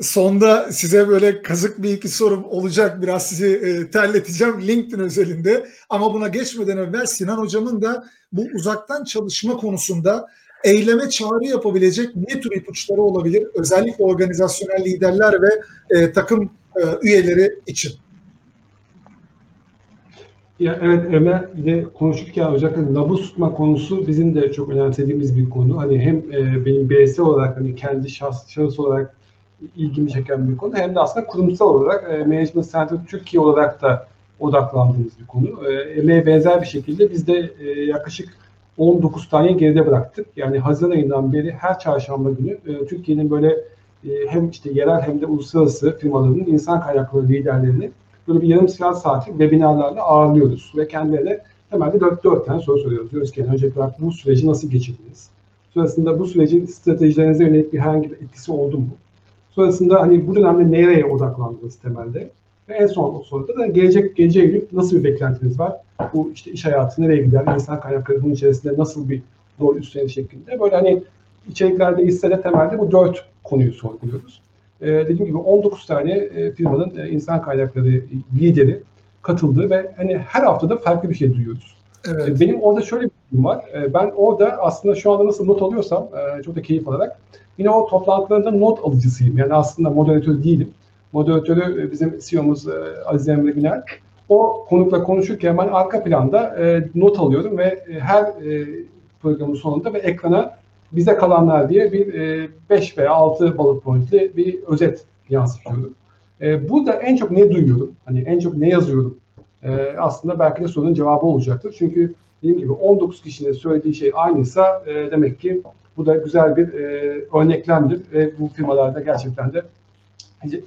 sonda size böyle kazık bir iki sorum olacak. Biraz sizi e, terleteceğim LinkedIn özelinde. Ama buna geçmeden evvel Sinan Hocam'ın da bu uzaktan çalışma konusunda eyleme çağrı yapabilecek ne tür ipuçları olabilir? Özellikle organizasyonel liderler ve e, takım e, üyeleri için. Ya evet Ömer ile konuşurken özellikle nabız tutma konusu bizim de çok önemsediğimiz bir konu. Hani hem e, benim bireysel olarak hani kendi şahs, şahıs olarak ilgimi çeken bir konu hem de aslında kurumsal olarak e, Management Center Türkiye olarak da odaklandığımız bir konu. E, emeğe benzer bir şekilde biz de e, yaklaşık 19 tane geride bıraktık. Yani Haziran ayından beri her çarşamba günü e, Türkiye'nin böyle e, hem işte yerel hem de uluslararası firmalarının insan kaynakları liderlerini böyle bir yarım saat saatlik webinarlarla ağırlıyoruz ve kendilerine temelde 4-4 tane soru soruyoruz. Diyoruz ki yani öncelikle bu süreci nasıl geçirdiniz? Sonrasında bu sürecin stratejilerinize yönelik bir herhangi bir etkisi oldu mu? Sonrasında hani bu dönemde nereye odaklandınız temelde? Ve en son soruda da gelecek geleceğe yönelik nasıl bir beklentiniz var? Bu işte iş hayatı nereye gider? İnsan kaynakları bunun içerisinde nasıl bir rol üstlenir şeklinde. Böyle hani içeriklerde hissede temelde bu dört konuyu sorguluyoruz. Ee, dediğim gibi 19 tane e, firmanın e, insan kaynakları lideri katıldı ve hani her haftada farklı bir şey duyuyoruz. Evet. Ee, benim orada şöyle bir durum var. Ee, ben orada aslında şu anda nasıl not alıyorsam e, çok da keyif alarak yine o toplantılarında not alıcısıyım. Yani aslında moderatör değilim. Moderatörü e, bizim CEO'muz e, Aziz Emre Güner. O konukla konuşurken ben arka planda e, not alıyorum ve her programın sonunda ve ekrana bize kalanlar diye bir 5 e, veya 6 bullet pointli bir özet yansıtıyorum. Burada en çok ne duyuyorum? Hani en çok ne yazıyorum? Aslında belki de sorunun cevabı olacaktır. Çünkü dediğim gibi 19 kişinin söylediği şey aynıysa demek ki bu da güzel bir e, örneklemdir ve bu firmalarda gerçekten de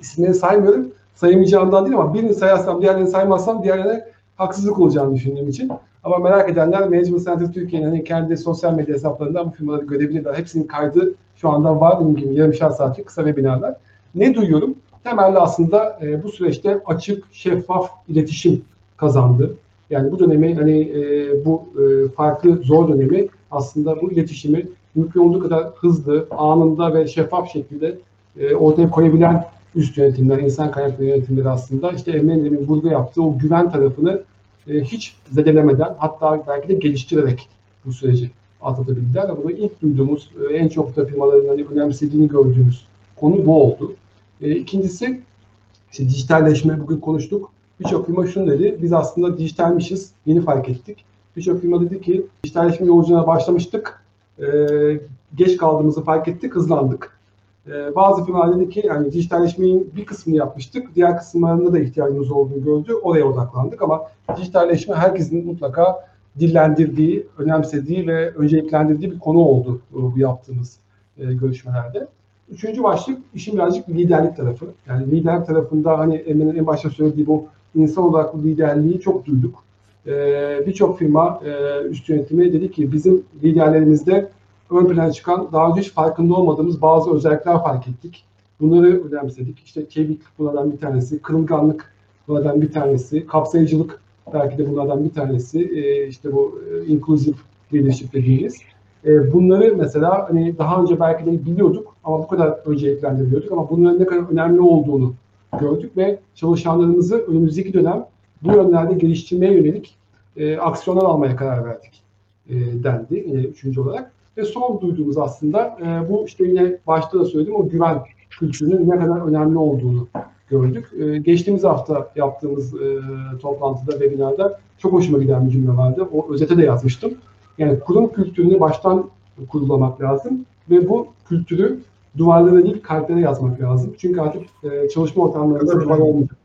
isimleri saymıyorum. Sayamayacağımdan değil ama birini sayarsam, diğerlerini saymazsam diğerlerine haksızlık olacağını düşündüğüm için. Ama merak edenler Management Center Türkiye'nin hani kendi sosyal medya hesaplarından bu firmaları görebilirler. Hepsinin kaydı şu anda var. Dediğim gibi yarımşar saatlik kısa webinarlar. Ne duyuyorum? Temelde aslında e, bu süreçte açık, şeffaf iletişim kazandı. Yani bu dönemi hani e, bu e, farklı zor dönemi aslında bu iletişimi mümkün olduğu kadar hızlı, anında ve şeffaf şekilde e, ortaya koyabilen üst yönetimler, insan kaynakları yönetimleri aslında işte Emre'nin vurgu yaptığı o güven tarafını e, hiç zedelemeden hatta belki de geliştirerek bu süreci atlatabildiler. Bunu ilk duyduğumuz, e, en çok da firmaların hani önemsediğini gördüğümüz konu bu oldu. E, ikincisi işte dijitalleşme bugün konuştuk. Birçok firma şunu dedi, biz aslında dijitalmişiz, yeni fark ettik. Birçok firma dedi ki dijitalleşme yolculuğuna başlamıştık, e, geç kaldığımızı fark ettik, hızlandık. E, bazı firmalar dedi ki yani dijitalleşmenin bir kısmını yapmıştık, diğer kısımlarında da ihtiyacımız olduğunu gördü, oraya odaklandık ama dijitalleşme herkesin mutlaka dillendirdiği, önemsediği ve önceliklendirdiği bir konu oldu bu yaptığımız e, görüşmelerde. Üçüncü başlık işin birazcık liderlik tarafı. Yani lider tarafında hani Emre'nin en başta söylediği bu insan bu liderliği çok duyduk. Ee, Birçok firma e, üst yönetimi dedi ki bizim liderlerimizde ön plana çıkan daha önce hiç farkında olmadığımız bazı özellikler fark ettik. Bunları önemsedik. İşte çeviklik bunlardan bir tanesi, kırılganlık bunlardan bir tanesi, kapsayıcılık belki de bunlardan bir tanesi. E, işte bu e, inclusive leadership dediğimiz. E, bunları mesela hani daha önce belki de biliyorduk ama bu kadar önceliklendirmiyorduk ama bunların ne kadar önemli olduğunu gördük ve çalışanlarımızı önümüzdeki dönem bu yönlerde geliştirmeye yönelik e, aksiyonlar almaya karar verdik e, dendi yine üçüncü olarak. Ve son duyduğumuz aslında e, bu işte yine başta da söyledim o güven kültürünün ne kadar önemli olduğunu gördük. E, geçtiğimiz hafta yaptığımız e, toplantıda, webinarda çok hoşuma giden bir cümle vardı. O özete de yazmıştım. Yani kurum kültürünü baştan kurulamak lazım ve bu kültürü duvarlara değil kalplere yazmak lazım. Çünkü artık e, çalışma ortamlarında duvar olmayacak.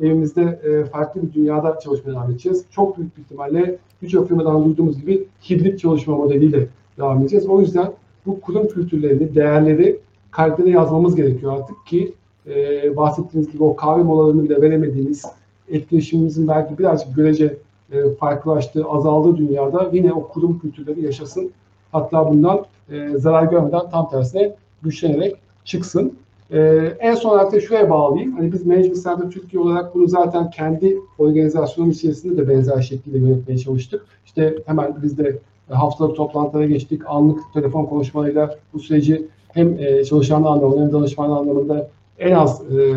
Evimizde e, farklı bir dünyada çalışmaya devam edeceğiz. Çok büyük bir ihtimalle birçok firmadan duyduğumuz gibi hibrit çalışma modeliyle devam edeceğiz. O yüzden bu kurum kültürlerini, değerleri kalplere yazmamız gerekiyor artık ki e, bahsettiğiniz gibi o kahve molalarını bile veremediğimiz etkileşimimizin belki birazcık görece e, farklılaştığı, azaldığı dünyada yine o kurum kültürleri yaşasın. Hatta bundan e, zarar görmeden tam tersine güçlenerek çıksın. E, en son olarak da şuraya bağlayayım. Hani biz Management Center Türkiye olarak bunu zaten kendi organizasyonun içerisinde de benzer şekilde yönetmeye çalıştık. İşte hemen biz de haftalık toplantılara geçtik. Anlık telefon konuşmalarıyla bu süreci hem e, çalışan anlamında hem danışman anlamında en az e,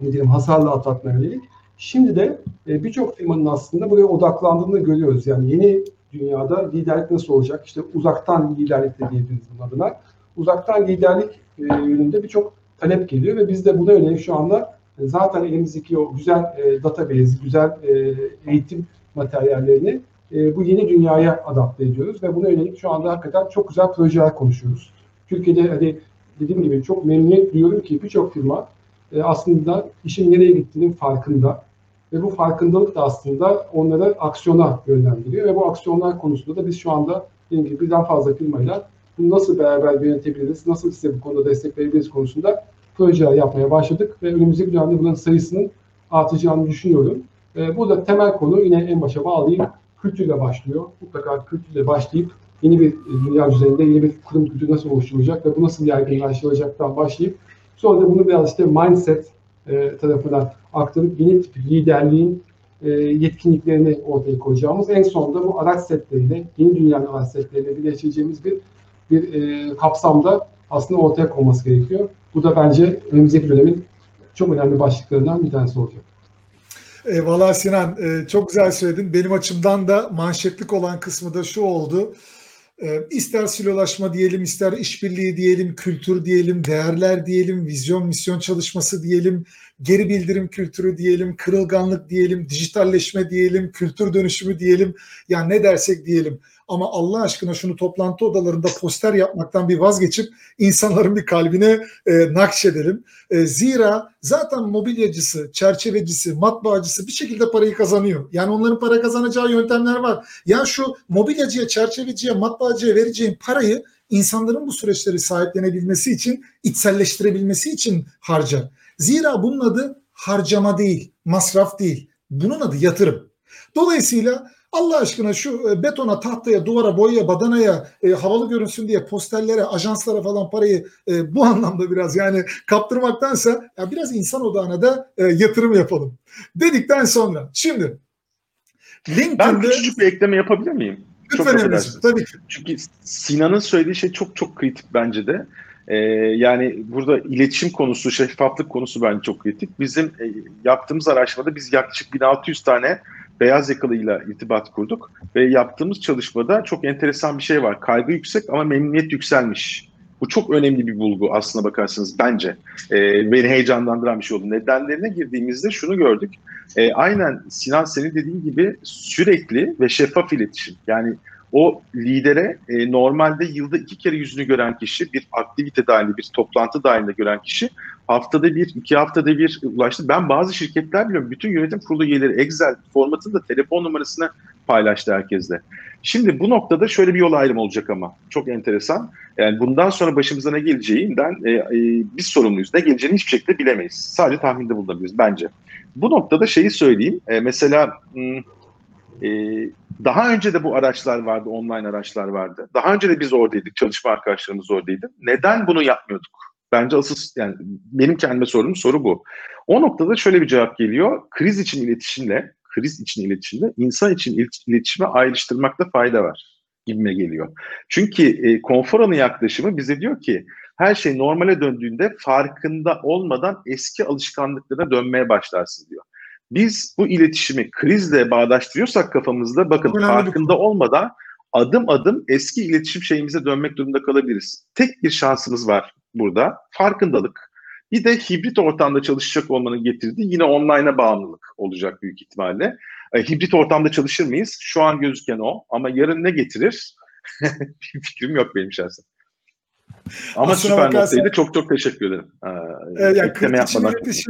ne diyelim hasarla atlatmaya yönelik. Şimdi de e, birçok firmanın aslında buraya odaklandığını görüyoruz. Yani yeni dünyada liderlik nasıl olacak? İşte uzaktan liderlik de diyebiliriz bunun adına. Uzaktan liderlik e, yönünde birçok talep geliyor ve biz de buna yönelik şu anda e, zaten elimizdeki o güzel e, database, güzel e, eğitim materyallerini e, bu yeni dünyaya adapte ediyoruz ve buna yönelik şu anda hakikaten çok güzel projeler konuşuyoruz. Türkiye'de hani dediğim gibi çok memnuniyet duyuyorum ki birçok firma aslında işin nereye gittiğinin farkında ve bu farkındalık da aslında onları aksiyona yönlendiriyor ve bu aksiyonlar konusunda da biz şu anda dediğim gibi birden fazla firmayla bunu nasıl beraber yönetebiliriz, nasıl size bu konuda destek verebiliriz konusunda projeler yapmaya başladık ve önümüzdeki dönemde bunların sayısının artacağını düşünüyorum. E, burada temel konu yine en başa bağlayayım. Kültürle başlıyor. Mutlaka kültürle başlayıp yeni bir dünya düzeninde yeni bir kurum kültürü nasıl oluşturulacak ve bu nasıl yaygınlaştırılacaktan başlayıp sonra da bunu biraz işte mindset e, tarafına aktarıp yeni tip liderliğin e, yetkinliklerini ortaya koyacağımız en sonunda bu araç setleriyle yeni dünyanın araç setleriyle birleştireceğimiz bir bir e, kapsamda aslında ortaya konması gerekiyor. Bu da bence önümüzdeki dönemin çok önemli başlıklarından bir tanesi olacak. Eyvallah Sinan. E, çok güzel söyledin. Benim açımdan da manşetlik olan kısmı da şu oldu. E, ister silolaşma diyelim, ister işbirliği diyelim, kültür diyelim, değerler diyelim, vizyon, misyon çalışması diyelim, geri bildirim kültürü diyelim, kırılganlık diyelim, dijitalleşme diyelim, kültür dönüşümü diyelim. Yani ne dersek diyelim. Ama Allah aşkına şunu toplantı odalarında poster yapmaktan bir vazgeçip insanların bir kalbine e, nakşedelim. E, zira zaten mobilyacısı, çerçevecisi, matbaacısı bir şekilde parayı kazanıyor. Yani onların para kazanacağı yöntemler var. Ya şu mobilyacıya, çerçeveciye, matbaacıya vereceğin parayı insanların bu süreçleri sahiplenebilmesi için, içselleştirebilmesi için harca. Zira bunun adı harcama değil, masraf değil Bunun adı yatırım. Dolayısıyla Allah aşkına şu e, betona, tahtaya, duvara, boyaya, badanaya, e, havalı görünsün diye posterlere, ajanslara falan parayı e, bu <laughs> anlamda biraz yani kaptırmaktansa ya biraz insan odağına da e, yatırım yapalım. Dedikten sonra şimdi Ben LinkedIn'de küçücük bir ekleme yapabilir miyim? Çok lütfen. Emre'ciğim tabii ki. Çünkü Sinan'ın söylediği şey çok çok kritik bence de. Ee, yani burada iletişim konusu, şeffaflık konusu bence çok kritik. Bizim e, yaptığımız araştırmada biz yaklaşık 1600 tane beyaz yakalıyla irtibat kurduk ve yaptığımız çalışmada çok enteresan bir şey var. Kaygı yüksek ama memnuniyet yükselmiş. Bu çok önemli bir bulgu aslına bakarsanız bence. Ee, beni heyecanlandıran bir şey oldu. Nedenlerine girdiğimizde şunu gördük. Ee, aynen Sinan senin dediğin gibi sürekli ve şeffaf iletişim. Yani o lidere e, normalde yılda iki kere yüzünü gören kişi, bir aktivite dahilinde, bir toplantı dahilinde gören kişi haftada bir, iki haftada bir ulaştı. Ben bazı şirketler biliyorum, bütün yönetim kurulu üyeleri Excel formatında telefon numarasını paylaştı herkesle. Şimdi bu noktada şöyle bir yol ayrımı olacak ama çok enteresan. Yani bundan sonra başımıza ne geleceğinden e, e, biz sorumluyuz. Ne geleceğini hiçbir şekilde bilemeyiz. Sadece tahminde bulunabiliriz bence. Bu noktada şeyi söyleyeyim. E, mesela hmm, e, daha önce de bu araçlar vardı, online araçlar vardı. Daha önce de biz oradaydık, çalışma arkadaşlarımız oradaydı. Neden bunu yapmıyorduk? Bence asıl yani benim kendime sorduğum soru bu. O noktada şöyle bir cevap geliyor. Kriz için iletişimle, kriz için iletişimle, insan için iletişime ayrıştırmakta fayda var gibime geliyor. Çünkü e, konfor alanı yaklaşımı bize diyor ki her şey normale döndüğünde farkında olmadan eski alışkanlıklarına dönmeye başlarsın diyor. Biz bu iletişimi krizle bağdaştırıyorsak kafamızda bakın önemli farkında olmadan adım adım eski iletişim şeyimize dönmek durumunda kalabiliriz. Tek bir şansımız var burada. Farkındalık. Bir de hibrit ortamda çalışacak olmanın getirdiği yine online'a bağımlılık olacak büyük ihtimalle. E, hibrit ortamda çalışır mıyız? Şu an gözüken o. Ama yarın ne getirir? <laughs> bir fikrim yok benim şahsen. Ama Aslına süper bakarsan- noktaydı. Çok çok teşekkür ederim. Ee, E, yani ekleme kriz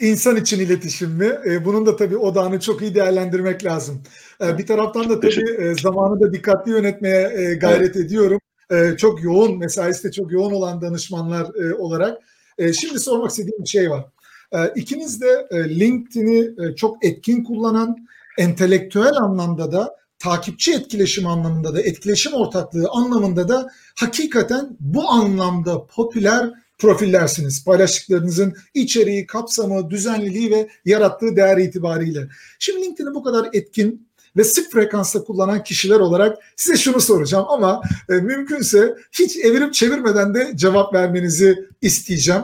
insan için iletişim mi? E, bunun da tabii odağını çok iyi değerlendirmek lazım. E, bir taraftan da tabii e, zamanı da dikkatli yönetmeye e, gayret ediyorum. E, çok yoğun, mesaisi de çok yoğun olan danışmanlar e, olarak. E, şimdi sormak istediğim bir şey var. E, ikiniz de e, LinkedIn'i e, çok etkin kullanan, entelektüel anlamda da, takipçi etkileşim anlamında da, etkileşim ortaklığı anlamında da hakikaten bu anlamda popüler profillersiniz. Paylaştıklarınızın içeriği, kapsamı, düzenliliği ve yarattığı değer itibariyle. Şimdi LinkedIn'i bu kadar etkin ve sık frekansta kullanan kişiler olarak size şunu soracağım ama e, mümkünse hiç evirip çevirmeden de cevap vermenizi isteyeceğim.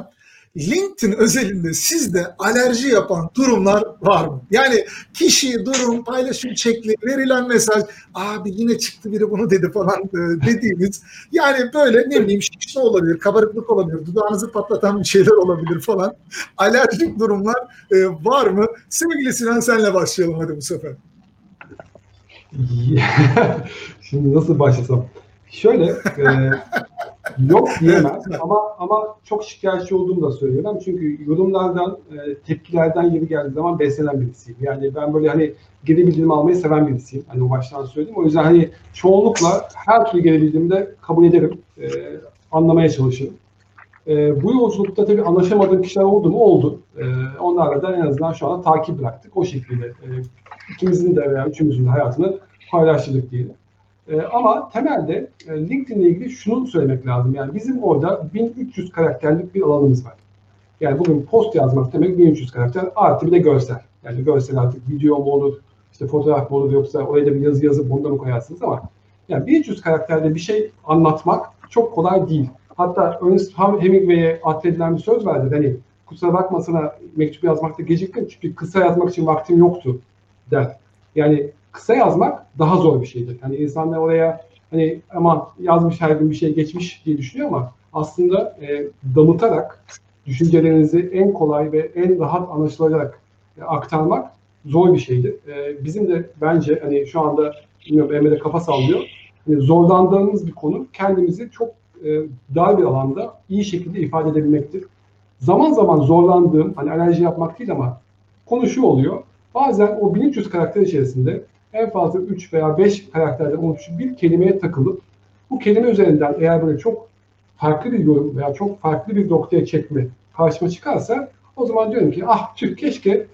LinkedIn özelinde sizde alerji yapan durumlar var mı? Yani kişi, durum, paylaşım şekli, verilen mesaj, abi yine çıktı biri bunu dedi falan e, dediğimiz yani böyle ne bileyim şişme olabilir, kabarıklık olabilir, dudağınızı patlatan bir şeyler olabilir falan. Alerjik durumlar e, var mı? Sevgili Sinan senle başlayalım hadi bu sefer. <laughs> Şimdi nasıl başlasam? Şöyle e, <laughs> yok diyemem ama ama çok şikayetçi olduğumu da söylüyorum. Çünkü yorumlardan, e, tepkilerden yeri geldiği zaman beslenen birisiyim. Yani ben böyle hani geri bildirim almayı seven birisiyim. Hani o baştan söyleyeyim. O yüzden hani çoğunlukla her türlü geri bildirimi de kabul ederim. E, anlamaya çalışırım. E, bu yolculukta tabii anlaşamadığım kişiler oldu mu? Oldu. E, onlarla da en azından şu anda takip bıraktık. O şekilde e, ikimizin de veya üçümüzün de hayatını paylaştırdık diyelim. E, ama temelde e, LinkedIn ile ilgili şunu söylemek lazım. Yani bizim orada 1300 karakterlik bir alanımız var. Yani bugün post yazmak demek 1300 karakter artı bir de görsel. Yani görsel artık video mu olur, işte fotoğraf mı olur yoksa oraya da bir yazı yazıp bunu da mı koyarsınız ama yani 1300 karakterde bir şey anlatmak çok kolay değil. Hatta Ernest Hemingway'e atfedilen bir söz vardı. Hani kusura bakma sana mektup yazmakta geciktim çünkü kısa yazmak için vaktim yoktu der. Yani kısa yazmak daha zor bir şeydir. Hani insanlar oraya hani ama yazmış her gün bir şey geçmiş diye düşünüyor ama aslında e, damıtarak düşüncelerinizi en kolay ve en rahat anlaşılarak e, aktarmak zor bir şeydir. E, bizim de bence hani şu anda bilmiyorum Emre de kafa sallıyor. Hani zorlandığımız bir konu kendimizi çok e, dar bir alanda iyi şekilde ifade edebilmektir. Zaman zaman zorlandığım, hani alerji yapmak değil ama konu şu oluyor. Bazen o 1300 karakter içerisinde en fazla 3 veya 5 karakterden oluşan bir kelimeye takılıp bu kelime üzerinden eğer böyle çok farklı bir yorum veya çok farklı bir noktaya çekme karşıma çıkarsa o zaman diyorum ki ah tüh keşke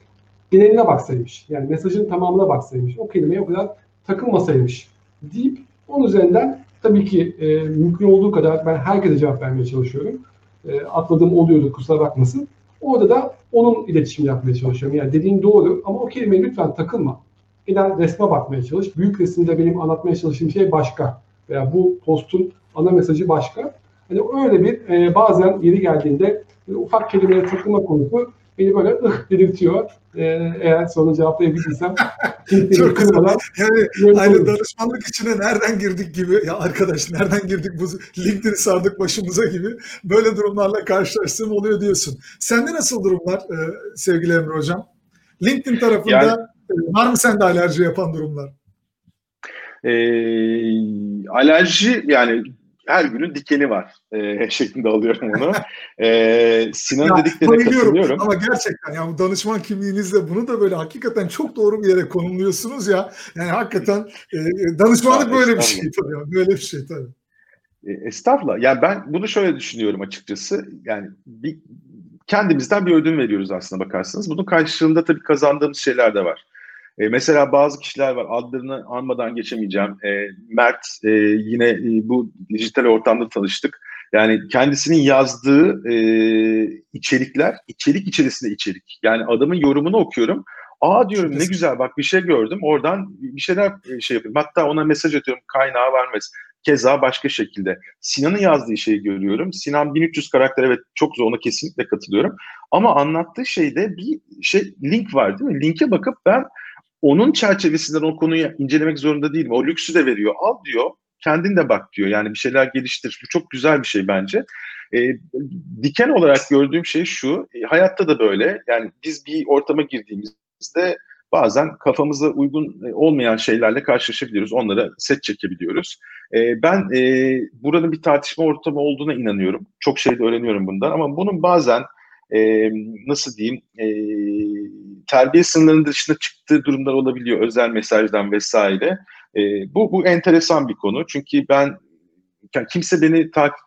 geneline baksaymış. Yani mesajın tamamına baksaymış. O kelimeye o kadar takılmasaymış deyip onun üzerinden tabii ki e, mümkün olduğu kadar ben herkese cevap vermeye çalışıyorum. E, atladığım oluyordu kusura bakmasın. Orada da onun iletişim yapmaya çalışıyorum. Yani dediğin doğru ama o kelimeye lütfen takılma. Genel resme bakmaya çalış. Büyük resimde benim anlatmaya çalıştığım şey başka. Veya bu postun ana mesajı başka. Hani öyle bir e, bazen yeri geldiğinde böyle ufak kelimelere takılma konusu beni böyle ıh dedirtiyor. E, eğer sorunu cevaplayabildiysem. <laughs> Çok güzel. kırmadan Yani aynı olur. danışmanlık içine nereden girdik gibi ya arkadaş nereden girdik bu LinkedIn sardık başımıza gibi böyle durumlarla karşılaştığım oluyor diyorsun. Sende nasıl durumlar e, sevgili Emre Hocam? LinkedIn tarafında Yani- var mı sende alerji yapan durumlar? E, alerji yani her günün dikeni var e, <laughs> şeklinde alıyorum onu. E, Sinan Ya, dediklerine katılıyorum. Ama gerçekten ya danışman kimliğinizle bunu da böyle hakikaten çok doğru bir yere konumluyorsunuz ya. Yani hakikaten e, danışmanlık böyle bir şey tabii. Böyle bir şey tabii. E, Estağfurullah. Yani ben bunu şöyle düşünüyorum açıkçası. Yani bir, kendimizden bir ödün veriyoruz aslında bakarsanız. Bunun karşılığında tabii kazandığımız şeyler de var. E, mesela bazı kişiler var adlarını anmadan geçemeyeceğim. E, Mert e, yine e, bu dijital ortamda tanıştık. Yani kendisinin yazdığı e, içerikler, içerik içerisinde içerik. Yani adamın yorumunu okuyorum. Aa diyorum ne güzel bak bir şey gördüm. Oradan bir şeyler e, şey yapıyorum. Hatta ona mesaj atıyorum kaynağı vermez. Keza başka şekilde. Sinan'ın yazdığı şeyi görüyorum. Sinan 1300 karakter evet çok zor ona kesinlikle katılıyorum. Ama anlattığı şeyde bir şey link var değil mi? Linke bakıp ben onun çerçevesinden o konuyu incelemek zorunda değilim. O lüksü de veriyor. Al diyor. Kendin de bak diyor. Yani bir şeyler geliştir. Bu çok güzel bir şey bence. E, diken olarak gördüğüm şey şu. e, hayatta da böyle. Yani biz bir ortama girdiğimizde bazen kafamıza uygun e, olmayan şeylerle karşılaşabiliyoruz. Onlara set çekebiliyoruz. E, ben e, buranın bir tartışma ortamı olduğuna inanıyorum. Çok şey de öğreniyorum bundan ama bunun bazen e, nasıl diyeyim e, terbiye sınırlarının dışına çıktığı durumlar olabiliyor özel mesajdan vesaire. E, bu bu enteresan bir konu çünkü ben yani kimse beni takip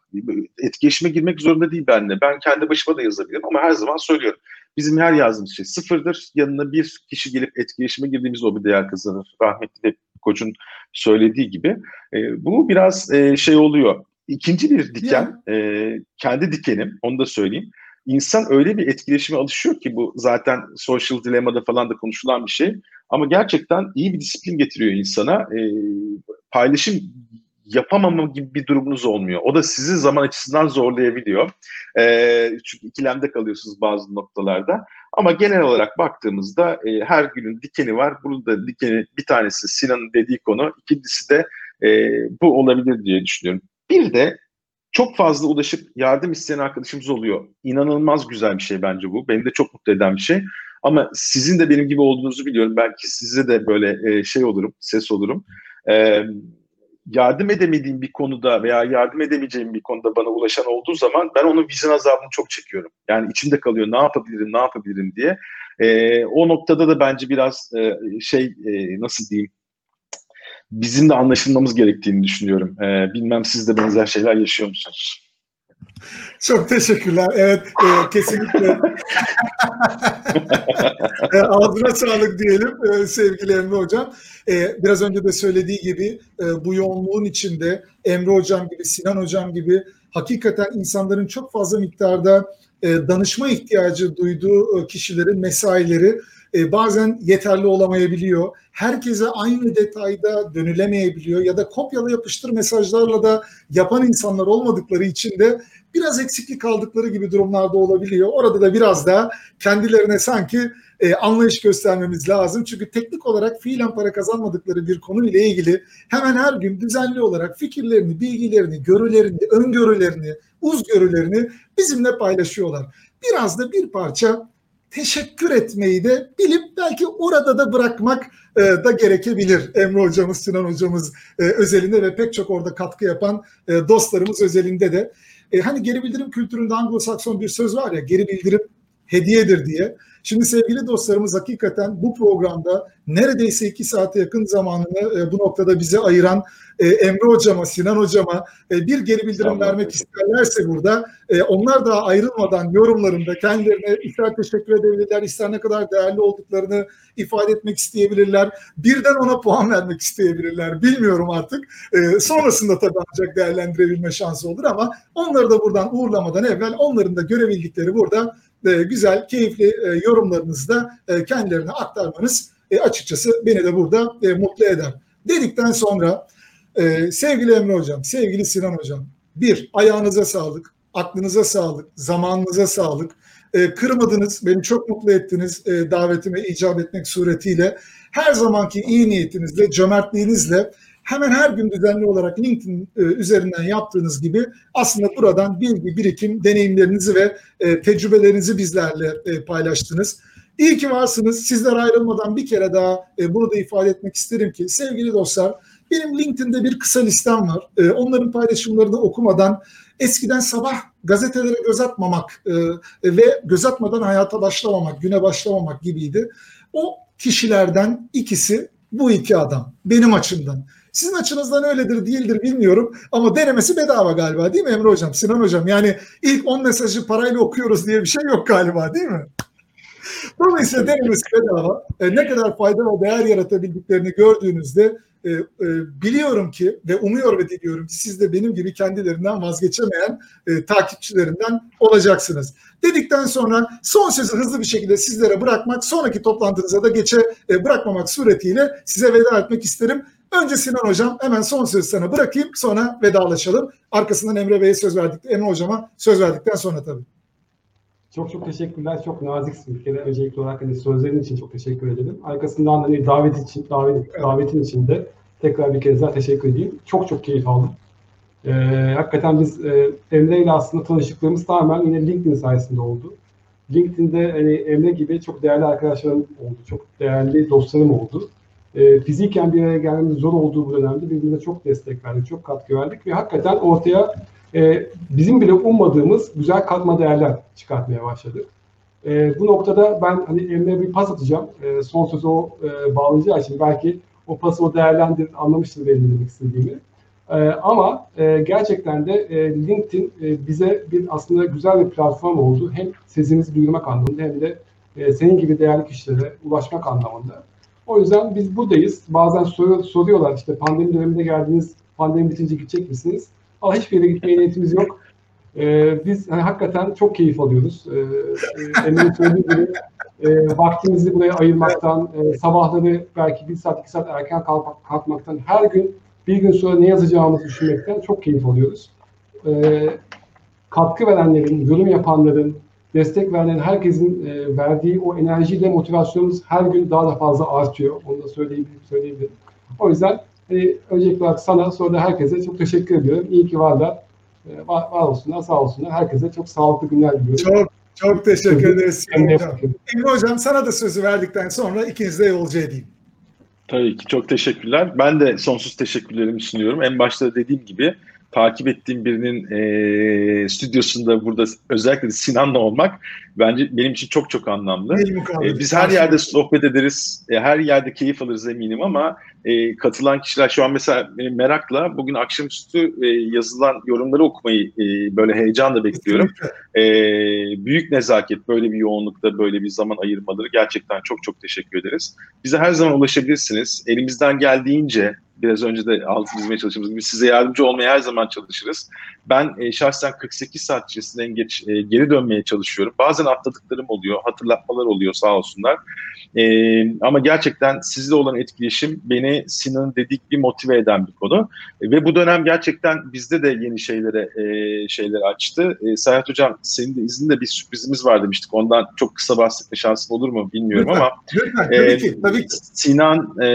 etkileşime girmek zorunda değil benimle. Ben kendi başıma da yazabilirim ama her zaman söylüyorum. Bizim her yazdığımız şey sıfırdır. Yanına bir kişi gelip etkileşime girdiğimizde o bir değer kazanır. Rahmetli de koçun söylediği gibi. E, bu biraz e, şey oluyor. İkinci bir diken, e, kendi dikenim, onu da söyleyeyim. İnsan öyle bir etkileşime alışıyor ki bu zaten social dilemma'da falan da konuşulan bir şey. Ama gerçekten iyi bir disiplin getiriyor insana. E, paylaşım yapamama gibi bir durumunuz olmuyor. O da sizi zaman açısından zorlayabiliyor. E, çünkü ikilemde kalıyorsunuz bazı noktalarda. Ama genel olarak baktığımızda e, her günün dikeni var. Bunun da dikeni bir tanesi Sinan'ın dediği konu. ikincisi de e, bu olabilir diye düşünüyorum. Bir de çok fazla ulaşıp yardım isteyen arkadaşımız oluyor. İnanılmaz güzel bir şey bence bu. Beni de çok mutlu eden bir şey. Ama sizin de benim gibi olduğunuzu biliyorum. Belki size de böyle e, şey olurum, ses olurum. E, yardım edemediğim bir konuda veya yardım edemeyeceğim bir konuda bana ulaşan olduğu zaman ben onun vicdan azabını çok çekiyorum. Yani içimde kalıyor ne yapabilirim, ne yapabilirim diye. E, o noktada da bence biraz şey nasıl diyeyim bizim de anlaşılmamız gerektiğini düşünüyorum. E, bilmem siz de benzer şeyler yaşıyor musunuz? Çok teşekkürler. Evet e, kesinlikle. <laughs> e, ağzına sağlık diyelim e, sevgili Emre Hocam. E, biraz önce de söylediği gibi e, bu yoğunluğun içinde Emre Hocam gibi, Sinan Hocam gibi hakikaten insanların çok fazla miktarda e, danışma ihtiyacı duyduğu e, kişilerin mesaileri e, bazen yeterli olamayabiliyor. Herkese aynı detayda dönülemeyebiliyor ya da kopyala yapıştır mesajlarla da yapan insanlar olmadıkları için de biraz eksiklik kaldıkları gibi durumlarda olabiliyor. Orada da biraz daha kendilerine sanki e, anlayış göstermemiz lazım. Çünkü teknik olarak fiilen para kazanmadıkları bir konu ile ilgili hemen her gün düzenli olarak fikirlerini, bilgilerini, görülerini, öngörülerini, uzgörülerini bizimle paylaşıyorlar. Biraz da bir parça teşekkür etmeyi de bilip belki orada da bırakmak e, da gerekebilir. Emre hocamız, Sinan hocamız e, özelinde ve pek çok orada katkı yapan e, dostlarımız özelinde de. Hani geri bildirim kültüründe Anglo-Sakson bir söz var ya, geri bildirim hediyedir diye. Şimdi sevgili dostlarımız hakikaten bu programda neredeyse iki saate yakın zamanını e, bu noktada bize ayıran e, Emre Hocama, Sinan Hocama e, bir geri bildirim Tamam. vermek isterlerse burada onlar daha ayrılmadan yorumlarında kendilerine ister teşekkür edebilirler, ister ne kadar değerli olduklarını ifade etmek isteyebilirler. Birden ona puan vermek isteyebilirler. Bilmiyorum artık. Sonrasında tabii ancak değerlendirebilme şansı olur ama onları da buradan uğurlamadan evvel onların da görebildikleri burada güzel, keyifli e, yorumlarınızı da e, kendilerine aktarmanız e, açıkçası beni de burada e, mutlu eder. Dedikten sonra e, sevgili Emre Hocam, sevgili Sinan Hocam, bir, ayağınıza sağlık, aklınıza sağlık, zamanınıza sağlık. E, kırmadınız, beni çok mutlu ettiniz e, davetime icap etmek suretiyle. Her zamanki iyi niyetinizle, cömertliğinizle hemen her gün düzenli olarak LinkedIn e, üzerinden yaptığınız gibi aslında buradan bilgi, birikim, deneyimlerinizi ve e, tecrübelerinizi bizlerle e, paylaştınız. İyi ki varsınız. Sizler ayrılmadan bir kere daha bunu da ifade etmek isterim ki sevgili dostlar benim LinkedIn'de bir kısa listem var. Onların paylaşımlarını okumadan eskiden sabah gazetelere göz atmamak ve göz atmadan hayata başlamamak, güne başlamamak gibiydi. O kişilerden ikisi bu iki adam benim açımdan. Sizin açınızdan öyledir değildir bilmiyorum ama denemesi bedava galiba değil mi Emre Hocam, Sinan Hocam? Yani ilk 10 mesajı parayla okuyoruz diye bir şey yok galiba değil mi? Dolayısıyla denemesi bedava. E, ne kadar fayda ve değer yaratabildiklerini gördüğünüzde e, e, biliyorum ki ve umuyor ve diliyorum ki siz de benim gibi kendilerinden vazgeçemeyen e, takipçilerinden olacaksınız. Dedikten sonra son sözü hızlı bir şekilde sizlere bırakmak, sonraki toplantınıza da geçe e, bırakmamak suretiyle size veda etmek isterim. Önce Sinan Hocam hemen son sözü sana bırakayım sonra vedalaşalım. Arkasından Emre Bey'e söz verdik, Emre Hocam'a söz verdikten sonra tabii. Çok çok teşekkürler. Çok naziksin bir kere. Öncelikli olarak hani sözlerin için çok teşekkür ederim. Arkasından hani davet için, davet, davetin için de tekrar bir kez daha teşekkür edeyim. Çok çok keyif aldım. Ee, hakikaten biz e, Emre ile aslında tanışıklığımız tamamen yine LinkedIn sayesinde oldu. LinkedIn'de hani Emre gibi çok değerli arkadaşlarım oldu. Çok değerli dostlarım oldu. E, fiziken bir araya gelmemiz zor olduğu bu dönemde birbirine çok destek verdik, çok katkı verdik ve hakikaten ortaya e, bizim bile ummadığımız güzel katma değerler çıkartmaya başladık. E, bu noktada ben hani Emre'ye bir pas atacağım. E, son sözü o e, bağlayacağı için belki o pası o değerlendir, anlamıştır benim demek istediğimi. E, ama e, gerçekten de e, LinkedIn e, bize bir aslında güzel bir platform oldu. Hem sesimizi duyurmak anlamında hem de e, senin gibi değerli kişilere ulaşmak anlamında. O yüzden biz buradayız. Bazen sor, soruyorlar işte pandemi döneminde geldiniz, pandemi bitince gidecek misiniz? Ama hiçbir yere gitmeye niyetimiz yok. Ee, biz hani, hakikaten çok keyif alıyoruz. Ee, e, Emre'nin söylediği gibi e, vaktimizi buraya ayırmaktan, e, sabahları belki bir saat, iki saat erken kalk, kalkmaktan, her gün bir gün sonra ne yazacağımızı düşünmekten çok keyif alıyoruz. Ee, katkı verenlerin, yorum yapanların, destek veren herkesin e, verdiği o enerjiyle motivasyonumuz her gün daha da fazla artıyor. Onu da söyleyebilirim. söyleyebilirim. O yüzden hani, öncelikle olarak sana sonra da herkese çok teşekkür ediyorum. İyi ki varlar. E, var, var olsunlar, sağ olsunlar. Herkese çok sağlıklı günler diliyorum. Çok çok teşekkür ederiz. Emre Hocam. Emre Hocam sana da sözü verdikten sonra ikiniz de yolcu edeyim. Tabii ki çok teşekkürler. Ben de sonsuz teşekkürlerimi sunuyorum. En başta dediğim gibi takip ettiğim birinin e, stüdyosunda burada özellikle de Sinan'la olmak bence benim için çok çok anlamlı. E, biz her yerde sohbet ederiz, e, her yerde keyif alırız eminim ama e, katılan kişiler şu an mesela merakla bugün akşamüstü e, yazılan yorumları okumayı e, böyle heyecanla bekliyorum. E, büyük nezaket böyle bir yoğunlukta böyle bir zaman ayırmaları gerçekten çok çok teşekkür ederiz. Bize her zaman ulaşabilirsiniz. Elimizden geldiğince biraz önce de altı çizmeye çalıştığımız gibi size yardımcı olmaya her zaman çalışırız. Ben e, şahsen 48 saat içerisinde en geç e, geri dönmeye çalışıyorum. Bazen atladıklarım oluyor, hatırlatmalar oluyor sağ olsunlar. E, ama gerçekten sizle olan etkileşim beni Sinan'ın dedik bir motive eden bir konu. E, ve bu dönem gerçekten bizde de yeni şeylere e, şeyleri açtı. E, Serhat Hocam senin de izinde bir sürprizimiz var demiştik. Ondan çok kısa bahsetme şansım olur mu bilmiyorum lütfen, ama lütfen, tabii, ki, tabii ki. Sinan, e,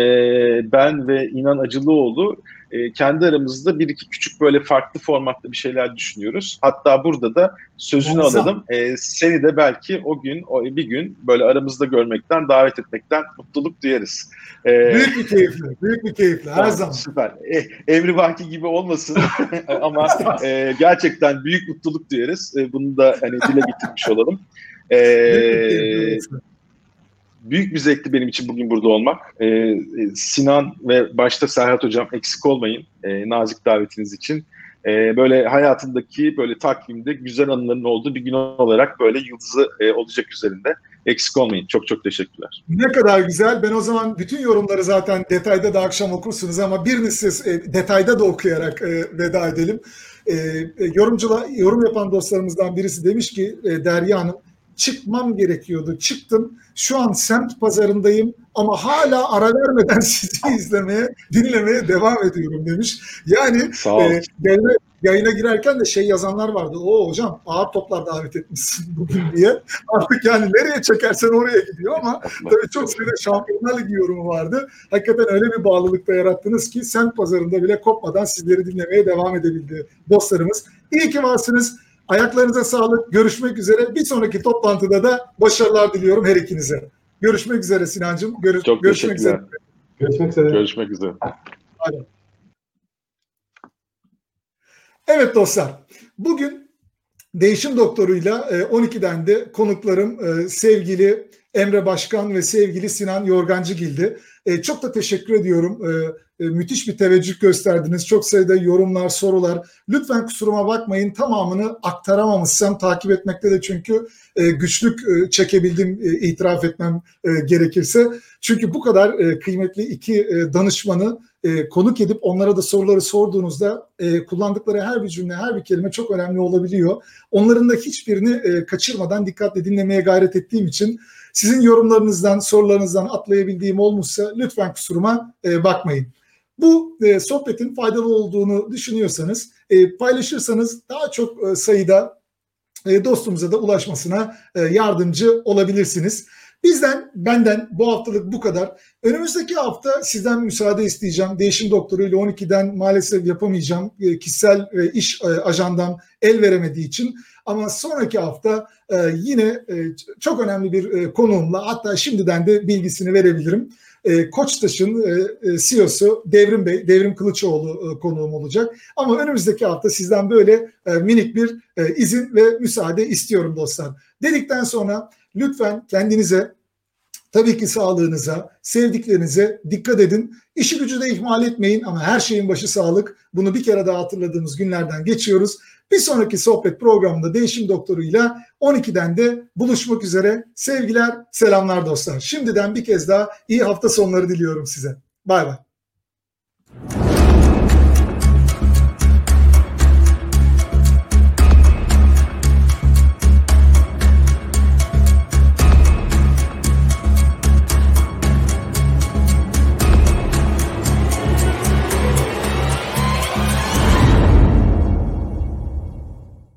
ben ve İnan Acılıoğlu e, kendi aramızda bir iki küçük böyle farklı formatta bir şeyler düşünüyoruz. Hatta burada da sözünü Muazzam. alalım. E, seni de belki o gün, o bir gün böyle aramızda görmekten, davet etmekten mutluluk duyarız. E, Büyük bir keyifle, büyük bir keyifle her Tamam, zaman. Süper. E, Emri Vaki gibi olmasın <laughs> ama e, gerçekten büyük mutluluk duyarız. E, bunu da hani dile getirmiş olalım. Ee, büyük bir zevkti benim için bugün burada olmak. Ee, Sinan ve başta Serhat Hocam eksik olmayın e, nazik davetiniz için. Ee, böyle hayatındaki böyle takvimde güzel anıların olduğu bir gün olarak böyle yıldızı e, olacak üzerinde. Eksik olmayın. Çok çok teşekkürler. Ne kadar güzel. Ben o zaman bütün yorumları zaten detayda da akşam okursunuz ama birini siz e, detayda da okuyarak e, veda edelim. E, e, yorumcula, yorum yapan dostlarımızdan birisi demiş ki e, Derya Hanım çıkmam gerekiyordu. Çıktım. Şu an semt pazarındayım ama hala ara vermeden <laughs> sizi izlemeye, dinlemeye devam ediyorum demiş. Yani Sağ e, yayına, yayına girerken de şey yazanlar vardı. O hocam ağır toplar davet etmişsin <laughs> bugün diye. Artık yani nereye çekersen oraya gidiyor ama tabii çok sayıda Şampiyonlar Ligi yorumu vardı. Hakikaten öyle bir bağlılıkta yarattınız ki semt pazarında bile kopmadan sizleri dinlemeye devam edebildi dostlarımız. İyi ki varsınız. Ayaklarınıza sağlık. Görüşmek üzere. Bir sonraki toplantıda da başarılar diliyorum her ikinize. Görüşmek üzere Sinancığım. Görüş, Çok görüşmek teşekkürler. üzere. Görüşmek üzere. Görüşmek üzere. Evet dostlar. Bugün Değişim Doktoru'yla e, 12'den de konuklarım e, sevgili Emre Başkan ve sevgili Sinan Yorgancıgil'di. E, Çok da teşekkür ediyorum. E, e, Müthiş bir teveccüh gösterdiniz. Çok sayıda yorumlar, sorular. Lütfen kusuruma bakmayın. Tamamını aktaramamışsam takip etmekte de çünkü e, güçlük e, çekebildim e, itiraf etmem e, gerekirse. Çünkü bu kadar e, kıymetli iki e, danışmanı e, konuk edip onlara da soruları sorduğunuzda e, kullandıkları her bir cümle, her bir kelime çok önemli olabiliyor. Onların da hiçbirini e, kaçırmadan dikkatle dinlemeye gayret ettiğim için sizin yorumlarınızdan, sorularınızdan atlayabildiğim olmuşsa lütfen kusuruma e, bakmayın. Bu e, sohbetin faydalı olduğunu düşünüyorsanız e, paylaşırsanız daha çok sayıda dostumuza da ulaşmasına yardımcı olabilirsiniz. Bizden, benden bu haftalık bu kadar. Önümüzdeki hafta sizden müsaade isteyeceğim. Değişim Doktoru ile 12'den maalesef yapamayacağım. E, kişisel e, iş e, ajandam el veremediği için. Ama sonraki hafta e, yine çok önemli bir konuğumla hatta şimdiden de bilgisini verebilirim. Koçtaş'ın CEO'su Devrim Bey, Devrim Kılıçoğlu konuğum olacak. Ama önümüzdeki hafta sizden böyle minik bir izin ve müsaade istiyorum dostlar. Dedikten sonra lütfen kendinize Tabii ki sağlığınıza, sevdiklerinize dikkat edin. İşi gücü de ihmal etmeyin ama her şeyin başı sağlık. Bunu bir kere daha hatırladığımız günlerden geçiyoruz. Bir sonraki sohbet programında Değişim Doktoru'yla 12'den de buluşmak üzere. Sevgiler, selamlar dostlar. Şimdiden bir kez daha iyi hafta sonları diliyorum size. Bay bay.